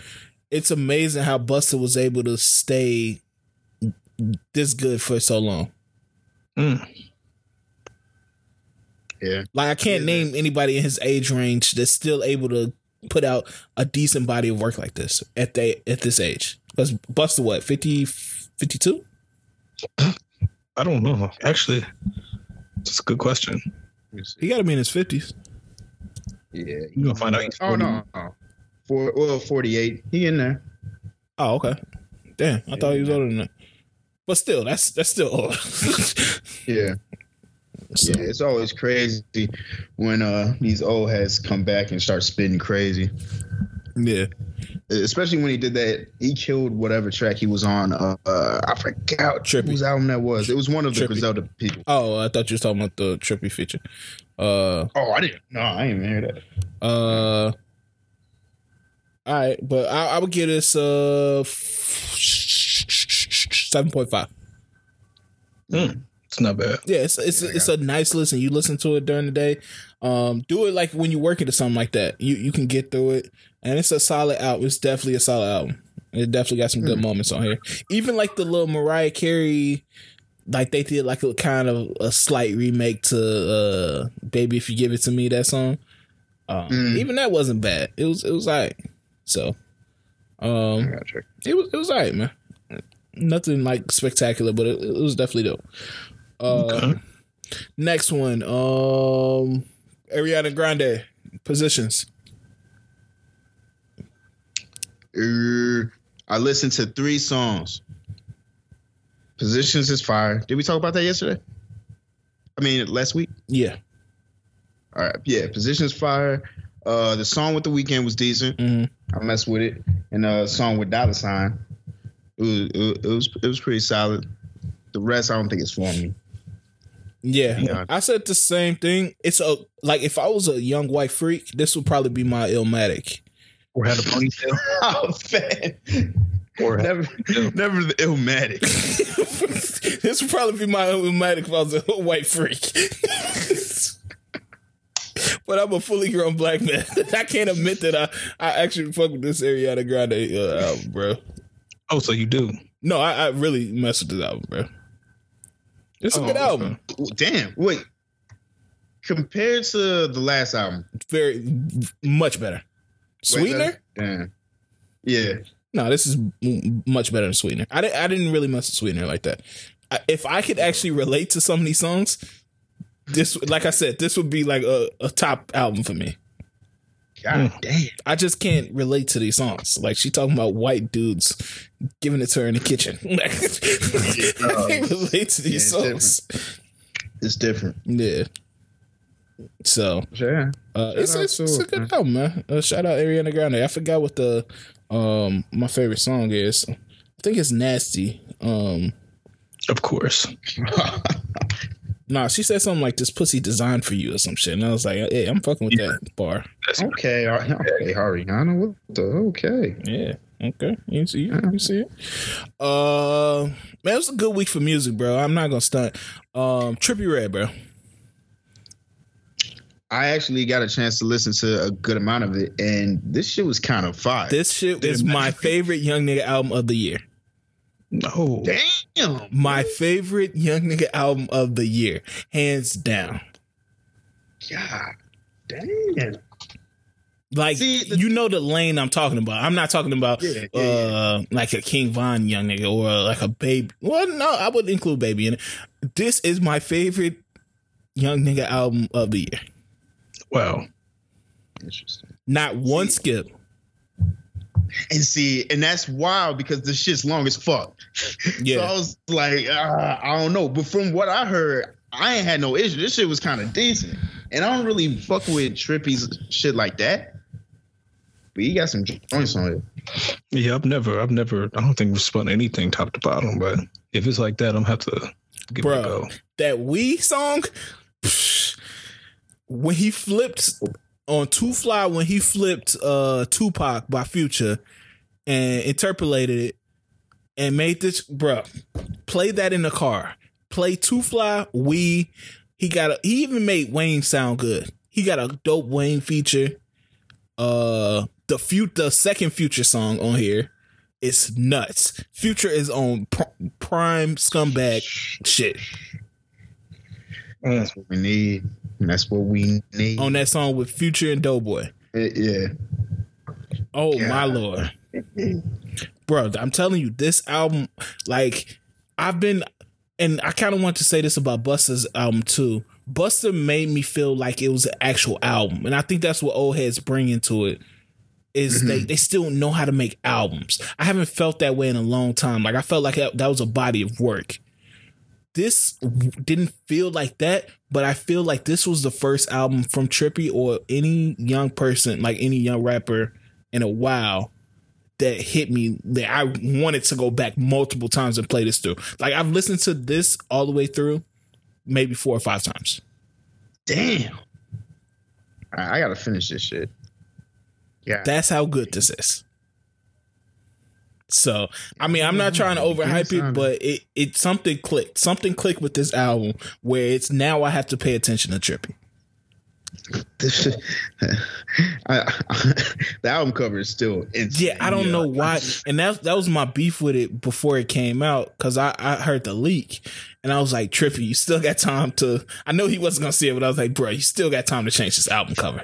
It's amazing how Busta was able to stay this good for so long. Mm. Yeah. Like I can't Yeah. name anybody in his age range that's still able to put out a decent body of work like this at they at this age. Because Busta, what 50, 52? I don't know. Actually, it's a good question. Let me see. He got to be in his fifties. Yeah. You gonna find out? he's Oh no. no. Four, well, 48. He in there. Oh, okay. Damn, I thought he was older than that. But still, that's that's still old. Yeah. So- Yeah, it's always crazy when uh these old heads come back and start spitting crazy. Yeah. Especially when he did that, he killed whatever track he was on. Uh, uh I forgot Trippy. whose album that was. It was one of the Trippy. Griselda people. Oh, I thought you were talking about the trippy feature. Uh, Oh, I didn't. No, I didn't even hear that. uh. All right, but I, I would give this uh seven point five. Mm. It's not bad. Yeah, it's it's yeah, it's a nice listen. You listen to it during the day. Um, do it like when you're working to something like that. You you can get through it, and it's a solid album. It's definitely a solid album. It definitely got some good mm. moments on here. Even like the little Mariah Carey, like they did like a kind of a slight remake to uh "Baby If You Give It to Me" that song. Um, mm. Even that wasn't bad. It was it was alright. So, um, it was it was alright, man. Nothing like spectacular, but it, it was definitely dope. Uh, okay. Next one, um, Ariana Grande positions. Uh, I listened to three songs. Positions is fire. Did we talk about that yesterday? I mean, last week. Yeah. All right. Yeah. Positions fire. Uh, the song with the Weeknd was decent. Mm-hmm. I messed with it, and uh, the song with Dolla Sign, it was, it was it was pretty solid. The rest, I don't think it's for me. Yeah, yeah, I said the same thing. It's a like if I was a young white freak, this would probably be my Illmatic. Or had a ponytail. oh, fan. Or never, never the Illmatic. this would probably be my Illmatic if I was a white freak. but I'm a fully grown black man. I can't admit that I, I actually fuck with this Ariana Grande uh, album, bro. Oh, so you do? No, I, I really mess with this album, bro. It's a oh, good album. Damn. Wait. Compared to the last album, very much better. Sweetener. Damn. Yeah. No, this is much better than Sweetener. I, I didn't really mess with Sweetener like that. I, if I could actually relate to some of these songs, this, like I said, this would be like a, a top album for me. God mm. damn. I just can't relate to these songs. Like she talking about white dudes giving it to her in the kitchen. I can't relate to these yeah, songs. Different. It's different. Yeah. So yeah, uh, it's, it's, it's, a good album, man. Uh, shout out Ariana Grande. I forgot what the um my favorite song is. I think it's Nasty. Um, of course. Nah, she said something like this pussy designed for you or some shit. And I was like, hey, I'm fucking with yeah. that bar. Okay, okay, Harry. I know what the okay. Yeah. Okay. You see it. You see it. Uh man, it was a good week for music, bro. I'm not gonna stunt. Um Trippie Redd, bro. I actually got a chance to listen to a good amount of it, and this shit was kind of fire. This shit is my favorite young nigga album of the year. No. Damn. My favorite young nigga album of the year, hands down. God damn. Like See, the, you know the lane I'm talking about. I'm not talking about yeah, yeah, uh yeah. like a King Von young nigga or like a baby. Well, no, I would include baby in it. This is my favorite young nigga album of the year. Wow. Interesting. Not one skip. And see, and that's wild because the shit's long as fuck. Yeah. So I was like, uh, I don't know. But from what I heard, I ain't had no issue. This shit was kind of decent. And I don't really fuck with Trippie's shit like that. But he got some joints on it. Yeah, I've never, I've never, I don't think we've spun anything top to bottom. But if it's like that, I'm gonna have to give Bro, it a go. That we song, when he flipped on Two Fly when he flipped uh Tupac by Future and interpolated it and made this bro play that in the car. Play Two Fly, we he got a he even made Wayne sound good. He got a dope Wayne feature. Uh the future the second future song on here it's nuts. Future is on pr- prime scumbag shit. That's what we need. And that's what we need. On that song with Future and Doe Boy. Yeah. Oh God. my lord. Bro, I'm telling you, this album, like, I've been and I kind of want to say this about Busta's album too. Busta made me feel like it was an actual album. And I think that's what old heads bring into it. Is mm-hmm. they, they still know how to make albums. I haven't felt that way in a long time. Like I felt like that was a body of work this didn't feel like that, but I feel like this was the first album from Trippie or any young person, like any young rapper in a while that hit me that I wanted to go back multiple times and play this through. Like I've listened to this all the way through maybe four or five times. Damn. I, gotta finish this shit. Yeah. That's how good this is. So I mean, I'm not trying to overhype it, but it it something clicked. Something clicked with this album where it's now I have to pay attention to Trippie. This, I, I, the album cover is still insane. Yeah, I don't know why, and that that was my beef with it before it came out because I I heard the leak and I was like, Trippie, you still got time to. I know he wasn't gonna see it, but I was like, bro, you still got time to change this album cover.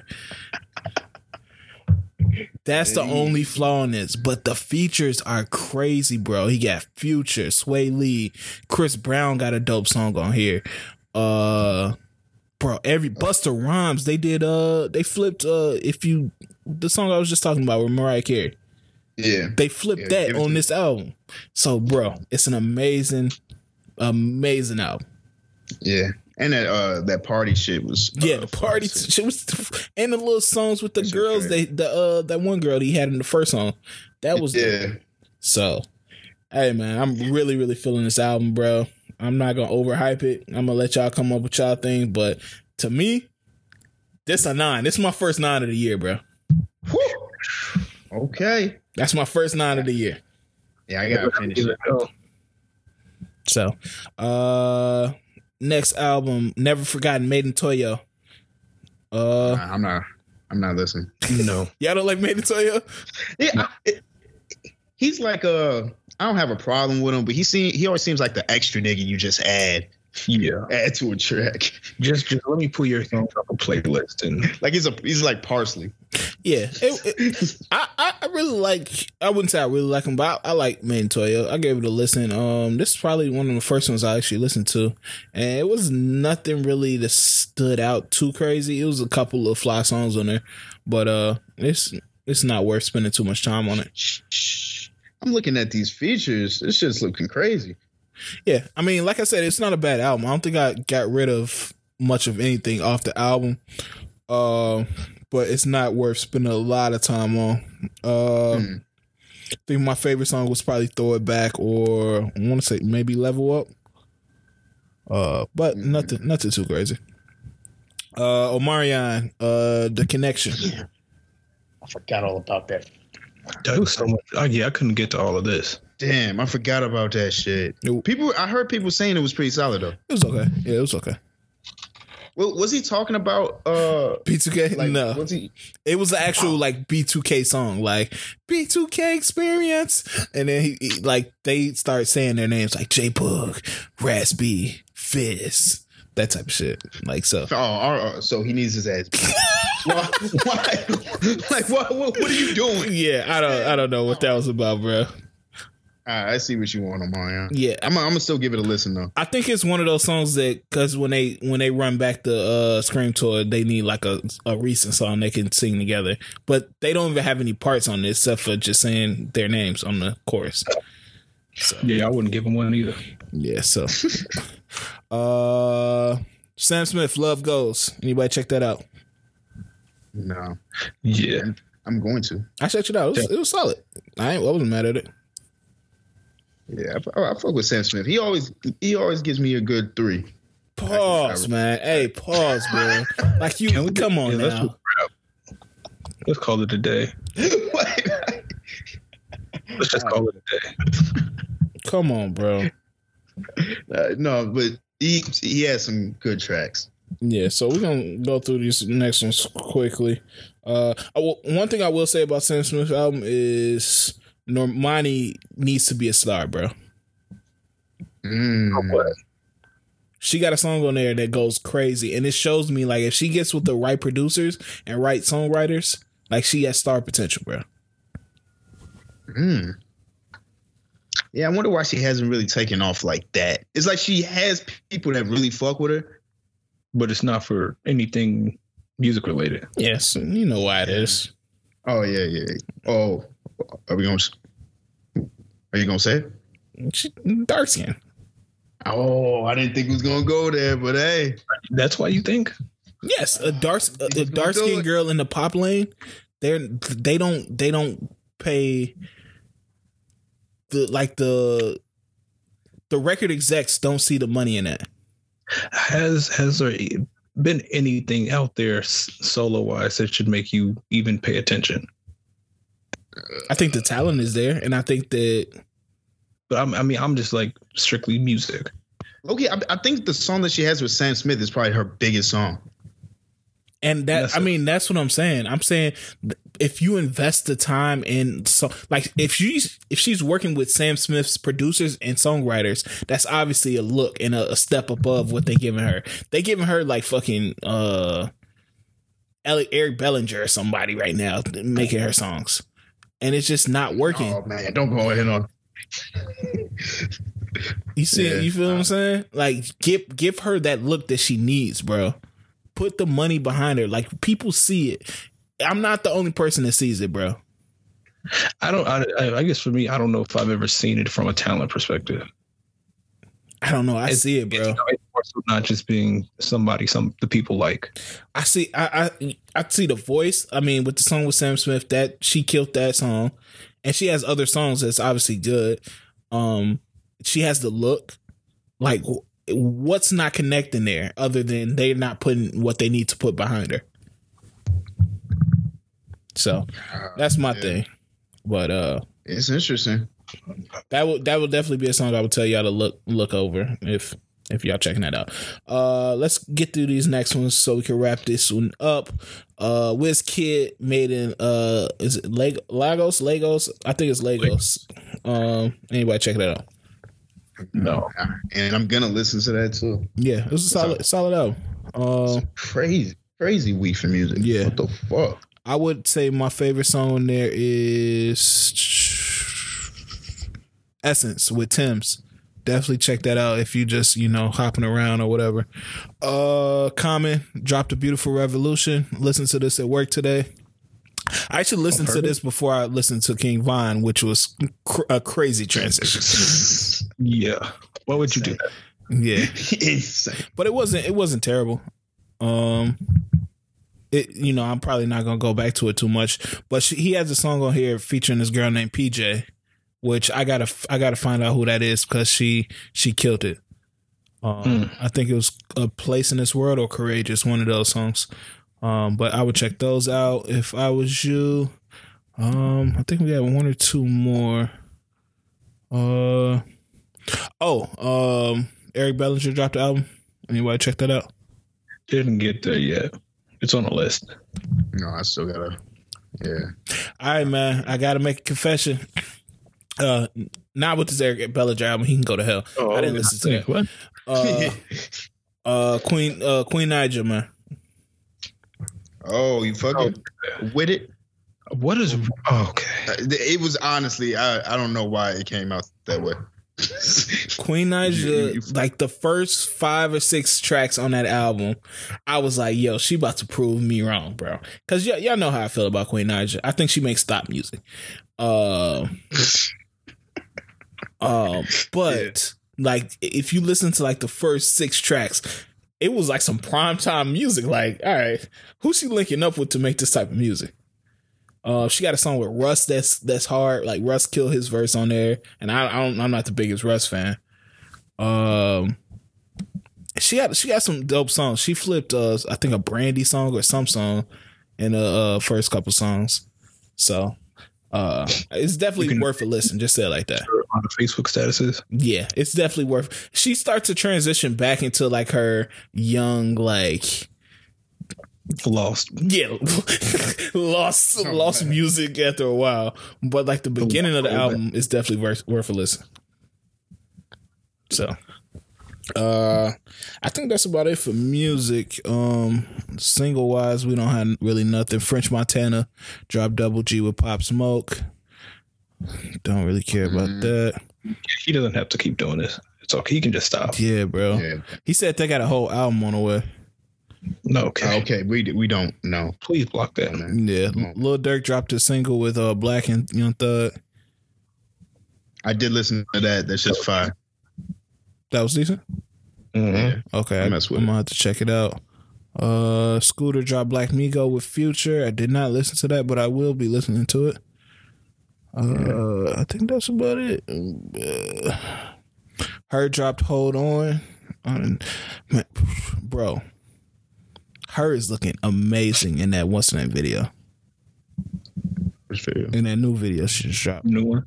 That's the only flaw in this, but the features are crazy, bro. He got Future, Swae Lee, Chris Brown got a dope song on here. Uh, bro, every Busta Rhymes they did. Uh, they flipped. Uh, if you the song I was just talking about with Mariah Carey, Yeah. they flipped Yeah, that on this album. So, bro, it's an amazing, amazing album. Yeah. And that uh that party shit was uh, Yeah, the party shit was, and the little songs with the That's girls. okay. They the uh that one girl that he had in the first song, that was yeah. So, hey man, I'm really really feeling this album, bro. I'm not gonna overhype it. I'm gonna let y'all come up with y'all thing, but to me, this a nine. This is my first nine of the year, bro. Whew. Okay. That's my first nine of the year. Yeah, I gotta finish it. So, uh, next album, Never Forgotten, Madeintyo. Uh, Nah, I'm not. I'm not listening. No. y'all don't like Madeintyo? Yeah, it, he's like uh I don't have a problem with him, but he seem he always seems like the extra nigga you just add Yeah. add to a track. Just just let me pull your songs off a playlist and Like he's a he's like parsley. Yeah, it, it, I, I really like. I wouldn't say I really like him, but I, I like in I gave it a listen. Um, this is probably one of the first ones I actually listened to, and it was nothing really that stood out too crazy. It was a couple of fly songs on there, but uh, it's it's not worth spending too much time on it. I'm looking at these features. This shit's looking crazy. Yeah, I mean, like I said, it's not a bad album. I don't think I got rid of much of anything off the album. Um, but it's not worth spending a lot of time on. Uh, Hmm. I think my favorite song was probably "Throw It Back" or I want to say maybe "Level Up." Uh, but Hmm. nothing, nothing too crazy. Uh, Omarion, uh, the connection. I forgot all about that. there was so much. Oh, yeah, I couldn't get to all of this. Damn, I forgot about that shit. People, I heard people saying it was pretty solid though. It was okay. Yeah, it was okay. Well, was he talking about uh B2K, like no, was he it was the actual like B2K song, like B2K experience, and then he, he- like they start saying their names like J Bug, Raz-B, Fizz, that type of shit. Like so, Oh, all right, so he needs his ass. why? Why? Like, what, what? What are you doing? yeah, I don't, I don't know what that was about, bro. All right, I see what you want Omarion. Yeah, I'm, I'm gonna still give it a listen though. I think it's one of those songs that because when they when they run back the uh, Scream tour, they need like a a recent song they can sing together. But they don't even have any parts on this except for just saying their names on the chorus. So Yeah, I wouldn't give them one either. yeah, so uh, Sam Smith, Love Goes. Anybody check that out? No, Yeah. I'm going to. I checked it out. It was, it was solid. I ain't, I wasn't mad at it. Yeah, I, I fuck with Sam Smith. He always he always gives me a good three. Pause, man. Hey, pause, man. Like you, we- come on yeah, let's now. Let's call it a day. Let's just call it a day. Come on, bro. Uh, no, but he he has some good tracks. Yeah, so we're gonna go through these next ones quickly. Uh, I will, one thing I will say about Sam Smith's album is Normani needs to be a star, bro. Mm. What? She got a song on there that goes crazy, and it shows me like if she gets with the right producers and right songwriters, like she has star potential, bro. Mm. Yeah, I wonder why she hasn't really taken off like that. It's like she has people that really fuck with her. But it's not for anything music related. Yes, you know why it is. Oh yeah, yeah. Oh, are we gonna? Are you gonna say it? She, dark skin. Oh, I didn't think it was gonna go there, but hey, That's why you think? Yes, a dark a, a dark do skinned girl in the pop lane. They're they don't they don't pay the like the the record execs don't see the money in that. Has has there been anything out there solo wise that should make you even pay attention? I think the talent is there, and I think that. But I'm, I mean, I'm just like strictly music. Okay, I, I think the song that she has with Sam Smith is probably her biggest song. And that That's I it. mean that's what I'm saying. I'm saying if you invest the time in so like if she's if she's working with Sam Smith's producers and songwriters, that's obviously a look and a, a step above what they're giving her. They're giving her like fucking uh Eric Bellinger or somebody right now making her songs. And it's just not working. Oh man, don't go ahead on. You see, Yeah. you feel what I'm saying? Like, give give her that look that she needs, bro. Put the money behind her. Like people see it. I'm not the only person that sees it, bro. I don't. I, I- I guess for me, I don't know if I've ever seen it from a talent perspective. I don't know. I It's- see it, bro. It's, it's more not just being somebody some the people like. I see. I, I I see the voice. I mean, with the song with Sam Smith, that she killed that song, and she has other songs that's obviously good. Um, she has the look. Like, what's not connecting there other than they're not putting what they need to put behind her. So that's my Yeah. thing. But uh, It's interesting. that would that would definitely be a song I would tell y'all to look look over if if y'all checking that out. Uh let's get through these next ones so we can wrap this one up. Uh Wizkid made in uh is it Leg- Lagos? Lagos? I think it's Lagos. Um anybody check that out. No, And I'm gonna listen to that too. Yeah, it was a solid solid album. Uh Crazy, crazy week for music. Yeah. What the fuck? I would say my favorite song on there is Essence with Tems. Definitely check that out if you just, you know, hopping around or whatever. Uh Common dropped a beautiful revolution. Listen to this at work today. I should listen to this before I listened to King Von, which was cr- a crazy transition. yeah. Why would you do that? Yeah. Insane. but it wasn't it wasn't terrible. Um, it you know I'm probably not gonna go back to it too much, but she, he has a song on here featuring this girl named PJ, which I gotta I gotta find out who that is because she she killed it. Um, I think it was a place in this world or courageous, one of those songs. Um, but I would check those out if I was you. Um, I think we got one or two more. Uh, oh, um, Eric Bellinger dropped the album. Anybody check that out? Didn't get there yet. It's on the list. No, I still gotta. Yeah. All right, man. I gotta make a confession. Uh, not with this Eric Bellinger album. He can go to hell. I didn't listen to that. What? Uh, uh, Queen, uh, Queen Naija, man. oh, you fucking with it? What is? Oh, okay. Uh, It was honestly, I, I don't know why it came out that way. Queen Naija, You- you- like the first five or six tracks on that album, I was like, yo, she about to prove me wrong, bro. Cause y- y'all know how I feel about Queen Naija. I think she makes stop music. Uh, um, but like if you listen to like the first six tracks, it was like some primetime music. Like, all right, who's she linking up with to make this type of music? Uh, she got a song with Russ that's that's hard. Like Russ killed his verse on there, and I, I don't, I'm not the biggest Russ fan. Um, she got she got some dope songs. She flipped uh I think a Brandy song or some song in the uh, first couple songs. So uh, it's definitely can- worth a listen. Just say it like that. On the Facebook statuses. Yeah, it's definitely worth. She starts to transition back into like her young, like Lost. yeah, lost Oh, lost man. music after a while. But like the beginning of the throwback. album is definitely worth worth a listen. So, uh, I think that's about it for music. Um, single wise, we don't have really nothing. French Montana dropped Double G with Pop Smoke. Don't really care about Mhm. that. He doesn't have to keep doing this. It's okay. He can just stop. Yeah, bro. yeah. He said they got a whole album on the way. No, okay. Okay, we we don't know. Please block that. man. Yeah, Lil Durk dropped a single with uh Black and Young Thug. I did listen to that. That's just fire. That was decent. Mhm. Okay, I I mess with am gonna have to check it out. Uh, Scooter dropped Black Migo with Future. I did not listen to that, but I will be listening to it. Uh, I think that's about it. Uh, her dropped Hold On. Um, man, bro, her is looking amazing in that what's the name video. Which video? in that new video she just dropped. New one.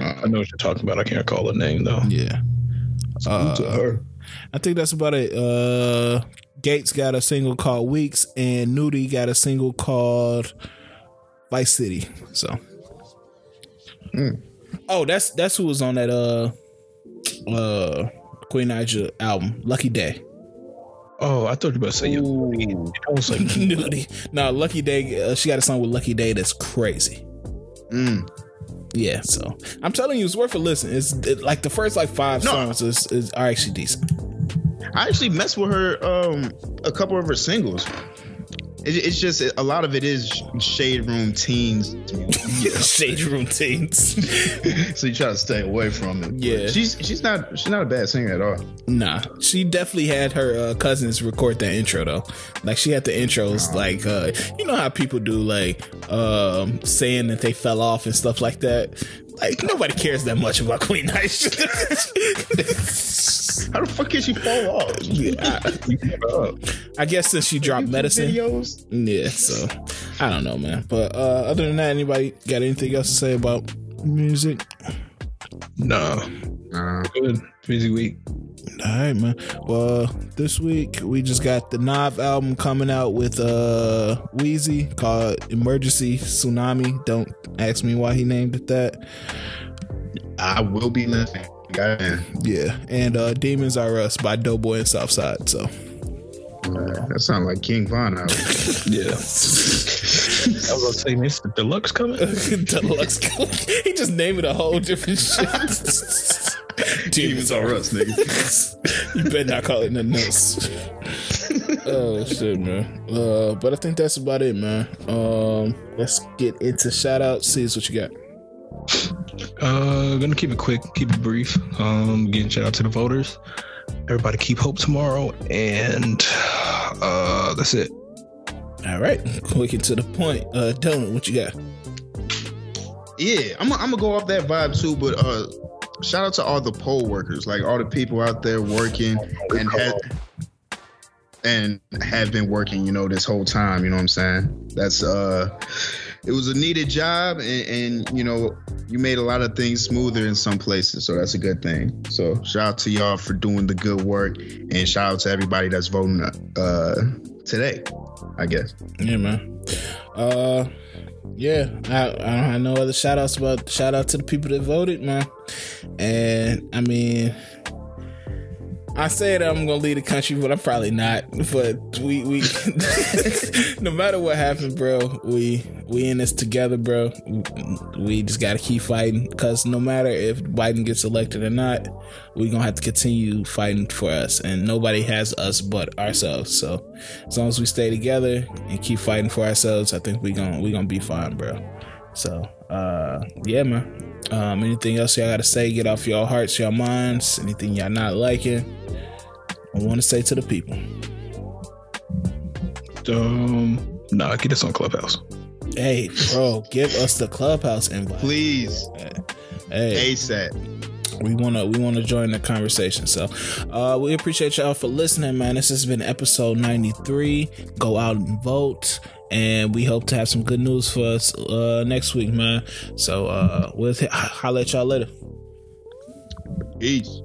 Uh, I know what you're talking about. I can't call her name though. Yeah. Salute to Uh, her. I think that's about it. Uh Gates got a single called Weeks and Nudy got a single called Vice City. So Mm. Oh, that's that's who was on that uh uh Queen Naija album, Lucky Daye. Oh, I thought you were about to say Ooh. I was like, Nudy. No, Lucky Daye, uh, she got a song with Lucky Daye that's crazy. Mm. Yeah, so I'm telling you, it's worth a listen. It's it, like the first like five No. songs is, is are actually decent. I actually messed with her um a couple of her singles. It, it's just a lot of it is shade room teens. Shade Room Teens. so you try to stay away from it. Yeah. she's she's not she's not a bad singer at all. Nah, she definitely had her uh, cousins record that intro though. Like she had the intros, like uh, you know how people do, like um, saying that they fell off and stuff like that. Like nobody cares that much about Queen Naija. How the fuck can she fall off? I, I guess since she dropped medicine, videos. yeah. So I don't know, man. But uh, other than that, anybody got anything else to say about music? nah, Uh, good busy week. All right, man. Well, this week we just got the Nav album coming out with uh Wheezy called Emergency Tsunami. Don't ask me why he named it that. I will be listening. Goddamn. Yeah, and uh Demons Are Us by Doe Boy and Southside. So Uh, that sounds like King Von out. Yeah, I was gonna say, man, it's the deluxe coming. Deluxe. he just named it a whole different shit. Demons Are Us, nigga. you better not call it nothing else. oh shit, man. Uh, but I think that's about it, man. Um, let's get into shout outs. See what you got. Uh, gonna keep it quick, keep it brief. Um, again, shout out to the voters. Everybody keep hope tomorrow, and uh, that's it. All right, quick and to the point. Uh, Donut, what you got? Yeah, I'm gonna I'm go off that vibe too, but uh shout out to all the poll workers, like all the people out there working and had and have been working, you know, this whole time, you know what I'm saying? That's uh it was a needed job and, and you know, you made a lot of things smoother in some places, so that's a good thing. So shout out to y'all for doing the good work and shout out to everybody that's voting uh today, I guess. Yeah, man. Uh, yeah, I, I don't have no other shout outs but shout out to the people that voted, man. And I mean, I said I'm gonna leave the country, but I'm probably not. But we we no matter what happens, bro, we we in this together, bro. We just gotta keep fighting because no matter if Biden gets elected or not, we gonna have to continue fighting for us, and nobody has us but ourselves. So as long as we stay together and keep fighting for ourselves, I think we gonna we gonna be fine, bro. So uh yeah, man. Um, anything else y'all gotta say? Get off your hearts, your minds. Anything y'all not liking? I want to say to the people. Um, nah, get us on Clubhouse. Hey, bro, give us the clubhouse invite. Please, Hey, ASAP. we wanna we wanna join the conversation. So, uh, we appreciate y'all for listening, man. This has been episode ninety three. Go out and vote, and we hope to have some good news for us uh next week, man. So, uh, we'll holler at y'all later. Peace.